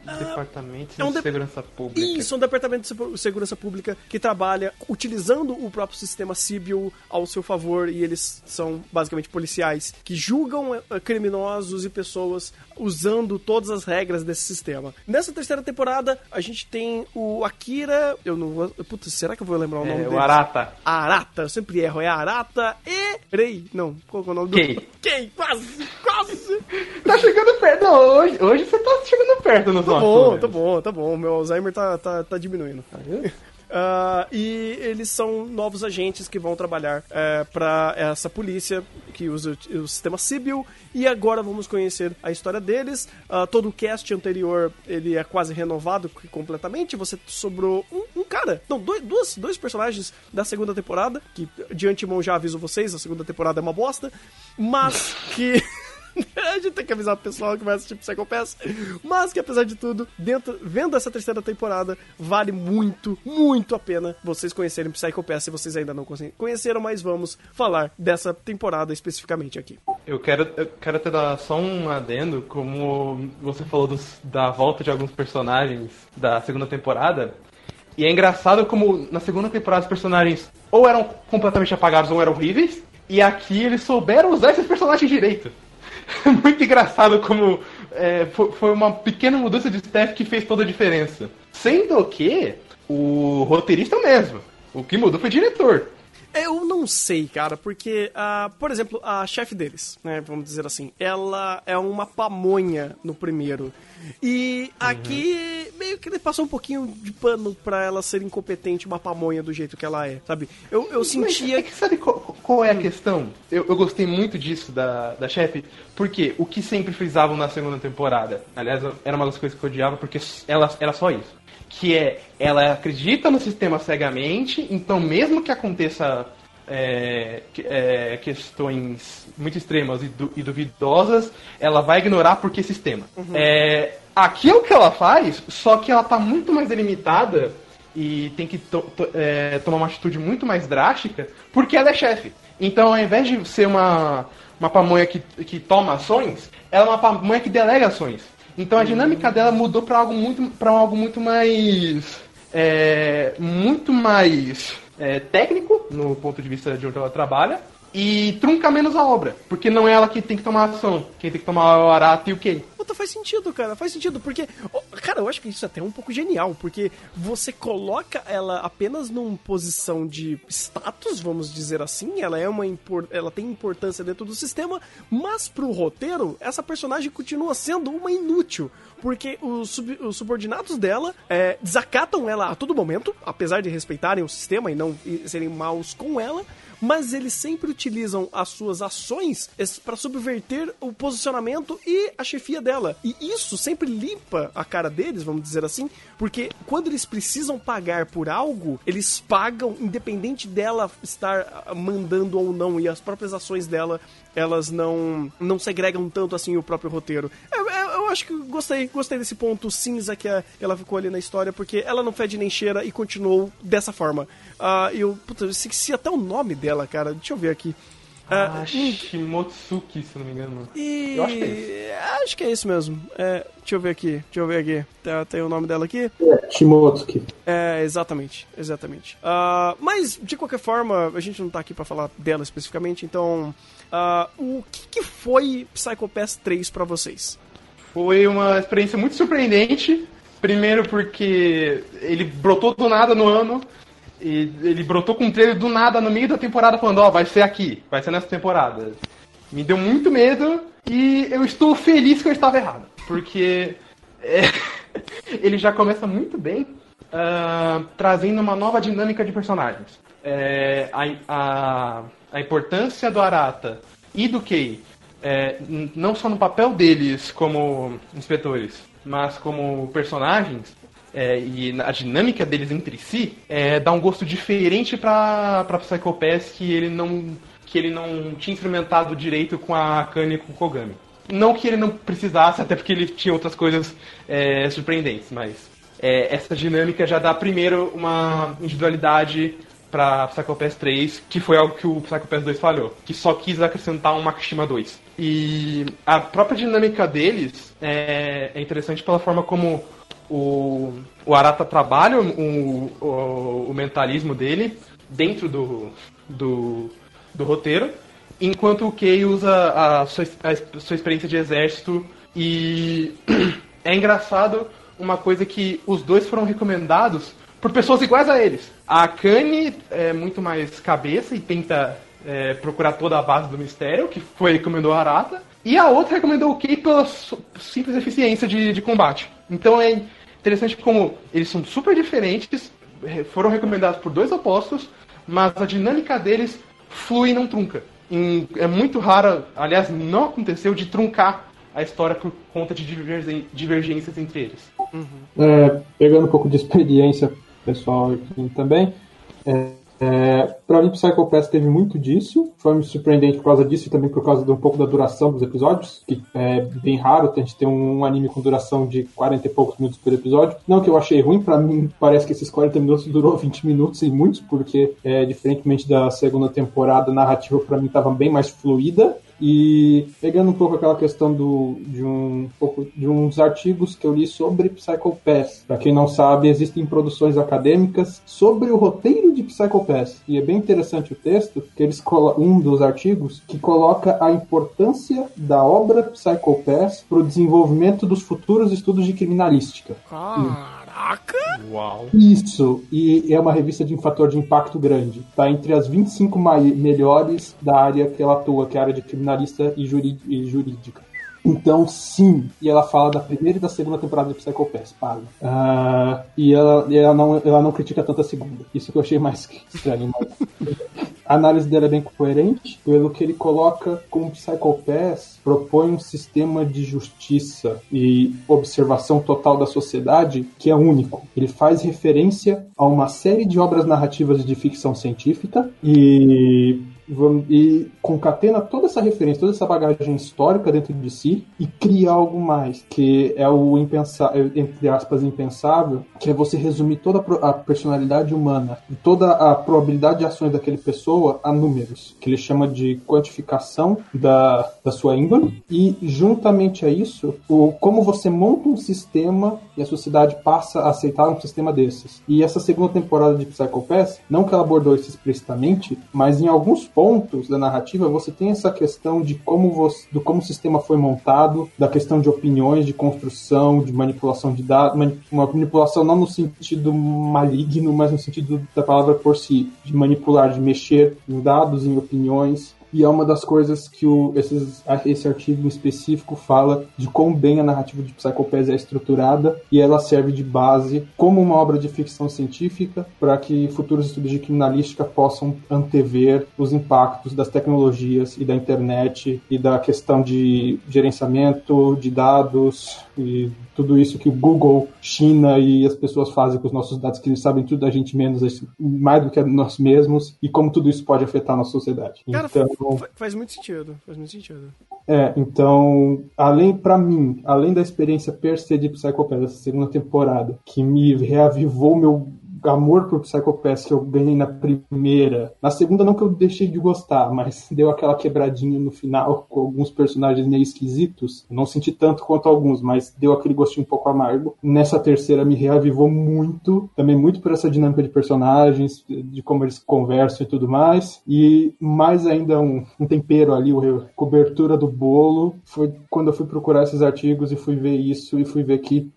É, departamento é um de de- Segurança Pública. Isso, é um departamento de Segu- segurança pública que trabalha utilizando o próprio sistema Sibyl ao seu favor e eles são basicamente policiais que julgam eh, criminosos e pessoas usando todas as regras desse sistema. Nessa terceira temporada, a gente tem o Akira, eu não vou, putz, será que eu vou lembrar o nome É, dele? o Arata. Arata, eu sempre erro, é Arata e Rei. Não, qual é o nome do Kei. Kei, quase, quase. Tá chegando perto. Não, hoje, hoje você tá chegando perto nos Tá bom, tá bom, tá bom. Meu Alzheimer tá, tá, tá diminuindo. Ah, e eles são novos agentes que vão trabalhar é, para essa polícia que usa o, o sistema Sibyl. E agora vamos conhecer a história deles. Ah, todo o cast anterior ele é quase renovado completamente. Você sobrou um, um cara, não, dois, duas, dois personagens da segunda temporada. Que de antemão já aviso vocês: a segunda temporada é uma bosta. Mas que. Gente tem que avisar o pessoal que vai assistir Psycho Pass. Mas que apesar de tudo, dentro, vendo essa terceira temporada, vale muito, muito a pena vocês conhecerem Psycho Pass se vocês ainda não conhe- conheceram, mas vamos falar dessa temporada especificamente aqui. Eu quero, eu quero te dar só um adendo, como você falou dos- da volta de alguns personagens da segunda temporada. E é engraçado como na segunda temporada os personagens ou eram completamente apagados ou eram horríveis. E aqui eles souberam usar esses personagens direito. Muito engraçado como é, fo- foi uma pequena mudança de staff que fez toda a diferença. Sendo que o roteirista é o mesmo. O que mudou foi o diretor. Eu não sei, cara, porque, ah, por exemplo, a chefe deles, né, vamos dizer assim, ela é uma pamonha no primeiro. E aqui, meio que ele passou um pouquinho de pano pra ela ser incompetente, uma pamonha do jeito que ela é, sabe? Eu, eu Mas sentia é que sabe qual, qual é a questão? Eu, eu gostei muito disso da, da chefe, porque o que sempre frisavam na segunda temporada, aliás, era uma das coisas que eu odiava, porque ela era só isso. Que é, ela acredita no sistema cegamente, então mesmo que aconteça é, é, questões muito extremas e, du- e duvidosas, ela vai ignorar porque sistema. É, aqui é o que ela faz, só que ela tá muito mais delimitada e tem que to- to- é, tomar uma atitude muito mais drástica porque ela é chefe. Então, ao invés de ser uma, uma pamonha que, que toma ações, ela é uma pamonha que delega ações. Então, a dinâmica dela mudou para algo muito para algo muito mais é, muito mais é, técnico no ponto de vista de onde ela trabalha e trunca menos a obra, porque não é ela que tem que tomar ação, quem tem que tomar o Arata e o Kei. Puta, faz sentido, cara. Faz sentido, porque. Cara, eu acho que isso é até um pouco genial, porque você coloca ela apenas numa posição de status, vamos dizer assim. Ela é uma impor- ela tem importância dentro do sistema, mas pro roteiro, essa personagem continua sendo uma inútil. Porque os, sub- os subordinados dela é, desacatam ela a todo momento, apesar de respeitarem o sistema e não serem maus com ela mas eles sempre utilizam as suas ações para subverter o posicionamento e a chefia dela. E isso sempre limpa a cara deles, vamos dizer assim, porque quando eles precisam pagar por algo, eles pagam independente dela estar ah, mandando ou não e as próprias ações dela elas não não segregam tanto assim o próprio roteiro. Eu, eu- eu acho que gostei, gostei desse ponto cinza que, ela ficou ali na história, porque ela não fede nem cheira e continuou dessa forma. Ah, eu, puta, eu esqueci até o nome dela, cara. Deixa eu ver aqui. Ah, Ah, Shimotsuki, se não me engano. e... Eu acho que é Acho que é isso mesmo. É, deixa eu ver aqui, deixa eu ver aqui. Tá, tem o nome dela aqui? Shimotsuki. É, exatamente, exatamente. Ah, mas, de qualquer forma, a gente não tá aqui pra falar dela especificamente, então... ah, o que, que foi Psycho Pass 3 pra vocês? Foi uma experiência muito surpreendente. Primeiro porque ele brotou do nada no ano. E ele brotou com um trailer do nada no meio da temporada falando, ó, vai ser aqui, vai ser nessa temporada. Me deu muito medo e eu estou feliz que eu estava errado. Porque é, ele já começa muito bem, ah, trazendo uma nova dinâmica de personagens. É, a, a, a importância do Arata e do Kei, é, não só no papel deles como inspetores, mas como personagens, é, e a dinâmica deles entre si, é, dá um gosto diferente pra, pra Psycho Pass que ele não que ele não tinha experimentado direito com a Akane e com o Kogami. Não que ele não precisasse, até porque ele tinha outras coisas é, surpreendentes, mas é, essa dinâmica já dá primeiro uma individualidade pra Psycho Pass 3, que foi algo que o Psycho Pass 2 falhou, que só quis acrescentar um Makishima 2. E a própria dinâmica deles é, é interessante pela forma como o, o Arata trabalha o, o, o mentalismo dele dentro do, do, do roteiro, enquanto o Kei usa a sua, a sua experiência de exército e é engraçado uma coisa que os dois foram recomendados por pessoas iguais a eles. A Akane é muito mais cabeça e tenta é, procurar toda a base do mistério, que foi recomendou a Arata, e a outra recomendou o Kei pela simples eficiência de, de combate. Então é interessante como eles são super diferentes, foram recomendados por dois opostos, mas a dinâmica deles flui e não trunca. É muito raro, aliás, não aconteceu de truncar a história por conta de divergências entre eles. É, pegando um pouco de experiência pessoal aqui também, é, é, para mim Psycho Pass teve muito disso, foi me surpreendente por causa disso e também por causa de um pouco da duração dos episódios, que é bem raro a gente ter um anime com duração de 40 e poucos minutos por episódio. Não que eu achei ruim, para mim parece que esses 40 minutos durou 20 minutos e muitos, porque é, diferentemente da segunda temporada, a narrativa para mim estava bem mais fluida. E pegando um pouco aquela questão do, de, um, pouco, de uns artigos que eu li sobre Psycho Pass. Para quem não sabe, existem produções acadêmicas sobre o roteiro de Psycho Pass. E é bem interessante o texto, que eles um dos artigos que coloca a importância da obra Psycho Pass para o desenvolvimento dos futuros estudos de criminalística. Caraca! Uau. Isso, e é uma revista de um fator de impacto grande. Está entre as 25 mai- melhores da área que ela atua, que é a área de criminalista e, e jurídica. Então, sim, e ela fala da primeira e da segunda temporada de Psycho Pass, paga. Ah, e ela, e ela, não, ela não critica tanto a segunda. Isso que eu achei mais estranho. Mas... A análise dela é bem coerente, pelo que ele coloca como Psycho Pass propõe um sistema de justiça e observação total da sociedade que é único. Ele faz referência a uma série de obras narrativas de ficção científica e e concatena toda essa referência, toda essa bagagem histórica dentro de si e cria algo mais, que é o impensável, entre aspas, impensável, que é você resumir toda a personalidade humana e toda a probabilidade de ações daquela pessoa a números, que ele chama de quantificação da, da sua índole. E juntamente a isso, o, como você monta um sistema e a sociedade passa a aceitar um sistema desses. E essa segunda temporada de Psycho Pass, não que ela abordou isso explicitamente, mas em alguns pontos da narrativa você tem essa questão de como você, do como o sistema foi montado, da questão de opiniões, de construção, de manipulação de dados, uma manipulação não no sentido maligno, mas no sentido da palavra por si, de manipular, de mexer em dados, em opiniões. E é uma das coisas que o, esses, esse artigo específico fala de quão bem a narrativa de Psycho Pass é estruturada e ela serve de base como uma obra de ficção científica para que futuros estudos de criminalística possam antever os impactos das tecnologias e da internet e da questão de gerenciamento de dados e tudo isso que o Google, China e as pessoas fazem com os nossos dados, que eles sabem tudo da gente menos, mais do que nós mesmos, e como tudo isso pode afetar a nossa sociedade. Cara, então, fa- faz muito sentido. Faz muito sentido. é, então, além para mim, além da experiência per se de Psycho Pass, essa segunda temporada, que me reavivou meu amor por Psycho Pass que eu ganhei na primeira. Na segunda não que eu deixei de gostar, mas deu aquela quebradinha no final com alguns personagens meio esquisitos. Não senti tanto quanto alguns, mas deu aquele gostinho um pouco amargo. Nessa terceira me reavivou muito, também muito por essa dinâmica de personagens, de como eles conversam e tudo mais. E mais ainda um, um tempero ali, a cobertura do bolo, foi quando eu fui procurar esses artigos e fui ver isso e fui ver que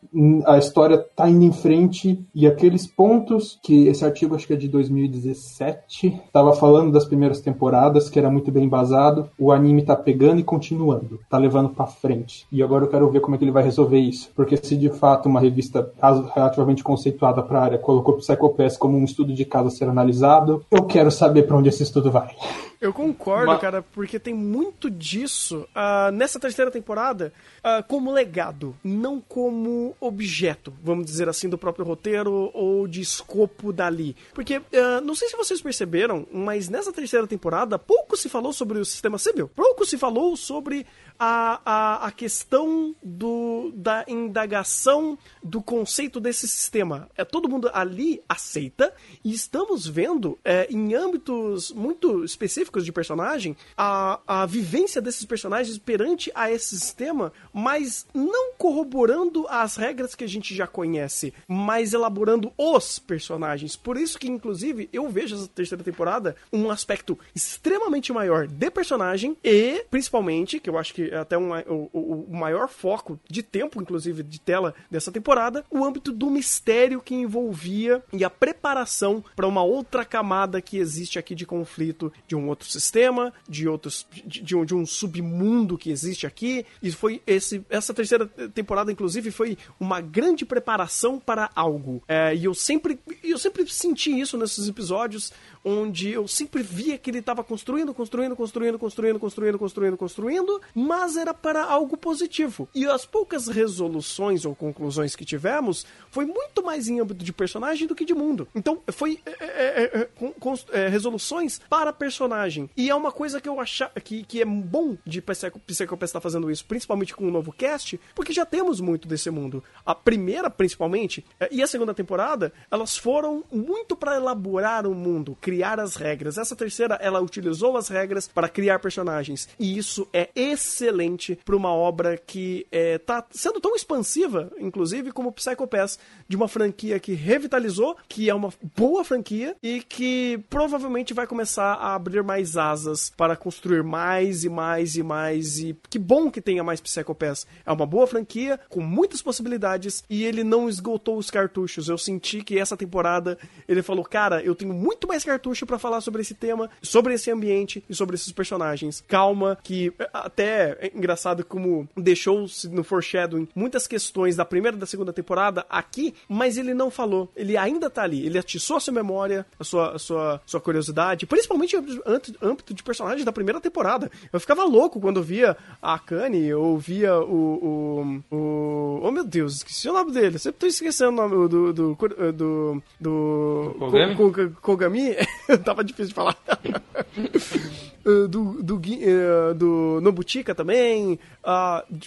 a história tá indo em frente e aqueles pontos que esse artigo acho que é de 2017 tava falando das primeiras temporadas que era muito bem embasado o anime tá pegando e continuando tá levando pra frente. E agora eu quero ver como é que ele vai resolver isso porque se de fato uma revista relativamente conceituada pra área colocou Psycho Pass como um estudo de caso a ser analisado eu quero saber pra onde esse estudo vai Eu concordo, Mas- cara, porque tem muito disso ah, nessa terceira temporada ah, como legado, não como objeto, vamos dizer assim, do próprio roteiro ou de escopo dali. Porque, ah, não sei se vocês perceberam, mas nessa terceira temporada pouco se falou sobre o sistema civil. Pouco se falou sobre a, a, a questão do, da indagação do conceito desse sistema. É, todo mundo ali aceita e estamos vendo é, em âmbitos muito específicos de personagem a, a vivência desses personagens perante a esse sistema, mas não corroborando as regras que a gente já conhece, mas elaborando os personagens. Por isso que, inclusive, eu vejo essa terceira temporada um aspecto extremamente maior de personagem e, principalmente, que eu acho que é até um, o, o- maior foco de tempo, inclusive, de tela dessa temporada, o âmbito do mistério que envolvia e a preparação para uma outra camada que existe aqui de conflito de um outro sistema, de outros de, de um, de um submundo que existe aqui. E foi esse essa terceira temporada, inclusive, foi uma grande preparação para algo. É, e eu sempre eu sempre senti isso nesses episódios onde eu sempre via que ele estava construindo, construindo, construindo, construindo, construindo, construindo, construindo, mas era para algo positivo. E as poucas resoluções ou conclusões que tivemos foi muito mais em âmbito de personagem do que de mundo. Então, foi é, é, é, com- é, resoluções para personagem. E é uma coisa que eu achar que, que é bom de Psycho, Psychopass estar fazendo isso, principalmente com o novo cast, porque já temos muito desse mundo. A primeira, principalmente, é, e a segunda temporada, elas foram muito para elaborar o mundo, criar as regras. Essa terceira, ela utilizou as regras para criar personagens. E isso é excelente para uma obra que é, tá sendo tão expansiva, inclusive, como Psycho Pass, de uma franquia que revitalizou, que é uma boa franquia e que provavelmente vai começar a abrir mais asas para construir mais e mais e mais. E que bom que tenha mais Psycho Pass. É uma boa franquia com muitas possibilidades e ele não esgotou os cartuchos. Eu senti que essa temporada ele falou: Cara, eu tenho muito mais cartucho para falar sobre esse tema, sobre esse ambiente e sobre esses personagens. Calma, que é, até é engraçado como deixou-se no foreshadowing muitas questões da primeira e da segunda temporada aqui, mas ele não falou. Ele ainda tá ali. Ele atiçou a sua memória, a sua, a sua, sua curiosidade, principalmente no âmbito- de personagens da primeira temporada. Eu ficava louco quando via a Kanye ou via o. o, o oh meu Deus, esqueci o nome dele. Sempre tô esquecendo o nome do. do. do. do, do Kogami? Ko- Ko- Kogami. Tava difícil de falar. Uh, do, do, uh, do Nobutika também,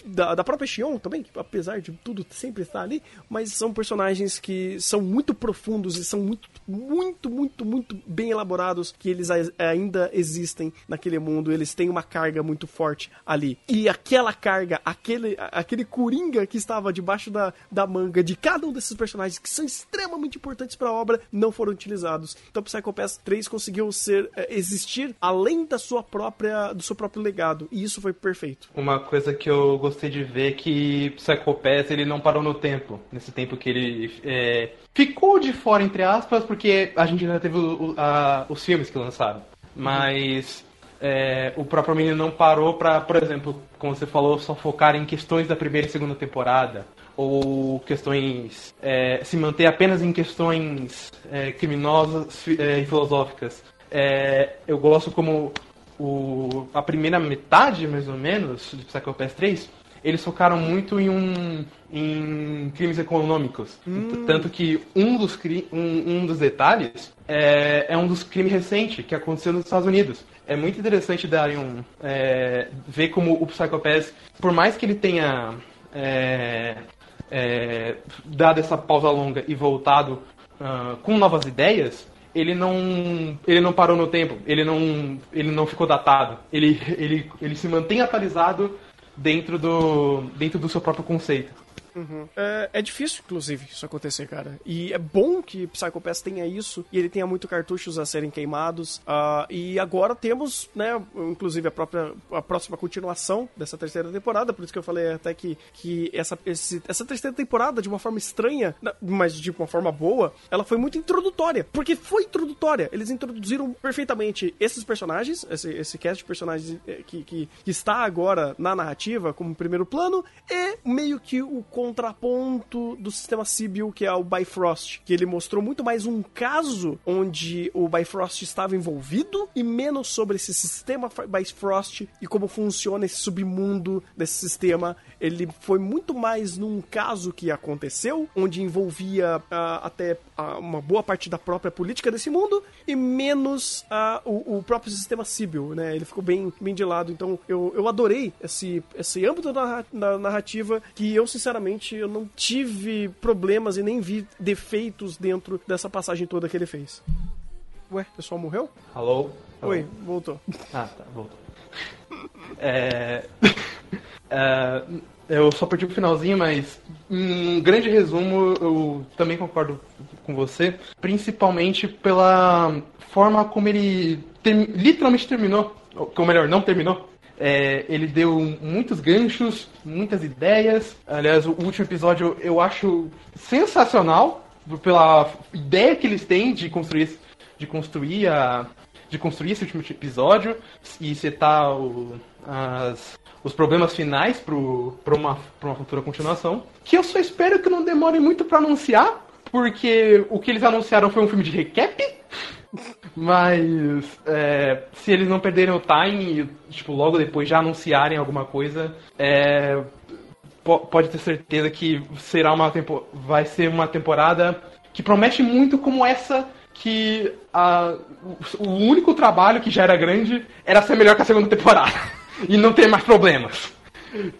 da, da própria Shion também, que apesar de tudo sempre estar ali, mas são personagens que são muito profundos e são muito, muito, muito, muito bem elaborados, que eles ainda existem naquele mundo, eles têm uma carga muito forte ali. E aquela carga, aquele, aquele coringa que estava debaixo da, da manga de cada um desses personagens, que são extremamente importantes para a obra, não foram utilizados. Então Psycho Pass 3 conseguiu ser, eh, existir além da sua própria, do seu próprio legado, e isso foi perfeito. Uma coisa que eu gostei de ver é que Psycho Pass ele não parou no tempo. Nesse tempo que ele é, ficou de fora, entre aspas, porque a gente ainda teve o- a- os filmes que lançaram. Mas é, o próprio menino não parou pra, por exemplo, como você falou, só focar em questões da primeira e segunda temporada. Ou questões. é, se manter apenas em questões é, criminosas é, e filosóficas. É, eu gosto como o, a primeira metade, mais ou menos, de Psycho Pass 3, eles focaram muito em um em crimes econômicos. Tanto que um dos, cri- um, um dos detalhes é, é um dos crimes recentes que aconteceu nos Estados Unidos. É muito interessante darem um, é, ver como o Psycho Pass, por mais que ele tenha é, é, dado essa pausa longa e voltado ah, com novas ideias, ele não ele não parou no tempo, ele não ele não ficou datado. Ele ele ele se mantém atualizado dentro do dentro do seu próprio conceito. É, é difícil, inclusive, isso acontecer, cara. E é bom que Psycho Pass tenha isso e ele tenha muito cartuchos a serem queimados. Ah, e agora temos, né, inclusive a própria a próxima continuação dessa terceira temporada. Por isso que eu falei até que, que essa, esse- essa terceira temporada, de uma forma estranha, mas de uma forma boa, ela foi muito introdutória. Porque foi introdutória. Eles introduziram perfeitamente esses personagens, esse, esse cast de personagens eh, que, que, que está agora na narrativa como primeiro plano, e meio que o contraponto do sistema Sibyl, que é o Bifrost, que ele mostrou muito mais um caso onde o Bifrost estava envolvido e menos sobre esse sistema Bifrost e como funciona esse submundo desse sistema. Ele foi muito mais num caso que aconteceu, onde envolvia ah, até uma boa parte da própria política desse mundo e menos ah, o, o próprio sistema Sibyl, né? Ele ficou bem, bem de lado. Então eu, eu adorei esse, esse âmbito da, da narrativa que eu, sinceramente, eu não tive problemas e nem vi defeitos dentro dessa passagem toda que ele fez. Ué, o pessoal morreu? Alô? Oi, voltou. Ah, tá, voltou. É... é, Eu só perdi o finalzinho, mas um grande resumo, eu também concordo com você, principalmente pela forma como ele termi- literalmente terminou, ou ou melhor, não terminou. É, ele deu muitos ganchos, muitas ideias. Aliás, o último episódio eu acho sensacional pela ideia que eles têm de construir, de construir a, de construir esse último episódio e setar o, as, os problemas finais para uma, pra uma futura continuação. Que eu só espero que não demore muito para anunciar, porque o que eles anunciaram foi um filme de recap. Mas é, se eles não perderem o time e tipo, logo depois já anunciarem alguma coisa, é, po- pode ter certeza que será uma tempo, vai ser uma temporada que promete muito como essa que a- o único trabalho que já era grande era ser melhor que a segunda temporada e não ter mais problemas.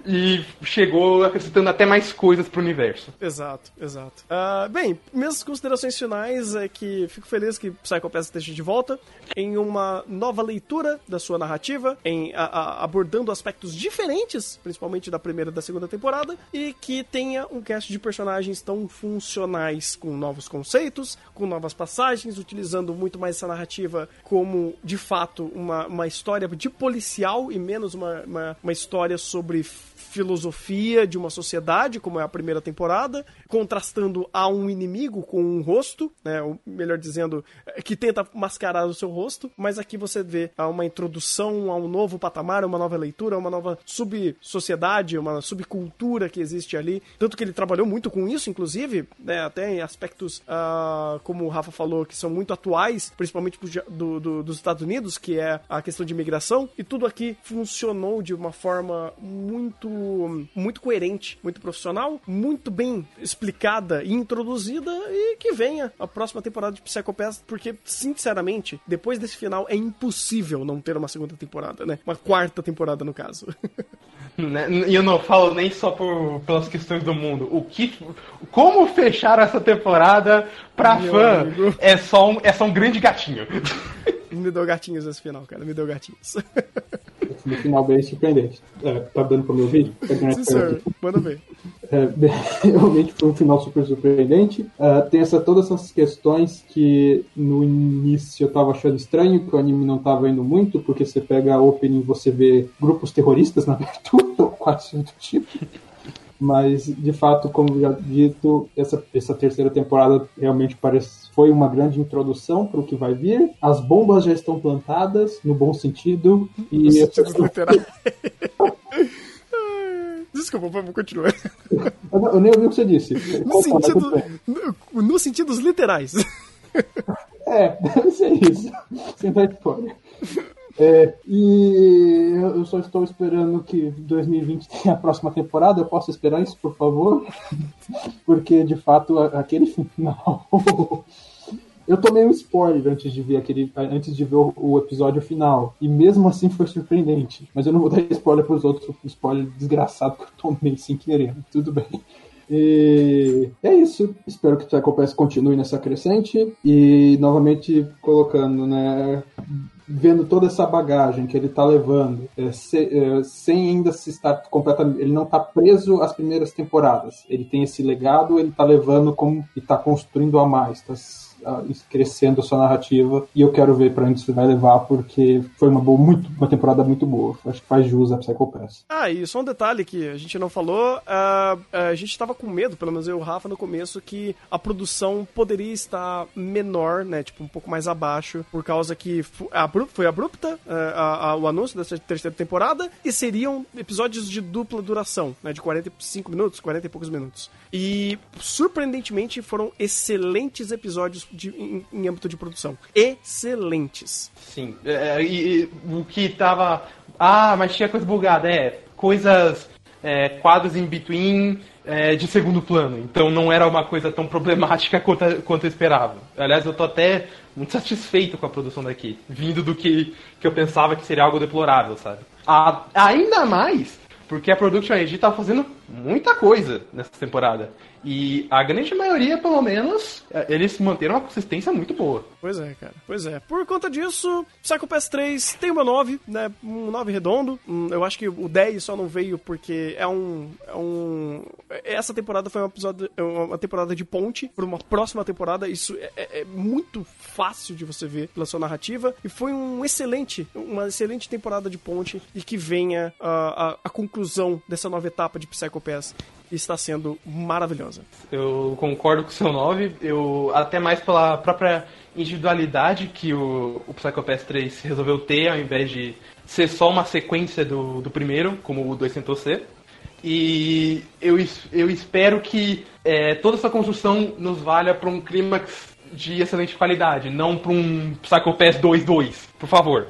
E chegou acrescentando até mais coisas pro universo. Exato, exato. Ah, bem, minhas considerações finais é que fico feliz que Psycho Pass esteja de volta em uma nova leitura da sua narrativa, em a- a- abordando aspectos diferentes, principalmente da primeira e da segunda temporada, e que tenha um cast de personagens tão funcionais, com novos conceitos, com novas passagens, utilizando muito mais essa narrativa como, de fato, uma, uma história de policial e menos uma, uma, uma história sobre f- filosofia de uma sociedade, como é a primeira temporada, contrastando a um inimigo com um rosto, né, ou melhor dizendo, eh, que tenta mascarar o seu rosto, mas aqui você vê uma introdução a um novo patamar, uma nova leitura, uma nova subsociedade, uma subcultura que existe ali, tanto que ele trabalhou muito com isso, inclusive, né, até em aspectos, ah, como o Rafa falou, que são muito atuais, principalmente do- do- dos Estados Unidos, que é a questão de imigração, e tudo aqui funcionou de uma forma muito, muito coerente, muito profissional, muito bem explicada e introduzida, e que venha a próxima temporada de Psycho Pass, porque, sinceramente, depois desse final é impossível não ter uma segunda temporada, né? Uma quarta temporada, no caso. Né? E eu não falo nem só por, pelas questões do mundo. O que, como fechar essa temporada pra Meu fã amigo. é só, um, é só um grande gatinho. Me deu gatinhos esse final, cara, me deu gatinhos. No final, bem surpreendente. É, tá dando pra me ouvir? Tá Sim, senhor. Manda ver. É, bem, realmente foi um final super surpreendente. Ah, tem essa, todas essas questões que no início eu tava achando estranho, que o anime não tava indo muito, porque você pega a opening e você vê grupos terroristas na abertura, ou quase do tipo. Mas, de fato, como já dito, essa, essa terceira temporada realmente parece, foi uma grande introdução para o que vai vir. As bombas já estão plantadas, no bom sentido. E Nos sentidos literais. Desculpa, vamos continuar. eu, eu nem ouvi o que você disse. No, sentido, no, no sentidos literais. É, deve ser isso. Sem dar spoiler. É, e eu só estou esperando que 2020 tenha a próxima temporada. Eu posso esperar isso, por favor? Porque, de fato, aquele final. Eu tomei um spoiler antes de ver aquele, antes de ver o, o episódio final. E mesmo assim foi surpreendente. Mas eu não vou dar spoiler pros outros, o spoiler desgraçado que eu tomei sem querer. Tudo bem. E é isso. Espero que o Psycho Pass continue nessa crescente. E novamente colocando, né? Vendo toda essa bagagem que ele tá levando, é, se- é, sem ainda se estar completamente. Ele não tá preso às primeiras temporadas. Ele tem esse legado, ele tá levando como. e tá construindo a mais. Tá crescendo a sua narrativa. E eu quero ver pra onde isso vai levar, porque foi uma, boa, muito, uma temporada muito boa. Acho que faz jus a Psycho Pass. Ah, e só um detalhe que a gente não falou, ah, a gente tava com medo, pelo menos eu e o Rafa no começo, que a produção poderia estar menor, né, tipo, um pouco mais abaixo, por causa que foi abrupta ah, a- a- o anúncio dessa terceira temporada, e seriam episódios de dupla duração, né, de 45 minutos, 40 e poucos minutos. E, surpreendentemente, foram excelentes episódios de- em, em âmbito de produção. Excelentes. Sim. É, e, e o que tava. Ah, mas tinha coisa bugada. É, coisas. É, quadros in between é, de segundo plano. Então não era uma coisa tão problemática quanto, quanto eu esperava. Aliás, eu tô até muito satisfeito com a produção daqui. Vindo do que, que eu pensava que seria algo deplorável, sabe? A- ainda mais porque a Production IG tá fazendo muita coisa nessa temporada. E a grande maioria, pelo menos, é, eles manteram uma consistência muito boa. Pois é, cara. Pois é. Por conta disso, Psycho Pass 3 tem uma 9, né? Um 9 redondo. Hum, Eu acho que o 10 só não veio porque é um. É um... Essa temporada foi uma, episódio, é uma temporada de ponte para uma próxima temporada. Isso é, é- é muito fácil de você ver pela sua narrativa. E foi um excelente, uma excelente temporada de ponte. E que venha a, a, a conclusão dessa nova etapa de Psycho Pass. Está sendo maravilhosa. Eu concordo com o seu 9, eu até mais pela própria individualidade que o, o Psycho Pass 3 resolveu ter, ao invés de ser só uma sequência do, do primeiro, como o 2 tentou ser. E eu, eu espero que é, toda essa construção nos valha para um clímax de excelente qualidade, não pra um Psycho Pass 2.2, por favor.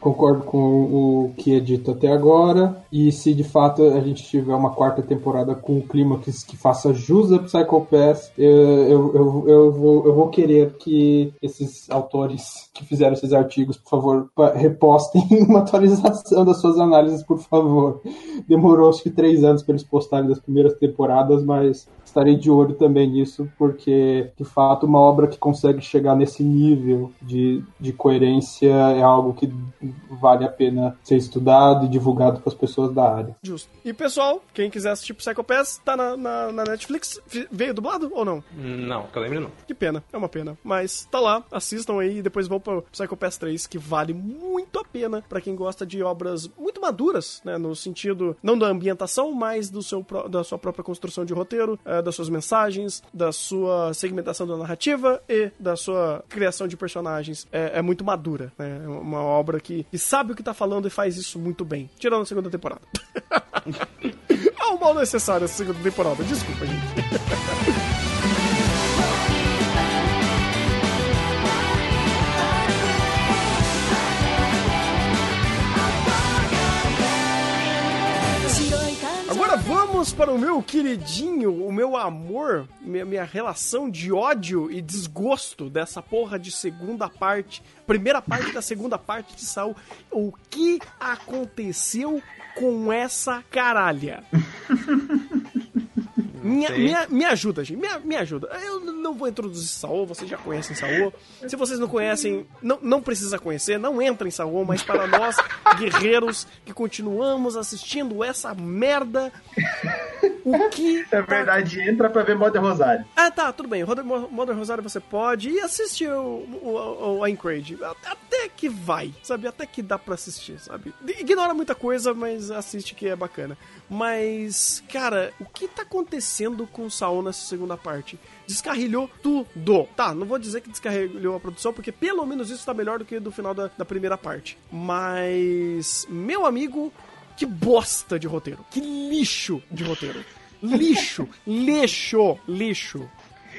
Concordo com o que é dito até agora. E se de fato a gente tiver uma quarta temporada com um clímax que faça jus a Psycho Pass, eu, eu, eu, eu vou, eu vou querer que esses autores que fizeram esses artigos, por favor, repostem uma atualização das suas análises, por favor. Demorou acho que três anos para eles postarem das primeiras temporadas, mas estarei de olho também nisso, porque de fato uma obra que consegue chegar nesse nível de, de coerência é algo que vale a pena ser estudado e divulgado para as pessoas da área. Justo. E pessoal, quem quiser assistir Psycho Pass, tá na, na, na Netflix. Veio dublado ou não? Não, que eu lembro não. Que pena, é uma pena. Mas tá lá, assistam aí e depois vão pro Psycho Pass 3, que vale muito a pena pra quem gosta de obras muito maduras, né? No sentido, não da ambientação, mas do seu, da sua própria construção de roteiro, eh, das suas mensagens, da sua segmentação da narrativa e da sua criação de personagens. É, é muito madura, né? É uma obra que, que sabe o que tá falando e faz isso muito bem. Tirando a segunda temporada. é um mal necessário essa segunda temporada, desculpa, gente. vamos para o meu queridinho, o meu amor, minha, minha relação de ódio e desgosto dessa porra de segunda parte, primeira parte da segunda parte de Saul. O que aconteceu com essa caralha? Me, me, me ajuda, gente. Me, me ajuda. Eu não vou introduzir Saul, vocês já conhecem Saul. Se vocês não conhecem, não, não precisa conhecer, não entra em Saul, mas para nós, guerreiros que continuamos assistindo essa merda, o que. É tá verdade, entra pra ver Modern Rosário. ah, tá, tudo bem. Modern Rosário você pode e assiste o, o, o Aincrad. Até que vai, sabe? Até que dá pra assistir, sabe? Ignora muita coisa, mas assiste que é bacana. Mas, cara, o que tá acontecendo com o Saul nessa segunda parte? Descarrilhou tudo. Tá, não vou dizer que descarrilhou a produção, porque pelo menos isso tá melhor do que do final da, da primeira parte. Mas, meu amigo, que bosta de roteiro. Que lixo de roteiro. Lixo, lixo, lixo.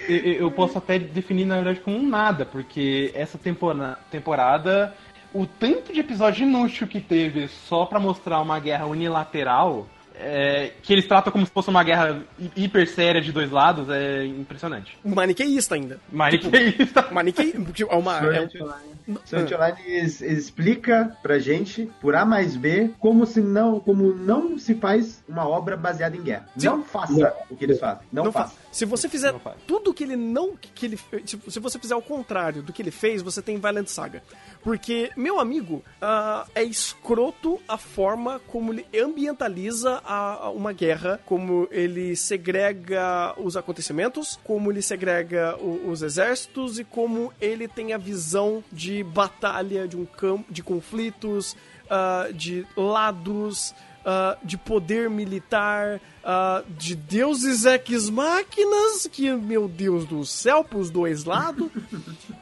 Eu, posso até definir, na verdade, como um nada, porque essa tempora- temporada, o tanto de episódio inútil que teve só pra mostrar uma guerra unilateral, é, que eles tratam como se fosse uma guerra hi- hiper séria de dois lados, é impressionante. Maniqueísta ainda. Maniqueísta. Maniquei... tipo, É uma... É um... Sword Online. Explica pra gente, por A mais B, como se não, como não se faz uma obra baseada em guerra. Sim. Não faça o que eles fazem. Não, Não faça. faz. Se você fizer tudo que ele não. Que ele, se, você fizer o contrário do que ele fez, você tem Violent Saga. Porque, meu amigo, ah, é escroto a forma como ele ambientaliza a, a uma guerra, como ele segrega os acontecimentos, como ele segrega o- os exércitos e como ele tem a visão de batalha, de um campo, de conflitos, ah, de lados ah, de poder militar, ah, de deuses ex-máquinas, que, meu Deus do céu, pros dois lados.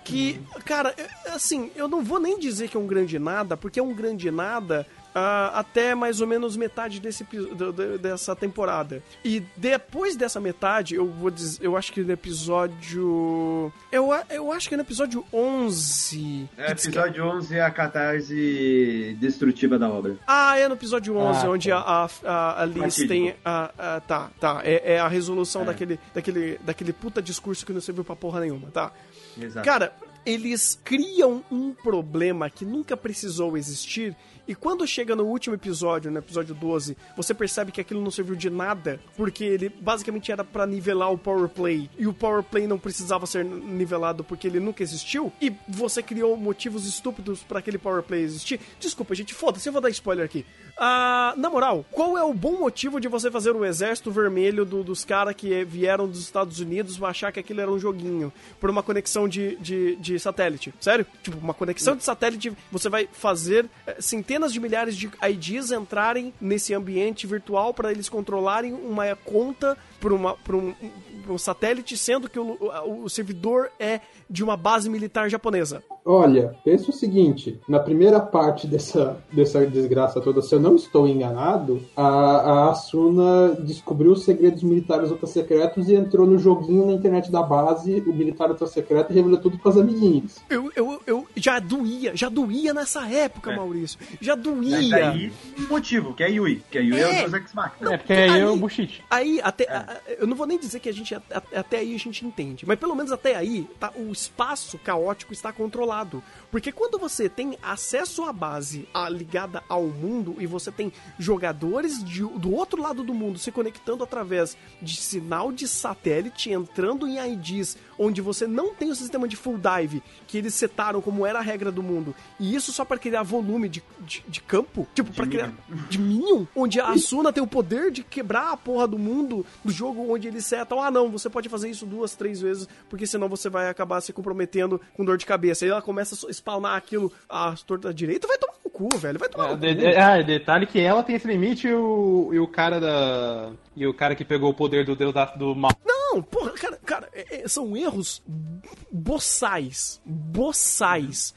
que, cara, é- assim, eu não vou nem dizer que é um grande nada, porque é um grande nada. Ah, até mais ou menos metade desse, epi- do- do- dessa temporada. E depois dessa metade, eu vou dizer, eu acho que no episódio. Eu, eu acho que é no episódio 11. É, diz que- episódio 11 é a catarse destrutiva da obra. Ah, é no episódio 11, Ah, onde tá. a, a, a, Liz tem. A, a- tá, tá. É, é a resolução É. Daquele, daquele, daquele puta discurso que não serviu pra porra nenhuma, tá? Exato. Cara, eles criam um problema que nunca precisou existir. E quando chega no último episódio, no episódio 12, você percebe que aquilo não serviu de nada, porque ele basicamente era pra nivelar o power play, e o power play não precisava ser nivelado porque ele nunca existiu, e você criou motivos estúpidos pra aquele power play existir. Desculpa, gente, foda-se, eu vou dar spoiler aqui. Ah, na moral, qual é o bom motivo de você fazer o exército vermelho do- dos caras que vieram dos Estados Unidos achar que aquilo era um joguinho? Por uma conexão de, de, de satélite. Sério? Tipo, uma conexão de satélite, você vai fazer eh, centenas de milhares de IDs entrarem nesse ambiente virtual para eles controlarem uma conta por um, um satélite, sendo que o, o servidor é de uma base militar japonesa. Olha, pensa o seguinte: na primeira parte dessa, dessa desgraça toda, se eu não estou enganado, a, a Asuna descobriu os segredos militares ultra secretos e entrou no joguinho na internet da base, o militar ultra secreto, e revelou tudo pras amiguinhas. Eu, eu, eu já doía, já doía nessa época, É. Maurício. Já Mas doía. daí um motivo, que é Yui. Que a Yui é, É. o Ex Machina. É, porque aí aí- é o bullshit. Aí, até. É. a- a- eu não vou nem dizer que a gente. a- a- Até aí a gente entende. Mas pelo menos até aí, tá, o espaço caótico está controlado. Porque quando você tem acesso à base ligada ao mundo e você tem jogadores de- do outro lado do mundo se conectando através de sinal de satélite, entrando em IDs onde você não tem o sistema de full dive que eles setaram como era a regra do mundo, e isso só para criar volume de, de, de campo, tipo, pra criar de Minion, onde a Asuna tem o poder de quebrar a porra do mundo do jogo onde eles setam, ah não, você pode fazer isso duas, três vezes, porque senão você vai acabar se comprometendo com dor de cabeça. Aí ela começa a spawnar aquilo à torta direita, vai tomar no cu, velho, vai tomar É, no de- cu. de- ah, detalhe que ela tem esse limite e o, e o cara da. E o cara que pegou o poder do deus da- do mal. Não, porra, cara, cara, é- é- são erros boçais. Boçais.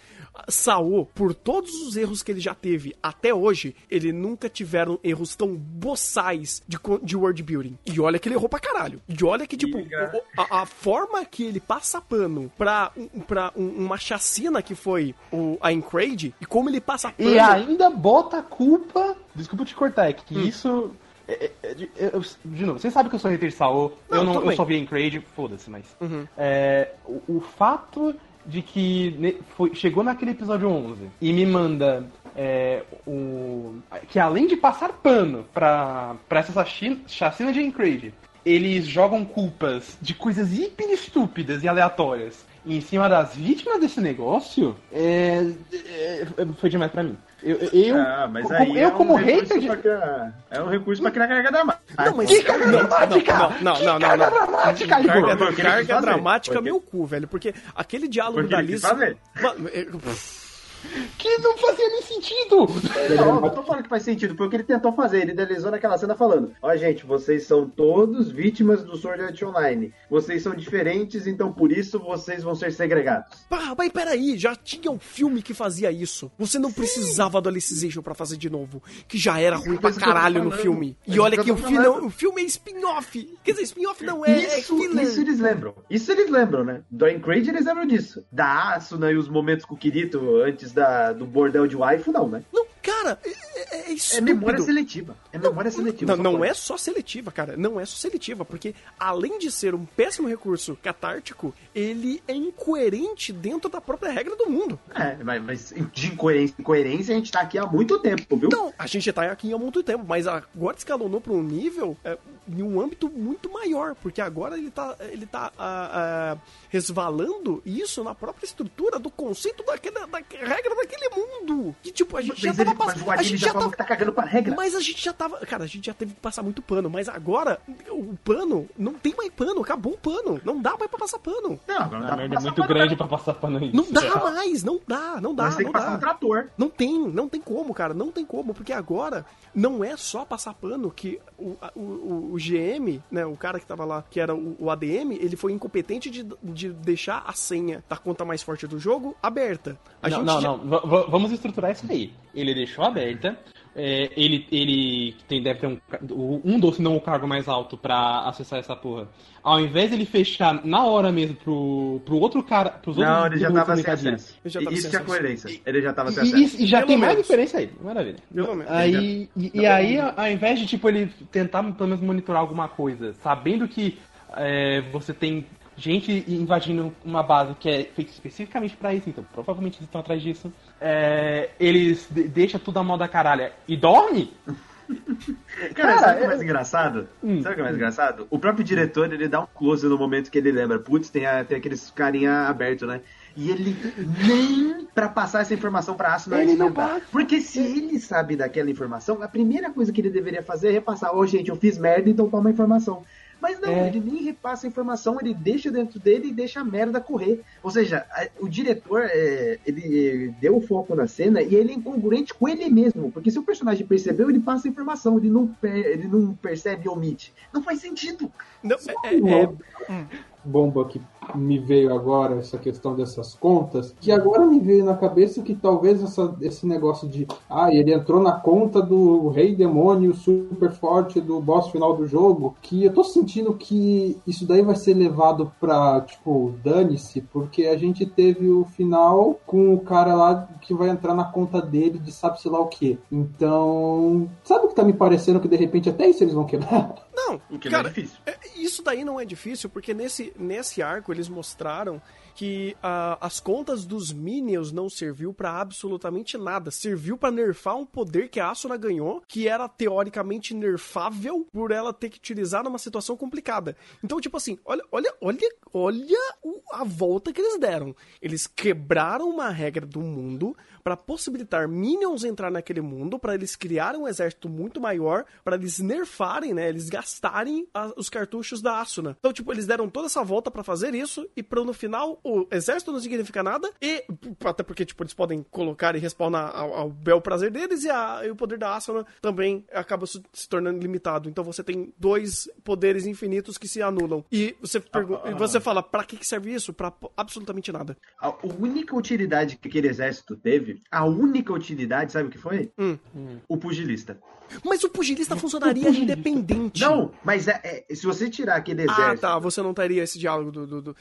Saô, por todos os erros que ele já teve até hoje, ele nunca tiveram erros tão boçais de, de world building. E olha que ele errou pra caralho. E olha que, tipo, a, a forma que ele passa pano pra, um- pra um- uma chacina que foi o, a Encrade, e como ele passa pano... E ainda bota a culpa. Desculpa te cortar, é que Hum. isso. É- é- é de, eu- de novo, você sabe que eu sou hater de Saô, Não, eu, não, eu só vi em Crade, foda-se, mas. Uhum. É, o, o fato de que ne- foi- chegou naquele episódio 11 e me manda. é, o, que além de passar pano pra, pra essa chacina de Encrade, eles jogam culpas de coisas hiper estúpidas e aleatórias em cima das vítimas desse negócio, é, é, foi demais pra mim. Eu, eu, Ah, mas como- aí eu é um como recurso hater de... criar- É um recurso pra criar carga dramática. Não, mas... Que carga dramática! Não, não, não, não, carga não. dramática, Igor! Carga, carga dramática que- meu cu, velho. Porque aquele diálogo Foi o que da fazer. É- Que não fazia nem sentido! Não, não tô falando que faz sentido, foi o que ele tentou fazer. Ele idealizou naquela cena falando: Ó, gente, vocês são todos vítimas do Sword Art Online. Vocês são diferentes, então por isso vocês vão ser segregados. Pá, mas peraí, já tinha um filme que fazia isso. Você não precisava do Alicization pra fazer de novo. Que já era ruim pra eu caralho no filme. Mas E olha que que o eu filme, falando. o filme é spin-off. Quer dizer, spin-off não é, é isso, filler. isso eles lembram. Isso eles lembram, né? Do Encrade eles lembram disso. Da Asuna e os momentos com o Kirito antes da, do bordel de waifu, não, né? Não, cara, é, é, é É memória seletiva. É memória seletiva. Não, só não pode. é só seletiva, cara. Não é só seletiva, porque além de ser um péssimo recurso catártico, ele é incoerente dentro da própria regra do mundo. É, mas, de incoerência, incoerência a gente tá aqui há muito tempo, viu? Não, a gente tá aqui há muito tempo, mas agora escalonou para um nível é, em um âmbito muito maior, porque agora ele tá, ele tá ah, ah, resvalando isso na própria estrutura do conceito daquela, da regra daquele mundo. Que tipo, a gente já Mas, tava ele, mas o A Adili gente já já falou tava. que tá cagando pra regra. Mas a gente já tava. Cara, a gente já teve que passar muito pano, mas agora o pano não tem mais pano, acabou o pano. Não dá mais pra passar pano. Não, agora A merda é passar muito pano, grande não. pra passar pano nisso. Não dá mais, não dá, não dá, Nós tem não que passar dá. um trator. Não tem, não tem como, cara, não tem como, porque agora não é só passar pano que o, o, o- o GM, né, o cara que tava lá, que era o, o ADM, ele foi incompetente de, de deixar a senha da conta mais forte do jogo aberta. A não, gente não, já- não. Va- vamos estruturar isso aí. Ele deixou aberta. é, ele ele tem, deve ter um, um doce, não o cargo mais alto pra acessar essa porra. Ao invés de ele fechar na hora mesmo pro, pro outro cara. Pros Não, outros ele já tava sem acesso. Tava Isso sem tinha acesso. coerência. Ele já tava sem E, acesso. e- e já Pelo tem mais menos. diferença aí. Maravilha. Pelo menos. Aí, e, e aí, ao invés de tipo ele tentar pelo menos monitorar alguma coisa, sabendo que é, você tem gente invadindo uma base que é feita especificamente pra isso, então provavelmente eles estão atrás disso. É, eles de deixa tudo a mão da caralha e dorme? Cara, Cara, sabe o que é mais engraçado? Hum. sabe o que é mais engraçado? O próprio diretor, ele dá um close no momento que ele lembra. Putz, tem, a- tem aqueles carinha aberto, né? E ele nem pra passar essa informação pra Asuna Ele não passa. Porque se ele sabe daquela informação, a primeira coisa que ele deveria fazer é repassar. Ô, gente, eu fiz merda, então toma a informação. Mas não, É. ele nem repassa a informação, ele deixa dentro dele e deixa a merda correr. Ou seja, a- o diretor, é, ele deu o foco na cena e ele é incongruente com ele mesmo. Porque se o personagem percebeu, ele passa a informação, ele não, per- ele não percebe e omite. Não faz sentido. Não, é- é- é- bomba aqui. Me veio agora essa questão dessas contas, que agora me veio na cabeça que talvez essa, esse negócio de ah, ele entrou na conta do rei demônio super forte do boss final do jogo, que eu tô sentindo que isso daí vai ser levado pra, tipo, dane-se, porque a gente teve o final com o cara lá que vai entrar na conta dele de sabe-se lá o que. Então, sabe o que tá me parecendo que de repente até isso eles vão quebrar? Não, O que cara, não é difícil. é, isso daí não é difícil, porque nesse, nesse arco eles mostraram que as contas dos Minions não serviu pra absolutamente nada. Serviu pra nerfar um poder que a Asuna ganhou, que era teoricamente nerfável por ela ter que utilizar numa situação complicada. Então, tipo assim, olha, olha, olha, olha a volta que eles deram. Eles quebraram uma regra do mundo pra possibilitar Minions entrar naquele mundo, pra eles criarem um exército muito maior, pra eles nerfarem, né? Eles gastarem a- os cartuchos da Asuna. Então, tipo, eles deram toda essa volta pra fazer isso e pra no final o exército não significa nada e até porque tipo eles podem colocar e respawnar ao, ao bel prazer deles e, a- e o poder da Asuna também acaba se, se tornando limitado. Então você tem dois poderes infinitos que se anulam. E você pergu- e você fala, pra que que serve isso? Po- absolutamente nada. A única utilidade que aquele exército teve, a única utilidade, sabe o que foi? Hum. O pugilista. Mas o pugilista funcionaria independente. Não, mas é- é- se você tirar aquele Ah, exército. tá. Você não teria esse diálogo do. do, do-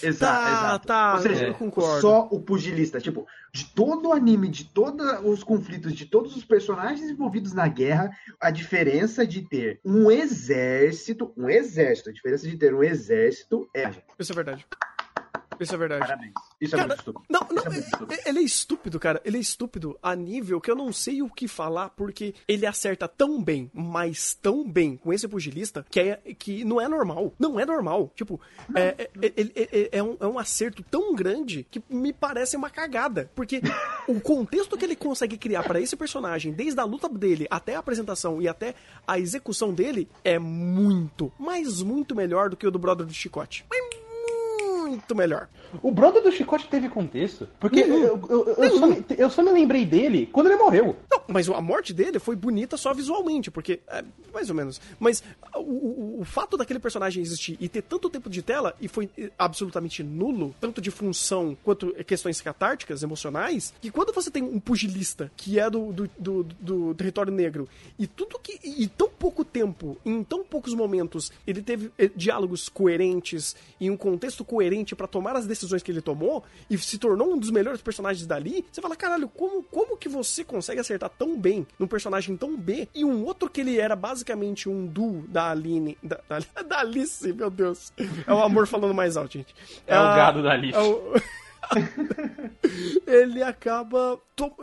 Exato, Tá, exato. tá, Ou seja, eu concordo. só o pugilista. Tipo, de todo o anime, de todos os conflitos, de todos os personagens envolvidos na guerra, a diferença de ter um exército, um exército, a diferença de ter um exército é. Isso é verdade. Isso é verdade. Parabéns. Isso é Cara, muito estúpido. Não, não, é muito estúpido. ele é estúpido, cara. Ele é estúpido a nível que eu não sei o que falar, porque ele acerta tão bem, mas tão bem com esse pugilista, que, é, que não é normal. Não é normal. Tipo, é, é, ele- é- é um, é um acerto tão grande que me parece uma cagada. Porque o contexto que ele consegue criar pra esse personagem, desde a luta dele até a apresentação e até a execução dele, é muito, mas muito melhor do que o do Brother do Chicote. Mas muito melhor. O brother do Chicote teve contexto. Porque eu, eu- eu- eu só me, eu só me lembrei dele quando ele morreu. Não, mas a morte dele foi bonita só visualmente, porque. É, mais ou menos. Mas o, o- o fato daquele personagem existir e ter tanto tempo de tela e foi eh, absolutamente nulo, tanto de função quanto questões catárticas, emocionais, que quando você tem um pugilista que é do, do, do- do território negro e tudo que. E tão pouco tempo, em tão poucos momentos, ele teve eh, diálogos coerentes e um contexto coerente pra tomar as decisões que ele tomou e se tornou um dos melhores personagens dali, você fala, caralho, como, como que você consegue acertar tão bem num personagem tão B e um outro que ele era basicamente um duo da Aline. Da, da, da Alice, meu Deus. É o amor falando mais alto, gente. É o Ah, gado da Alice. é o- ele acaba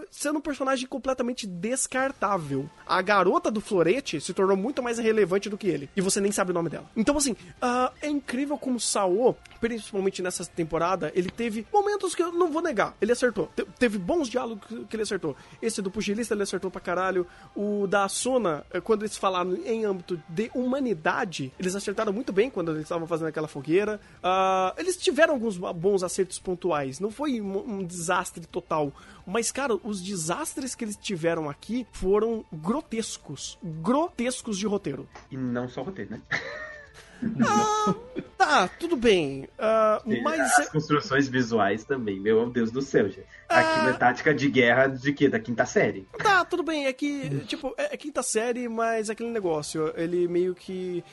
sendo um personagem completamente descartável. A garota do florete se tornou muito mais relevante do que ele. E você nem sabe o nome dela. Então, assim, ah, é incrível como Saô, principalmente nessa temporada, ele teve momentos que eu não vou negar. Ele acertou. Te- teve bons diálogos que- ele acertou. Esse do pugilista ele acertou pra caralho. O da Asuna, eh, quando eles falaram em âmbito de humanidade, eles acertaram muito bem quando eles estavam fazendo aquela fogueira. Ah, eles tiveram alguns bons acertos pontuais. Não foi um, um desastre total. Mas, cara, os desastres que eles tiveram aqui foram grotescos. Grotescos de roteiro. E não só roteiro, né? Tá, tudo bem. Ah, mas. As construções visuais também, meu Deus do céu, gente. Aquilo Ah. é tática de guerra de quê? Da quinta série. Tá, tudo bem. É que, tipo, é, é quinta série, mas é aquele negócio. Ele meio que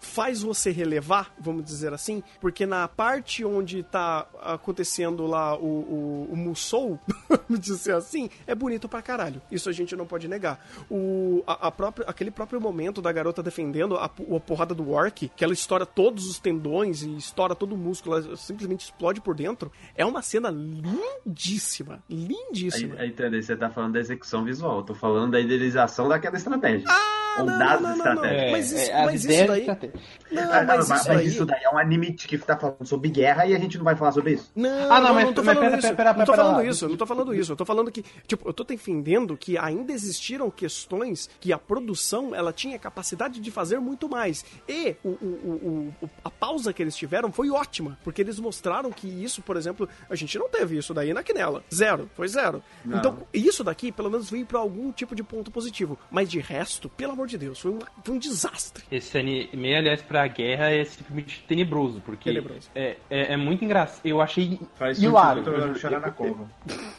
faz você relevar, vamos dizer assim, porque na parte onde tá acontecendo lá o, o, o Musou, vamos dizer assim, é bonito pra caralho. Isso a gente não pode negar. O, a, a própria, aquele próprio momento da garota defendendo a, a porrada do Orc, que ela estoura todos os tendões e estoura todo o músculo, ela simplesmente explode por dentro, é uma cena lindíssima. Aí, Lindíssima. aí, entendeu? Você tá falando da execução visual. Eu tô falando da idealização daquela estratégia. Ah, Ou não, das não, não, não, estratégias. não. Mas isso, É, as mas isso daí. estratégia. Não, Ah, mas, mas, isso mas daí. isso daí é um anime que tá falando sobre guerra e a gente não vai falar sobre isso. Não, Ah, não, não, mas- não tô mas falando pera, isso. pera, não tô pera falando lá. isso, não tô falando isso. Eu tô falando que, tipo, eu tô defendendo que ainda existiram questões que a produção ela tinha capacidade de fazer muito mais. E o, o- o- o- a pausa que eles tiveram foi ótima, porque eles mostraram que isso, por exemplo, a gente não teve isso daí na Quinela. Zero, foi zero. Não. Então, isso daqui, pelo menos, veio pra algum tipo de ponto positivo. Mas de resto, pelo amor amor de Deus, foi um, foi um desastre. Esse anime, aliás, pra guerra é simplesmente tenebroso, porque Tenebroso. É, é, é muito engraçado. Eu achei Faz hilário. sentido, eu chorar na cova.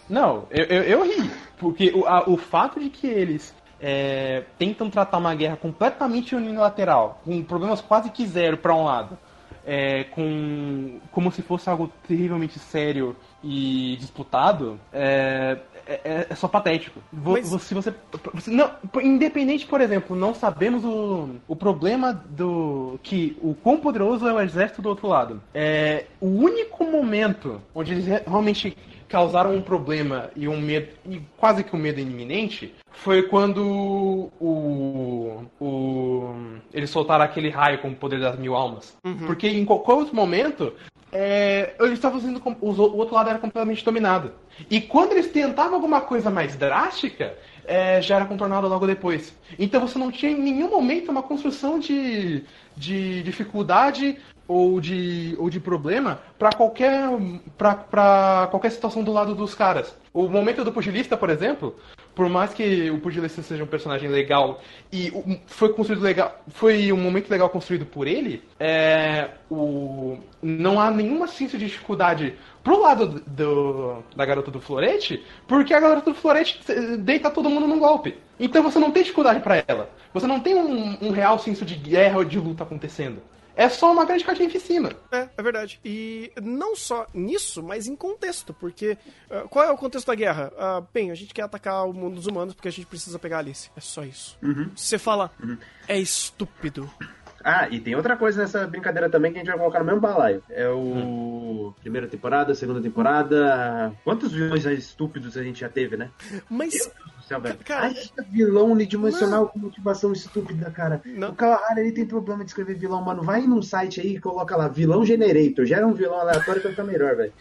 Não, eu, eu, eu ri. Porque o, a- o fato de que eles é, tentam tratar uma guerra completamente unilateral, com problemas quase que zero pra um lado, é, com como se fosse algo terrivelmente sério e disputado, é, é, é só patético. Mas- Se você, você- não, independente, por exemplo, não sabemos o, o problema do que o quão poderoso é o exército do outro lado. É o único momento onde eles re- realmente causaram um problema e um medo, e quase que um medo iminente, foi quando o, o eles soltaram aquele raio com o poder das mil almas. Porque em qualquer outro momento, é, eles estavam sendo. os o outro lado era completamente dominado. E quando eles tentavam alguma coisa mais drástica, é, já era contornado logo depois. Então você não tinha em nenhum momento uma construção de, de dificuldade ou de, ou de problema para qualquer para qualquer situação do lado dos caras. O momento do pugilista, por exemplo, por mais que o pugilista seja um personagem legal e foi construído legal, foi um momento legal construído por ele, é, o, não há nenhuma ciência de dificuldade pro lado do, da garota do florete, porque a garota do florete deita todo mundo num golpe. Então você não tem dificuldade pra ela. Você não tem um, um real senso de guerra ou de luta acontecendo. É só uma grande carnificina. É, é verdade. E não só nisso, mas em contexto, porque ah, qual é o contexto da guerra? Ah, bem, a gente quer atacar o mundo dos humanos porque a gente precisa pegar a Alice. É só isso. Você fala, é estúpido. Ah, e tem outra coisa nessa brincadeira também que a gente vai colocar no mesmo balaio. É o. Primeira temporada, segunda temporada. Quantos vilões estúpidos a gente já teve, né? Mas do céu, velho. Cara, Ai, que vilão unidimensional com motivação estúpida, cara. Não. O Kawahara, ele tem problema de escrever vilão, mano. Vai num site aí e coloca lá, vilão generator. Gera um vilão aleatório que vai ficar melhor, velho.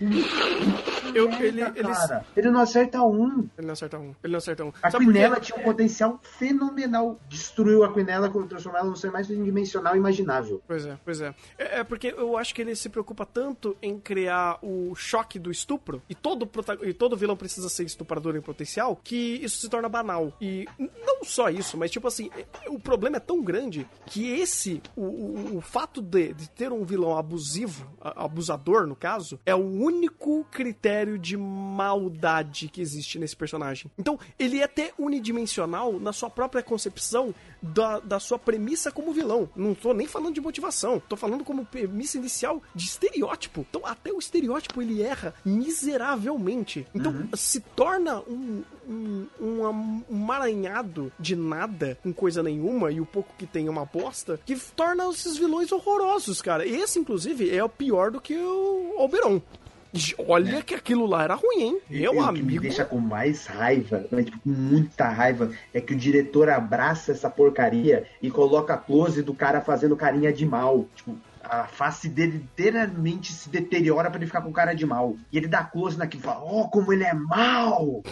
eu, ele, eles- cara. Ele não acerta um. Ele não acerta um. Ele não acerta um. A? Quinella tinha um potencial fenomenal. Destruiu a Quinella, transformou ela no ser mais unidimensional imaginável. Pois é, pois é. é. é porque eu acho que ele se preocupa tanto em criar o choque do estupro, e todo, e todo vilão precisa ser estuprador em potencial, que isso se torna banal. E não só isso, mas tipo assim, é- o problema é tão grande que esse, o, o, o fato de, de ter um vilão abusivo, abusador no caso, é o único critério de maldade que existe nesse personagem. Então, ele é até unidimensional na sua própria concepção da, da sua premissa como vilão. Não tô nem falando de motivação, tô falando como premissa inicial de estereótipo. Então, até o estereótipo ele erra miseravelmente. Então, se torna um, um, um, am- um maranhado de nada, com coisa nenhuma, e o pouco que tem é uma bosta, que torna esses vilões horrorosos, cara. Esse, inclusive, é o pior do que o Oberon. Olha que aquilo lá era ruim, hein? Meu E o que amigo. me deixa com mais raiva, mas tipo, com muita raiva, é que o diretor abraça essa porcaria e coloca close do cara fazendo carinha de mal. Tipo, a face dele inteiramente se deteriora pra ele ficar com cara de mal. E ele dá close naquilo e fala, oh, como ele é mal!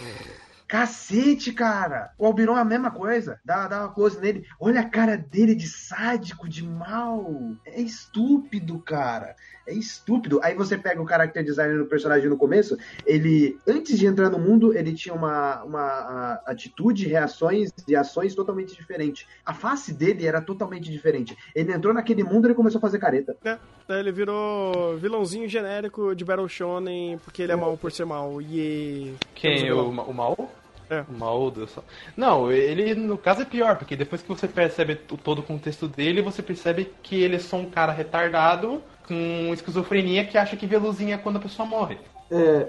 Cacete, cara! O Albiron é a mesma coisa. Dá, dá uma close nele. Olha a cara dele de sádico, de mal. É estúpido, cara. É estúpido. Aí você pega o character design do personagem no começo, ele, antes de entrar no mundo, ele tinha uma, uma atitude, reações e ações totalmente diferentes. A face dele era totalmente diferente. Ele entrou naquele mundo e ele começou a fazer careta. É, daí ele virou vilãozinho genérico de Battle Shonen porque ele é mal por ser mal. E. Quem? O, Ma- o Mal? É. O Mal, Deus só. Não, ele no caso é pior, porque depois que você percebe todo o contexto dele, você percebe que ele é só um cara retardado com esquizofrenia que acha que vê luzinha quando a pessoa morre. É,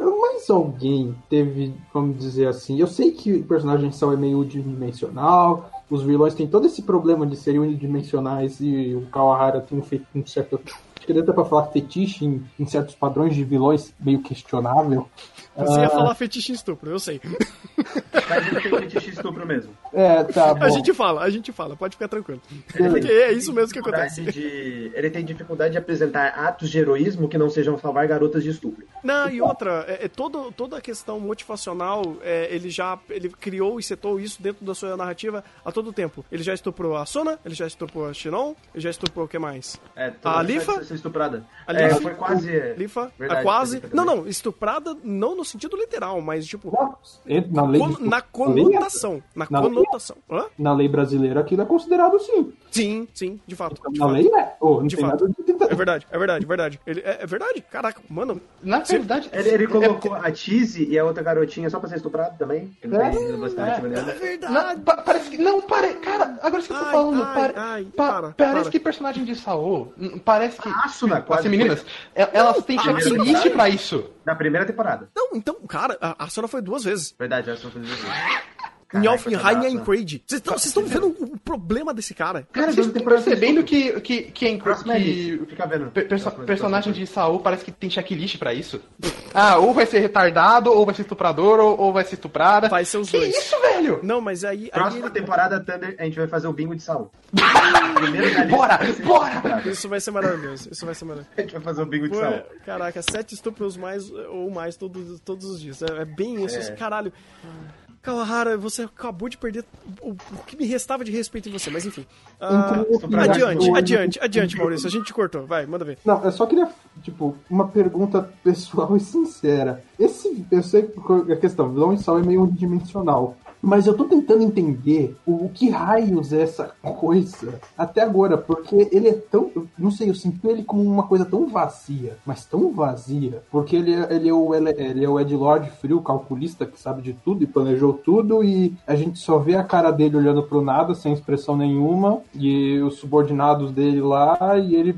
mais alguém teve, vamos dizer assim, eu sei que o personagem só é meio unidimensional, os vilões têm todo esse problema de serem unidimensionais e o Kawahara tem um, fe- um certo. Que dá pra falar fetiche em, em certos padrões de vilões meio questionável. Você ia Ah. falar fetiche em estupro, eu sei. Mas ele tem fetiche estupro mesmo. É, tá bom. A gente fala, a gente fala, pode ficar tranquilo. Ele Porque tem é isso mesmo que acontece. de- ele tem dificuldade de apresentar atos de heroísmo que não sejam salvar garotas de estupro. Não, e outra, é, é todo, toda a questão motivacional, é, ele já ele criou e setou isso dentro da sua narrativa a todo tempo. Ele já estuprou a Sona, ele já estuprou a Shinon, ele já estuprou o que mais? É, A Alifa? Estuprada. A É, Leaf- foi quase. Lifa, Verdade, a quase. Lifa Não, não, estuprada não no sentido literal, mas tipo. Na lei, con- na lei- conotação. Na Na lei- conotação. Hã? na lei brasileira aquilo é considerado sim. Sim, sim, de fato. de Na fato. lei é. Não De tem fato. nada de. É verdade, é verdade, é verdade. Ele, é, é verdade. Caraca, mano. Na verdade, Ele, ele é colocou a Cheese e a outra garotinha só pra ser estuprada também. Não tem bastante é. verdade. Não, pa- parece que. Não, pare. Cara, agora isso que eu tô Ai, falando. ai, pare- ai, pa- para, parece para. que personagem de Saô. hum, Parece que. Asuna, quase As meninas, e- elas têm checklist pra isso. Na primeira temporada. Não, então, cara, a, a Sona foi duas vezes. Verdade, elas estão fazendo isso. Em Caraca, Alfenheim e em. Craig. Vocês estão- vendo o, problema desse cara? Cara, Vocês estão percebendo que, que, que, em- é que isso. Fica vendo. pe- perso- personagem de Saul parece que tem checklist pra isso? Ah, ou vai ser retardado, ou vai ser estuprador, ou, ou vai ser estuprada. Vai ser os que dois. isso, velho? Não, mas aí. aí Próxima ele- temporada, Thunder, a gente vai fazer o bingo de lista Bora, bora! Isso vai ser maravilhoso. Isso vai ser maravilhoso. A gente vai fazer o bingo de Pô, saúde. caraca, sete estupros mais ou mais todos, todos os dias. É, é bem isso. assim, Caralho. Kawahara, você acabou de perder o, o que me restava de respeito em você, mas enfim. Ah, adiante, adiante, adiante, Maurício. A gente te cortou. Vai, manda ver. Não, eu só queria, tipo, uma pergunta pessoal e sincera. Esse, eu sei que a questão, vilão e sal é meio unidimensional. Mas eu tô tentando entender o, o que raios é essa coisa até agora, porque ele é tão. eu Não sei, eu sinto ele como uma coisa tão vazia, mas tão vazia. Porque ele é, ele é o, ele, ele é o Ed Lord frio, calculista, que sabe de tudo e planejou tudo, e a gente só vê a cara dele olhando pro nada, sem expressão nenhuma, e os subordinados dele lá, e ele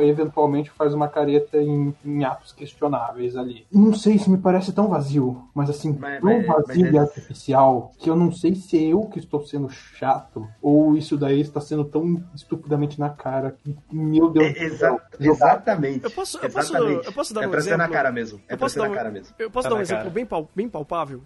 eventualmente faz uma careta em, em atos questionáveis ali. Não sei se me parece tão vazio, mas assim, Mas- tão mas- vazio mas e é- artificial que eu não sei se é eu que estou sendo chato ou isso daí está sendo tão estupidamente na cara que, meu Deus É, do exa- céu. exatamente. Eu posso- eu posso- eu posso dar é um pra ser na exemplo? cara mesmo. É Eu pra posso ser dar na cara mesmo. Eu posso Tá dar um exemplo cara. bem, pal- bem palpável?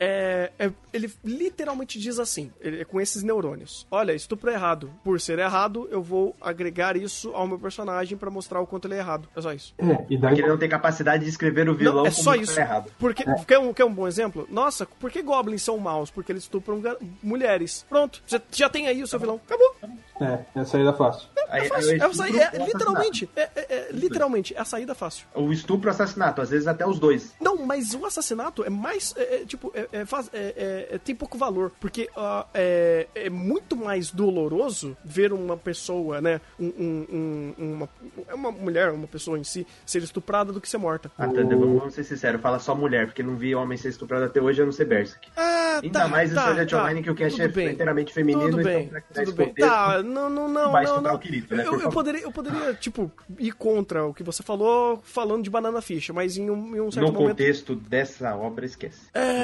É, é- ele literalmente diz assim, ele, com esses neurônios: Olha, estupro é errado. Por ser errado, eu vou agregar isso ao meu personagem pra mostrar o quanto ele é errado. É só isso. É, e daí Porque ele não tem capacidade de escrever o vilão Não, é como só isso. errado. Porque, quer, um, quer um bom exemplo? Nossa, por que goblins são maus? Porque eles estupram mulheres. Pronto, já, já tem aí o seu vilão. Acabou. é, é saída fácil. Aí- É fácil. aí É, o saí- estupro é literalmente, é, é- é literalmente, é a saída fácil. O estupro e o assassinato, às vezes até os dois. Não, mas o assassinato é mais. é, é, tipo, é, é faz- é- é- tem pouco valor. Porque ah, é, muito mais doloroso ver uma pessoa, né? Um, um- um- uma, uma mulher, uma pessoa em si, ser estuprada do que ser morta. Ah, Thunder, vamos, vamos ser sinceros, fala só mulher, porque não vi homem ser estuprado até hoje, a não ser Berserk. Ah, Ainda mais em Sword Art Online, que o cast é bem. inteiramente feminino, Tudo bem, então pra criar tudo bem. contexto, Tá, não, não, não, vai não, não. o Kirito, né, Eu, eu poderia, eu poderia, tipo, ir contra o que você falou, falando de banana ficha, mas em um, em um certo no momento. contexto dessa obra, esquece. É,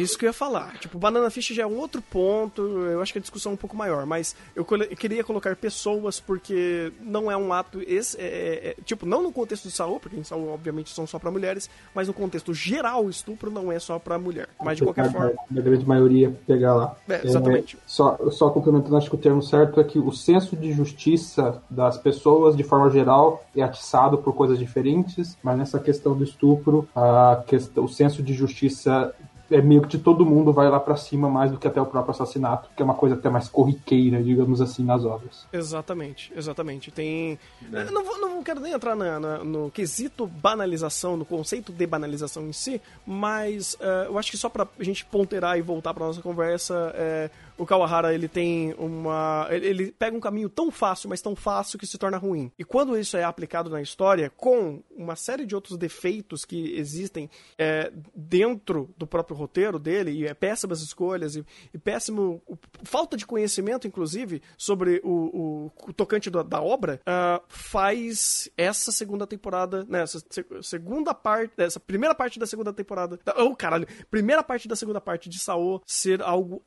isso que eu ia falar. Tipo, Banana Fish já é um outro ponto, eu acho que a discussão é um pouco maior, mas eu queria colocar pessoas porque não é um ato. Esse, é- é- é- tipo, não no contexto de Saul, porque em Saul, obviamente, são só pra mulheres, mas no contexto geral, o estupro não é só pra mulher. Mas de qualquer forma. da grande maioria pegar lá. É, exatamente. só, só complementando, acho que o termo certo é que o senso de justiça das pessoas, de forma geral, é atiçado por coisas diferentes, mas nessa questão do estupro, a questão, o senso de justiça é meio que de todo mundo vai lá pra cima mais do que até o próprio assassinato, que é uma coisa até mais corriqueira, digamos assim, nas obras. Exatamente, exatamente. Tem. É. Não, vou, não quero nem entrar na- na- no quesito banalização, no conceito de banalização em si, mas eh, eu acho que só pra gente ponderar e voltar pra nossa conversa, eh, o Kawahara ele tem uma. Ele, ele pega um caminho tão fácil, mas tão fácil que se torna ruim. E quando isso é aplicado na história, com uma série de outros defeitos que existem eh, dentro do próprio roteiro dele, e é péssimas escolhas, e, e péssimo. falta de conhecimento, inclusive, sobre o, o- o tocante da, da obra, ah, faz essa segunda temporada, né, essa se- segunda parte, essa primeira parte da segunda temporada, da- oh caralho, primeira parte da segunda parte de Saô ser algo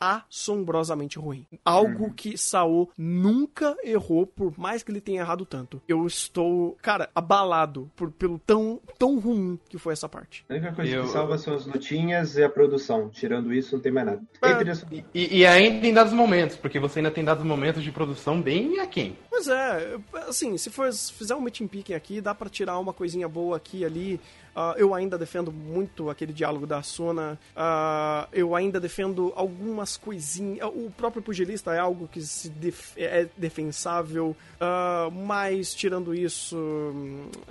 assombrosamente ruim. Algo que Saô nunca errou, por mais que ele tenha errado tanto. Eu estou, cara, abalado por, pelo tão, tão ruim que foi essa parte. A única coisa Eu- que salva são as lutinhas e a produção. Tirando isso, não tem mais nada. É. Tem. E, e ainda em dados momentos, porque você ainda tem dados momentos de produção bem aquém. Pois é, assim, se for fizer um meeting picking aqui, dá pra tirar uma coisinha boa aqui e ali. Ah, eu ainda defendo muito aquele diálogo da Sona. Ah, eu ainda defendo algumas coisinhas. O próprio pugilista é algo que def- é defensável. Ah, mas, tirando isso,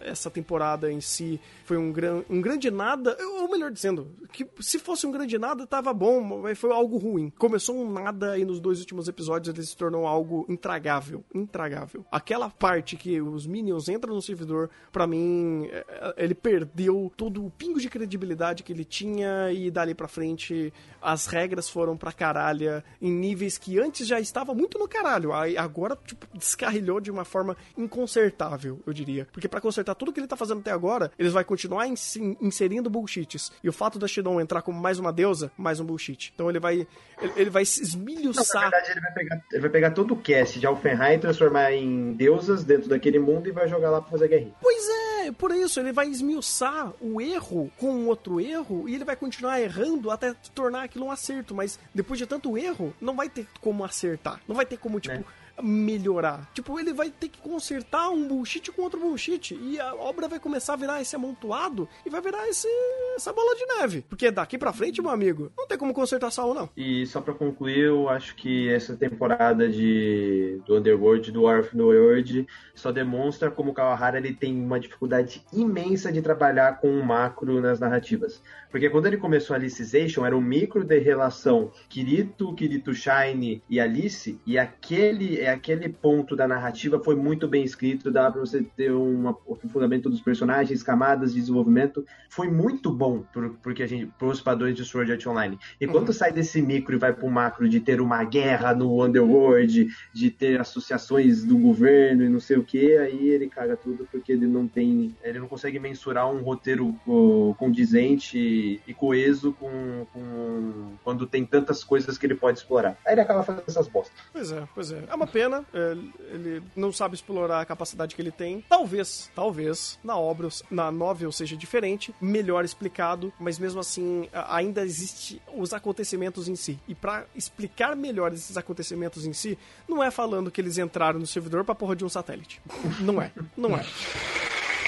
essa temporada em si foi um, gran, um grande nada. Ou melhor dizendo, que se fosse um grande nada, tava bom, mas foi algo ruim. Começou um nada e nos dois últimos episódios ele se tornou algo intragável. Intragável. Aquela parte que os Minions entram no servidor, pra mim, é, ele perdeu todo o pingo de credibilidade que ele tinha e dali pra frente as regras foram pra caralho em níveis que antes já estava muito no caralho. Agora, tipo, descarrilhou de uma forma inconsertável, eu diria. Porque pra consertar tudo que ele tá fazendo até agora, eles vão continuar inserindo bullshits. E o fato da Shidon entrar como mais uma deusa, mais um bullshit. Então ele vai ele, ele vai se Não, na verdade, ele vai, pegar, ele vai pegar todo o cast de Alfenheim e transformar em deusas dentro daquele mundo e vai jogar lá pra fazer guerrinha. Pois é, por isso, ele vai esmiuçar o erro com outro erro e ele vai continuar errando até tornar aquilo um acerto. Mas depois de tanto erro, não vai ter como acertar. Não vai ter como, tipo, melhorar. Tipo, ele vai ter que consertar um bullshit com outro bullshit. E a obra vai começar a virar esse amontoado e vai virar esse, essa bola de neve. Porque daqui pra frente, meu amigo, não tem como consertar Saul, não. E só pra concluir, eu acho que essa temporada de do Underworld, do War of the World, só demonstra como o Kawahara ele tem uma dificuldade imensa de trabalhar com o macro nas narrativas. Porque quando ele começou a Alicization, era o micro de relação Kirito, Kirito Shine e Alice, e aquele, é aquele ponto da narrativa foi muito bem escrito, dá pra você ter um fundamento dos personagens, camadas de desenvolvimento, foi muito bom por, porque a gente, pros padrões de Sword Art Online. E quando sai desse micro e vai pro macro de ter uma guerra no Underworld, de ter associações do governo e não sei o que, aí ele caga tudo porque ele não tem, ele não consegue mensurar um roteiro ó, condizente e coeso com, com quando tem tantas coisas que ele pode explorar. Aí ele acaba fazendo essas bostas. Pois é, pois é. É uma pena. é, ele não sabe explorar a capacidade que ele tem. Talvez, talvez, na obra, na novel seja diferente, melhor explicado, mas mesmo assim ainda existe os acontecimentos em si. E pra explicar melhor esses acontecimentos em si, não é falando que eles entraram no servidor pra porra de um satélite. Não é, não é.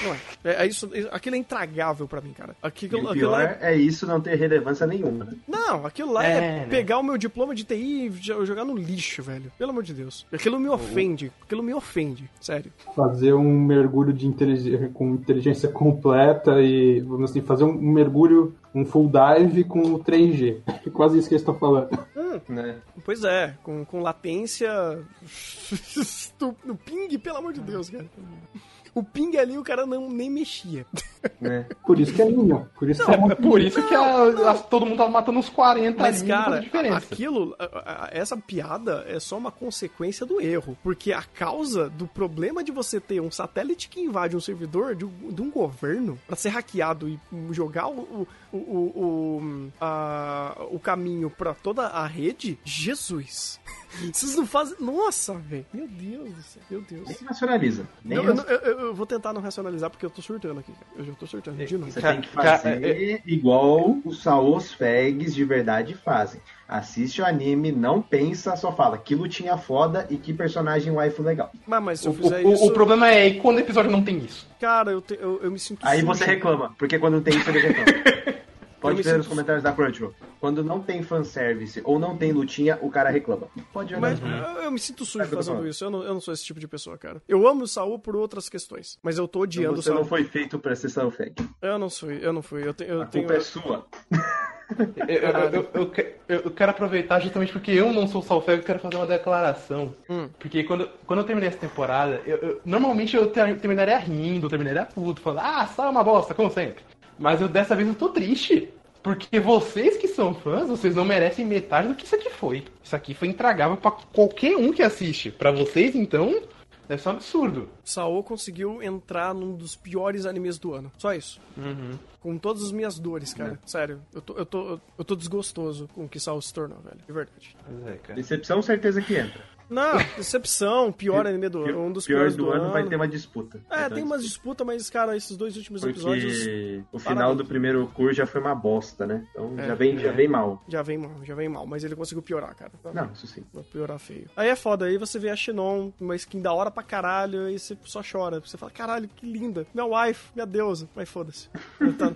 Não é. É, é isso, aquilo é intragável pra mim, cara. E Aquilo, o aquilo pior é é isso não ter relevância nenhuma. Né? não, aquilo lá é, É, né? pegar o meu diploma de TI e jo- jogar no lixo, velho. Pelo amor de Deus. Aquilo me ofende. Aquilo me ofende. Sério. fazer um mergulho de inteligência, com inteligência completa e, vamos assim, fazer um mergulho, um full dive com o 3G. É quase isso que eles estão falando. Né? Pois é, com, com latência. no ping, pelo amor de Deus, cara. O ping ali o cara não nem mexia. Né? Por isso que é linha. Por isso que é É por isso que a- a- todo mundo tava matando uns 40 Mas, ali, não cara, aquilo, a- a- essa piada é só uma consequência do erro. Porque a causa do problema de você ter um satélite que invade um servidor de um, de um governo pra ser hackeado e jogar o, o, o, o, a- o caminho pra toda a rede, Jesus. Vocês não fazem. Nossa, velho. Meu Deus do céu. Meu Deus. Nem racionaliza. Nem Não, eu, eu- eu- eu vou tentar não racionalizar porque eu tô surtando aqui. cara. Eu já tô surtando de novo. Você tem que fazer igual os Saos Fags de verdade fazem. Assiste o anime, não pensa, só fala que lutinha foda e que personagem waifu legal. Mas, mas se O, eu fizer o- isso. o problema é quando o episódio não tem isso. Cara, eu, te- eu, eu me sinto. Aí sujo. você reclama, porque quando não tem isso, ele reclama. Eu Pode me ver sinto- nos comentários da Crunchyroll. Quando não tem fanservice ou não tem lutinha, o cara reclama. Pode olhar. Mas eu, eu me sinto sujo eu tô fazendo isso. Eu não, eu não sou esse tipo de pessoa, cara. Eu amo o Saul por outras questões. Mas eu tô odiando o Você não Saul. foi feito pra ser Saul Fag. Eu não fui, eu não fui. Eu, te- eu A tenho. culpa é sua. Eu, eu- eu- eu que- eu quero aproveitar justamente porque eu não sou salfego, eu quero fazer uma declaração. Hum. Porque quando, quando eu terminei essa temporada, eu- eu- normalmente eu ter- terminaria rindo, terminaria puto, falando, ah, só é uma bosta, como sempre. Mas eu dessa vez eu tô triste. Porque vocês que são fãs, vocês não merecem metade do que isso aqui foi. Isso aqui foi intragável pra qualquer um que assiste. Pra vocês, então, deve ser um absurdo. Saul conseguiu entrar num dos piores animes do ano. Só isso. Com todas as minhas dores, cara. Sério. Eu tô, eu, tô, eu tô desgostoso com o que Saul se tornou, velho. De verdade. Mas é, cara. Decepção, certeza que entra. Não, decepção, pior anime do ano, um dos pior piores do, ano, vai ter uma disputa. É, tem uma umas disputas, mas, cara, esses dois últimos episódios Porque o final do primeiro curso já foi uma bosta, né? Então É. já, vem, já vem mal. já vem mal, já vem mal, mas ele conseguiu piorar, cara. Não, isso sim. Vai piorar feio. Aí é foda, aí você vê a Shinon, uma skin da hora pra caralho, e você só chora. Você fala, caralho, que linda. Minha wife, minha deusa. Mas foda-se. Ela tá,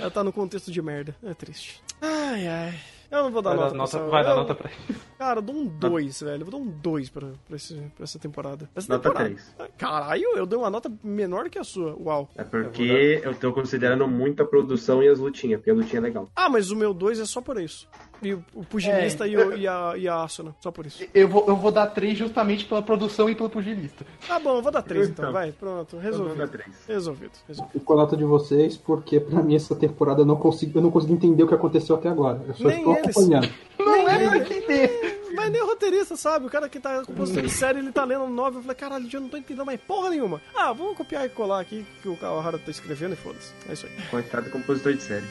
ela tá no contexto de merda. É triste. Ai, ai. Eu não vou dar Vai nota, dar nota, pra vai dar eu- nota pra ele. Cara, eu dou um 2, velho. Eu vou dar um 2 pra, pra, esse- pra essa temporada. Essa Nota temporada. três. Caralho, eu dei uma nota menor que a sua. Uau. É porque eu tô considerando muito a produção e as lutinhas, porque a lutinha é legal. Ah, mas o meu 2 é só por isso. E o, o pugilista É. e, o- e a, e a Asuna. Só por isso. Eu vou, eu vou dar 3 justamente pela produção e pelo pugilista. Tá bom, eu vou dar 3 então. Então. Vai, pronto. Eu Resolvido. três. Resolvido. Resolvido. Fico com a nota de vocês, porque pra mim essa temporada eu não consigo, eu não consegui entender o que aconteceu até agora. Eu só Nem estou eles. acompanhando. Não é pra entender. Mas nem o roteirista, sabe? O cara que tá compositor de série, ele tá lendo um novel. Eu falei, caralho, eu não tô entendendo mais porra nenhuma. Ah, vamos copiar e colar aqui que o Kawahara tá escrevendo e foda-se. É isso aí. Coitado do compositor de série.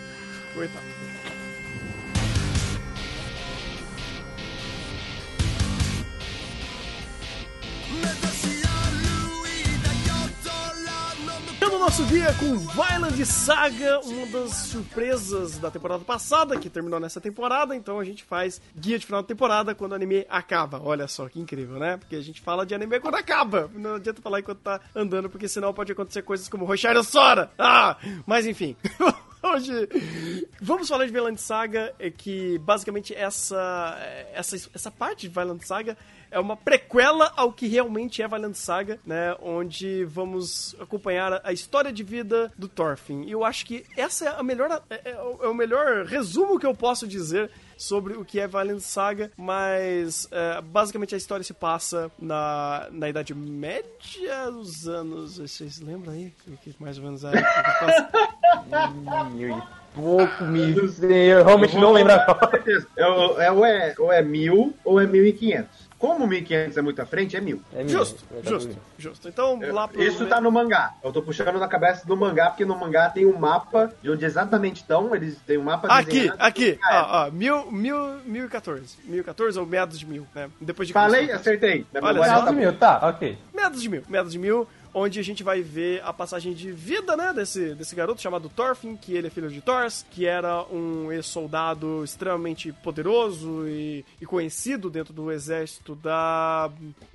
Coitado. Nosso guia com Violent Saga, uma das surpresas da temporada passada, que terminou nessa temporada, então a gente faz guia de final de temporada quando o anime acaba. Olha só que incrível, né? Porque a gente fala de anime quando acaba. Não adianta falar enquanto tá andando, porque senão pode acontecer coisas como Roshiro Sora. Ah! Mas enfim. Hoje vamos falar de Violent Saga, é que basicamente essa, essa, essa parte de Violent Saga é uma prequela ao que realmente é Violent Saga, né? Onde vamos acompanhar a- história de vida do Thorfinn. E eu acho que essa é a melhor, é, é é o melhor resumo que eu posso dizer sobre o que é Violent Saga, mas é, basicamente a história se passa na, na Idade Média, os anos. Vocês lembram aí? Que, que mais ou menos é? Mil e pouco, mil. Eu realmente não lembro agora. É, é, ou, é, ou é mil ou é mil e quinhentos. Como 1500 é muito à frente, é mil. É mil, Justo, é verdade. justo, justo. Então, lá pro. Isso tá no mangá. Eu tô puxando na cabeça do mangá, porque no mangá tem um mapa de onde exatamente estão. Eles têm um mapa Aqui, aqui, Ah, ó, ó, mil, mil, mil e 14. Mil e 14 ou meados de mil, né? Depois de Falei, acertei. Olha. Meados tá de mil, tá, ok. Meados de mil, meados de mil, onde a gente vai ver a passagem de vida, né, desse, desse garoto chamado Thorfinn, que ele é filho de Thors, que era um ex-soldado extremamente poderoso e, e conhecido dentro do exército da...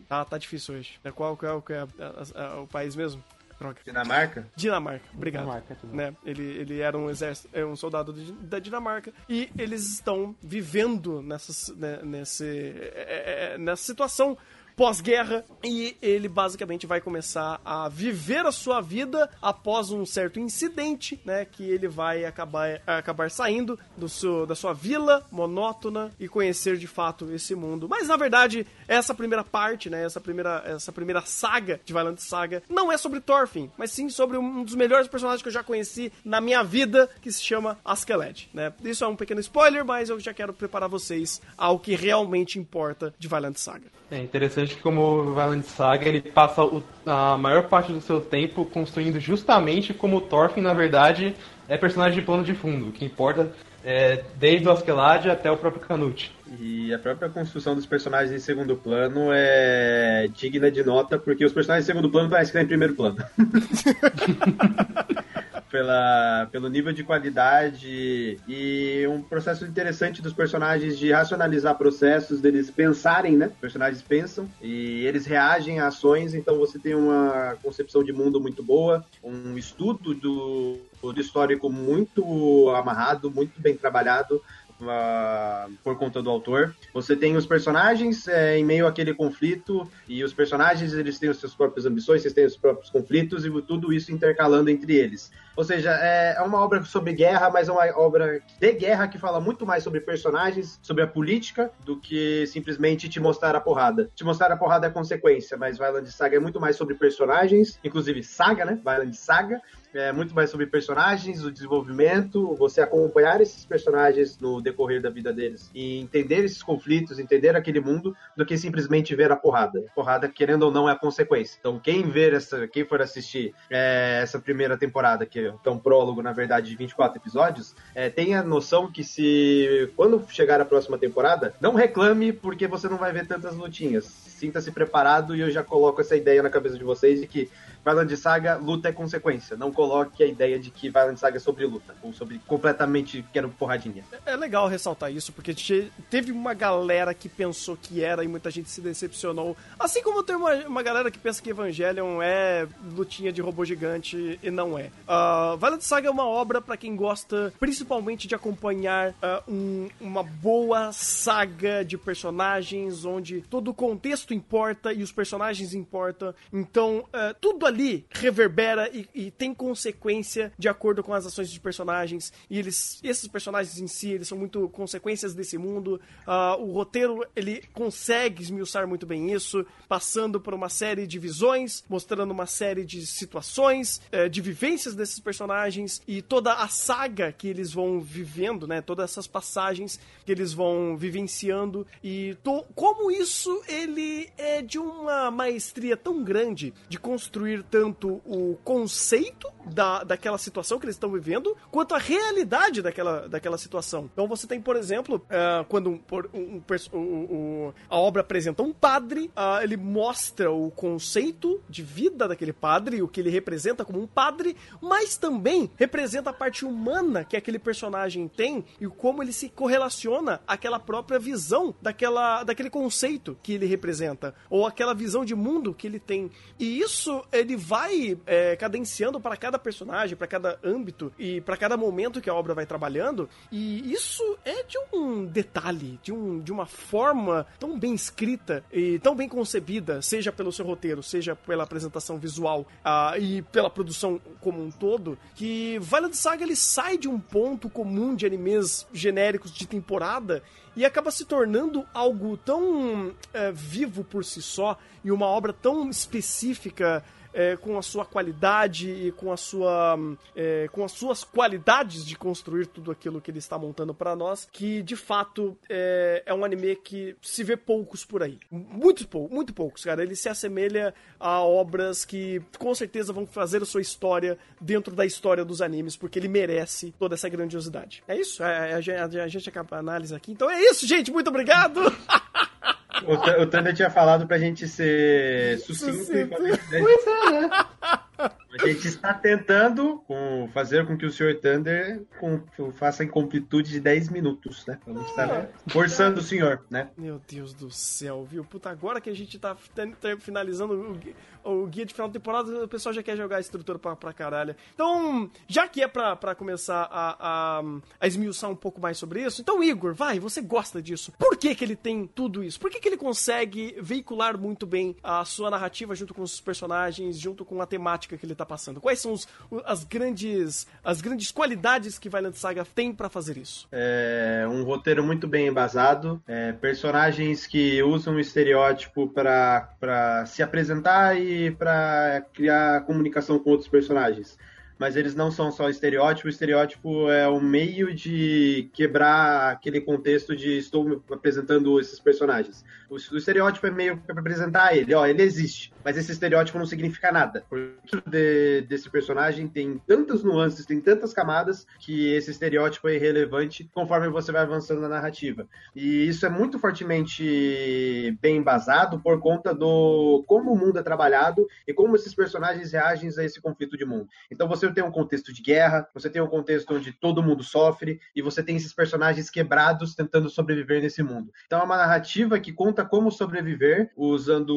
Tá, tá difícil hoje. É Qual, qual que é a- a- a- o país mesmo? Droga. Dinamarca? Dinamarca, obrigado. Dinamarca, tudo bem. né? Ele, ele era um exército, é um soldado de- da Dinamarca e eles estão vivendo nessa, né, nesse, é, é, nessa situação pós-guerra e ele basicamente vai começar a viver a sua vida após um certo incidente, né, que ele vai acabar, acabar saindo do seu, da sua vila monótona e conhecer de fato esse mundo. Mas na verdade, essa primeira parte, né, essa primeira, essa primeira saga de Violent Saga não é sobre Thorfinn, mas sim sobre um dos melhores personagens que eu já conheci na minha vida, que se chama Askeladd, né? Isso é um pequeno spoiler, mas eu já quero preparar vocês ao que realmente importa de Violent Saga. É interessante que como o Violent Saga, ele passa o- a maior parte do seu tempo construindo justamente como o Thorfinn, na verdade, é personagem de plano de fundo. O que importa é desde o Askeladd até o próprio Canute. E a própria construção dos personagens em segundo plano é digna de nota, porque os personagens em segundo plano parecem que estão em primeiro plano. Pela, pelo nível de qualidade e um processo interessante dos personagens de racionalizar processos, deles pensarem, né? Os personagens pensam e eles reagem a ações, então você tem uma concepção de mundo muito boa, um estudo do, do histórico muito amarrado, muito bem trabalhado, ah, por conta do autor. Você tem os personagens é, em meio àquele conflito e os personagens eles têm as suas próprias ambições, eles têm os próprios conflitos e tudo isso intercalando entre eles. Ou seja, é, é uma obra sobre guerra, mas é uma obra de guerra que fala muito mais sobre personagens, sobre a política, do que simplesmente te mostrar a porrada. Te mostrar a porrada é consequência, mas Violent Saga é muito mais sobre personagens, inclusive saga, né? Violent Saga, é muito mais sobre personagens, o desenvolvimento, você acompanhar esses personagens no decorrer da vida deles e entender esses conflitos, entender aquele mundo, do que simplesmente ver a porrada. Porrada, querendo ou não, é a consequência. Então, quem ver essa, quem for assistir é, essa primeira temporada, que é um prólogo, na verdade, de 24 episódios, é, tenha noção que se quando chegar a próxima temporada, não reclame porque você não vai ver tantas lutinhas sinta-se preparado e eu já coloco essa ideia na cabeça de vocês de que Vinland Saga, luta é consequência. Não coloque a ideia de que Vinland Saga é sobre luta, ou sobre completamente quero porradinha. É legal ressaltar isso, porque te- teve uma galera que pensou que era e muita gente se decepcionou. Assim como tem uma, uma galera que pensa que Evangelion é lutinha de robô gigante e não é. Uh, Vinland Saga é uma obra pra quem gosta principalmente de acompanhar ah, um- uma boa saga de personagens onde todo o contexto importa e os personagens importam. Então, ah, tudo ali reverbera e, e tem consequência de acordo com as ações de personagens. E eles, esses personagens em si, eles são muito consequências desse mundo. Ah, o roteiro, ele consegue esmiuçar muito bem isso, passando por uma série de visões, mostrando uma série de situações, eh, de vivências desses personagens e toda a saga que eles vão vivendo, né? Todas essas passagens que eles vão vivenciando e to- como isso ele é de uma maestria tão grande de construir tanto o conceito da, daquela situação que eles estão vivendo, quanto a realidade daquela, daquela situação. Então você tem, por exemplo, ah, quando um, por- um- um a obra apresenta um padre, ah, ele mostra o conceito de vida daquele padre, o que ele representa como um padre, mas também representa a parte humana que aquele personagem tem e como ele se correlaciona àquela própria visão daquela, daquele conceito que ele representa, ou aquela visão de mundo que ele tem. E isso ele vai é, cadenciando para cada personagem, para cada âmbito e para cada momento que a obra vai trabalhando. E isso é de um detalhe, de, um, de uma forma tão bem escrita e tão bem concebida, seja pelo seu roteiro, seja pela apresentação visual ah, e pela produção como um todo, que Vinland Saga ele sai de um ponto comum de animes genéricos de temporada e acaba se tornando algo tão eh, vivo por si só e uma obra tão específica é, com a sua qualidade e com a sua hum, é, com as suas qualidades de construir tudo aquilo que ele está montando pra nós que de fato é, é um anime que se vê poucos por aí. Muito pou, muito poucos cara. Ele se assemelha a obras que com certeza vão fazer a sua história dentro da história dos animes porque ele merece toda essa grandiosidade. É isso? É, a, a- a gente acaba a análise aqui. Então é isso gente. Muito obrigado O, o Thunder tinha falado pra gente ser sucinto. e Sucinto. fazer- A gente está tentando com- fazer com que o Sr. Thunder com- faça em completude de 10 minutos, né? A gente está forçando o senhor, né? Meu Deus do céu, viu? Puta, agora que a gente tá ter- finalizando o, o guia de final de temporada, o pessoal já quer jogar a estrutura pra, pra caralho. Então, já que é pra, pra começar a, a, a esmiuçar um pouco mais sobre isso, então, Igor, vai, você gosta disso. Por que que ele tem tudo isso? Por que que ele consegue veicular muito bem a sua narrativa junto com os personagens, junto com a temática que ele tá passando? Quais são os- as grandes as grandes qualidades que Violent Saga tem pra fazer isso? É um roteiro muito bem embasado, é, personagens que usam o estereótipo para se apresentar e para criar comunicação com outros personagens. Mas eles não são só estereótipo, o estereótipo é um meio de quebrar aquele contexto de estou apresentando esses personagens. O, o estereótipo é meio para apresentar ele, ó, ele existe, mas esse estereótipo não significa nada. Porque de- desse personagem tem tantas nuances, tem tantas camadas que esse estereótipo é irrelevante conforme você vai avançando na narrativa. E isso é muito fortemente bem embasado por conta do como o mundo é trabalhado e como esses personagens reagem a esse conflito de mundo. Então você tem um contexto de guerra, você tem um contexto onde todo mundo sofre e você tem esses personagens quebrados tentando sobreviver nesse mundo. Então é uma narrativa que conta como sobreviver usando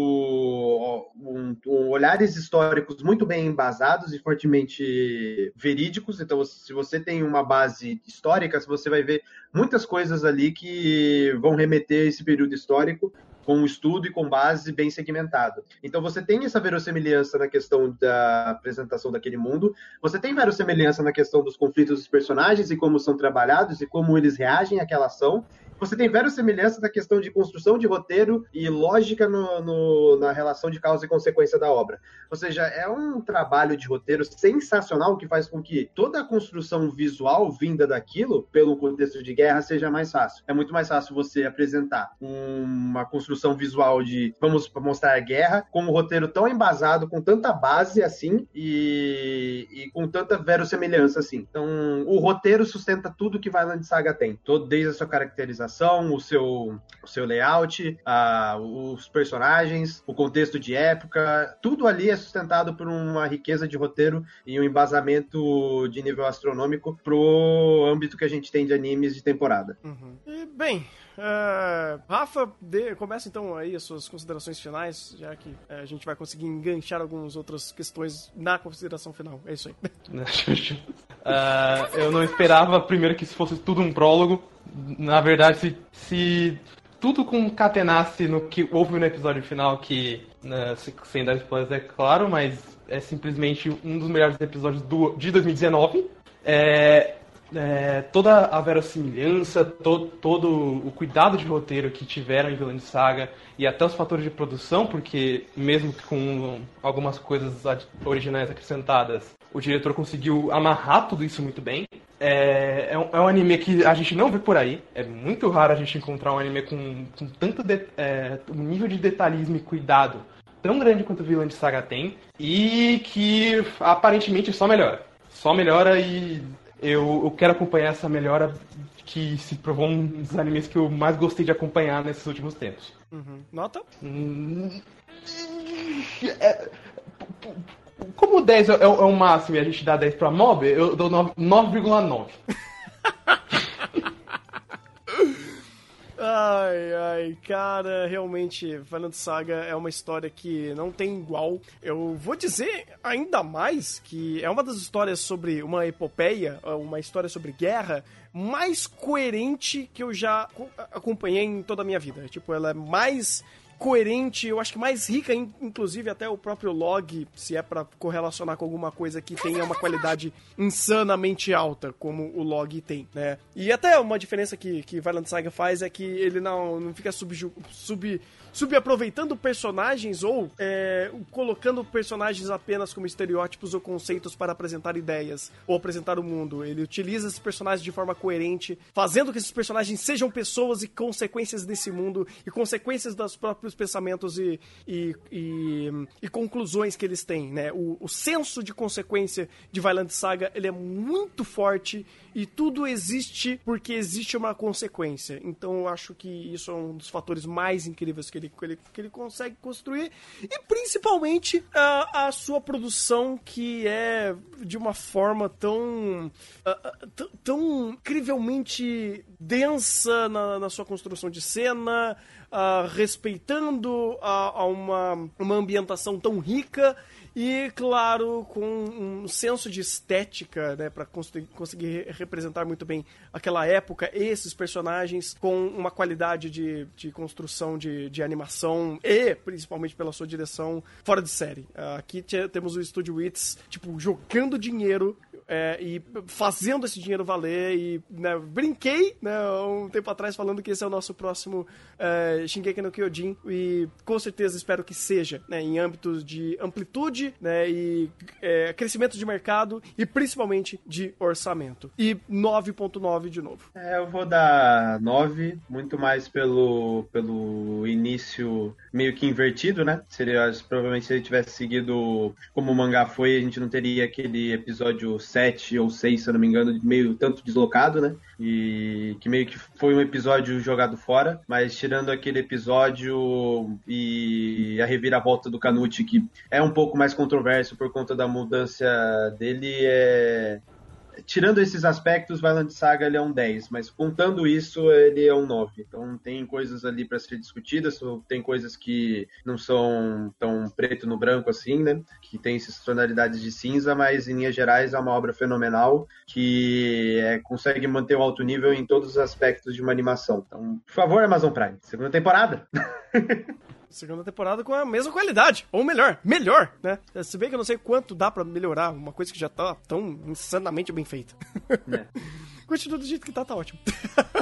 um- um- olhares históricos muito bem embasados e fortemente verídicos. Então se você tem uma base histórica, você vai ver muitas coisas ali que vão remeter a esse período histórico com um estudo e com base bem segmentado. Então você tem essa verossimilhança na questão da apresentação daquele mundo, você tem verossimilhança na questão dos conflitos dos personagens e como são trabalhados e como eles reagem àquela ação. Você tem verossimilhança na questão de construção de roteiro e lógica no- no- na relação de causa e consequência da obra. Ou seja, é um trabalho de roteiro sensacional que faz com que toda a construção visual vinda daquilo, pelo contexto de guerra, seja mais fácil. É muito mais fácil você apresentar uma construção visual de vamos mostrar a guerra com um roteiro tão embasado, com tanta base assim, e, e com tanta verossemelhança assim. Então, o roteiro sustenta tudo que Vinland Saga tem, todo, desde a sua caracterização, o seu, o seu layout, os personagens, o contexto de época, tudo ali é sustentado por uma riqueza de roteiro e um embasamento de nível astronômico pro âmbito que a gente tem de animes de temporada. Uhum. E, bem, é, Rafa, dê- começa então aí as suas considerações finais, já que é, a gente vai conseguir enganchar algumas outras questões na consideração final. É isso aí. Ah, eu não esperava primeiro que isso fosse tudo um prólogo. Na verdade, se, se tudo concatenasse no que houve no episódio final, que né, se- sem dar spoilers é claro, mas é simplesmente um dos melhores episódios do, de 2019. É, é, toda a verossimilhança, to, todo o cuidado de roteiro que tiveram em Villain Saga e até os fatores de produção, porque mesmo com algumas coisas originais acrescentadas, o diretor conseguiu amarrar tudo isso muito bem. É, é, um, é um anime que a gente não vê por aí. É muito raro a gente encontrar um anime com, com tanto de- é, um nível de detalhismo e cuidado tão grande quanto o Villain Saga tem e que aparentemente só melhora. Só melhora e eu, eu quero acompanhar essa melhora que se provou um dos animes que eu mais gostei de acompanhar nesses últimos tempos. Uhum. Nota? Hum, é- como 10 é, é o máximo e a gente dá 10 pra mob, eu dou 9 9,9. Ai, ai, cara, realmente, Vinland Saga é uma história que não tem igual. Eu vou dizer ainda mais que é uma das histórias sobre uma epopeia, uma história sobre guerra, mais coerente que eu já co- acompanhei em toda a minha vida. Tipo, ela é mais coerente, eu acho que mais rica, in- inclusive até o próprio log, se é pra correlacionar com alguma coisa que tenha uma qualidade insanamente alta, como o log tem, né? E até uma diferença que, que Violent Saga faz é que ele não, não fica subju- sub, subaproveitando personagens ou é, colocando personagens apenas como estereótipos ou conceitos para apresentar ideias ou apresentar o mundo. Ele utiliza esses personagens de forma coerente, fazendo que esses personagens sejam pessoas e consequências desse mundo e consequências dos próprios pensamentos e, e, e, e conclusões que eles têm, né? O, o senso de consequência de Violent Saga, ele é muito forte e tudo existe porque existe uma consequência. Então eu acho que isso é um dos fatores mais incríveis que ele, que ele, que ele consegue construir e principalmente a, a sua produção que é de uma forma tão tão incrivelmente densa na, na sua construção de cena, ah, respeitando a, a uma, uma ambientação tão rica e, claro, com um senso de estética, né, para conseguir re- representar muito bem aquela época, esses personagens, com uma qualidade de, de construção de, de animação e, principalmente pela sua direção, fora de série. Ah, Aqui te- temos o Estúdio Wits, tipo, jogando dinheiro é, e fazendo esse dinheiro valer e né, brinquei né, um tempo atrás falando que esse é o nosso próximo é, Shingeki no Kyojin e com certeza espero que seja né, em âmbitos de amplitude né, e é, crescimento de mercado e principalmente de orçamento. E 9.9 de novo. É, eu vou dar 9, muito mais pelo, pelo início meio que invertido, né? Seria, provavelmente se ele tivesse seguido como o mangá foi, a gente não teria aquele episódio 7 ou 6, se eu não me engano, meio tanto deslocado, né? E que meio que foi um episódio jogado fora, mas tirando aquele episódio e a reviravolta do Canute, que é um pouco mais controverso por conta da mudança dele, é, tirando esses aspectos, Violent Saga ele é um 10, mas contando isso, ele é um 9. Então tem coisas ali para ser discutidas, tem coisas que não são tão preto no branco assim, né? Que tem essas tonalidades de cinza, mas em linhas gerais é uma obra fenomenal que é, consegue manter o alto nível em todos os aspectos de uma animação. Então, por favor, Amazon Prime, segunda temporada. Segunda temporada com a mesma qualidade, ou melhor, melhor, né? Se bem que eu não sei quanto dá pra melhorar uma coisa que já tá tão insanamente bem feita. É. Continua do jeito que tá, tá ótimo.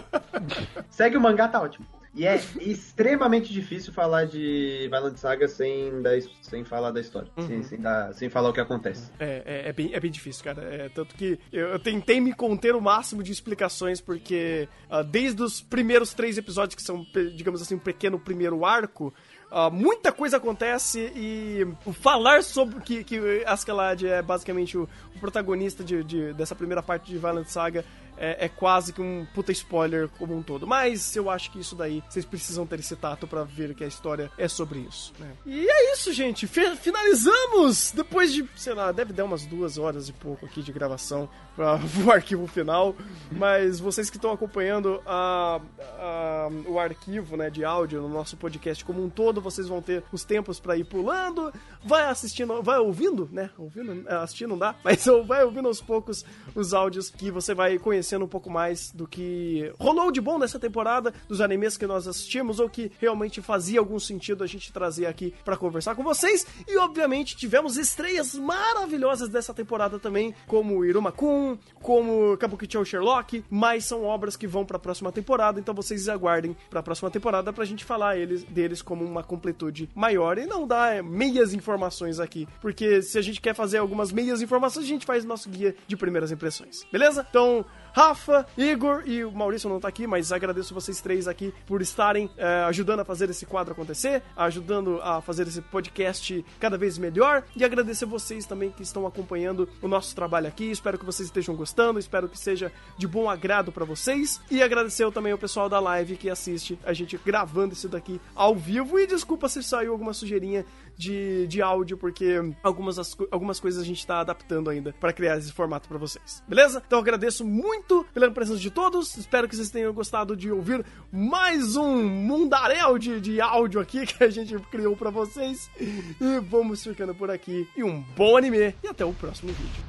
Segue o mangá, tá ótimo. E é extremamente difícil falar de Violent Saga sem, dar, sem falar da história, sem, sem, dar- sem falar o que acontece. É, é, é bem, é bem difícil, cara. É, tanto que eu, eu tentei me conter o máximo de explicações, porque ah, desde os primeiros três episódios, que são, digamos assim, um pequeno primeiro arco, ah, muita coisa acontece e falar sobre que, que Askeladd é basicamente o, o protagonista de, de- dessa primeira parte de Violent Saga é, é quase que um puta spoiler como um todo. Mas eu acho que isso daí vocês precisam ter esse tato pra ver que a história é sobre isso. né? E é isso, gente. Fi- finalizamos! Depois de, sei lá, deve dar umas duas horas e pouco aqui de gravação para o arquivo final. Mas vocês que estão acompanhando a, a- o arquivo né, de áudio no nosso podcast como um todo, vocês vão ter os tempos pra ir pulando. Vai assistindo, vai ouvindo, né? Ouvindo, é, assistir não dá, mas vai ouvindo aos poucos os áudios que você vai conhecendo um pouco mais do que rolou de bom nessa temporada, dos animes que nós assistimos ou que realmente fazia algum sentido a gente trazer aqui pra conversar com vocês. E obviamente tivemos estreias maravilhosas dessa temporada também, como Iruma Kun, como Kabukicho Sherlock, mas são obras que vão pra próxima temporada, então vocês aguardem pra próxima temporada pra gente falar eles, deles como uma completude maior e não dar é, meias informações aqui, porque se a gente quer fazer algumas meias informações, a gente faz nosso guia de primeiras impressões, beleza? Então, Rafa, Igor e o Maurício não tá aqui, mas agradeço vocês três aqui por estarem é, ajudando a fazer esse quadro acontecer, ajudando a fazer esse podcast cada vez melhor. E agradecer vocês também que estão acompanhando o nosso trabalho aqui. Espero que vocês estejam gostando, espero que seja de bom agrado pra vocês. E agradecer também o pessoal da live que assiste a gente gravando isso daqui ao vivo. E desculpa se saiu alguma sujeirinha de, de áudio, porque algumas, as algumas coisas a gente tá adaptando ainda pra criar esse formato pra vocês. Beleza? Então eu agradeço muito pela presença de todos. Espero que vocês tenham gostado de ouvir mais um mundaréu de, de áudio aqui que a gente criou pra vocês. E vamos ficando por aqui. E um bom anime. E até o próximo vídeo.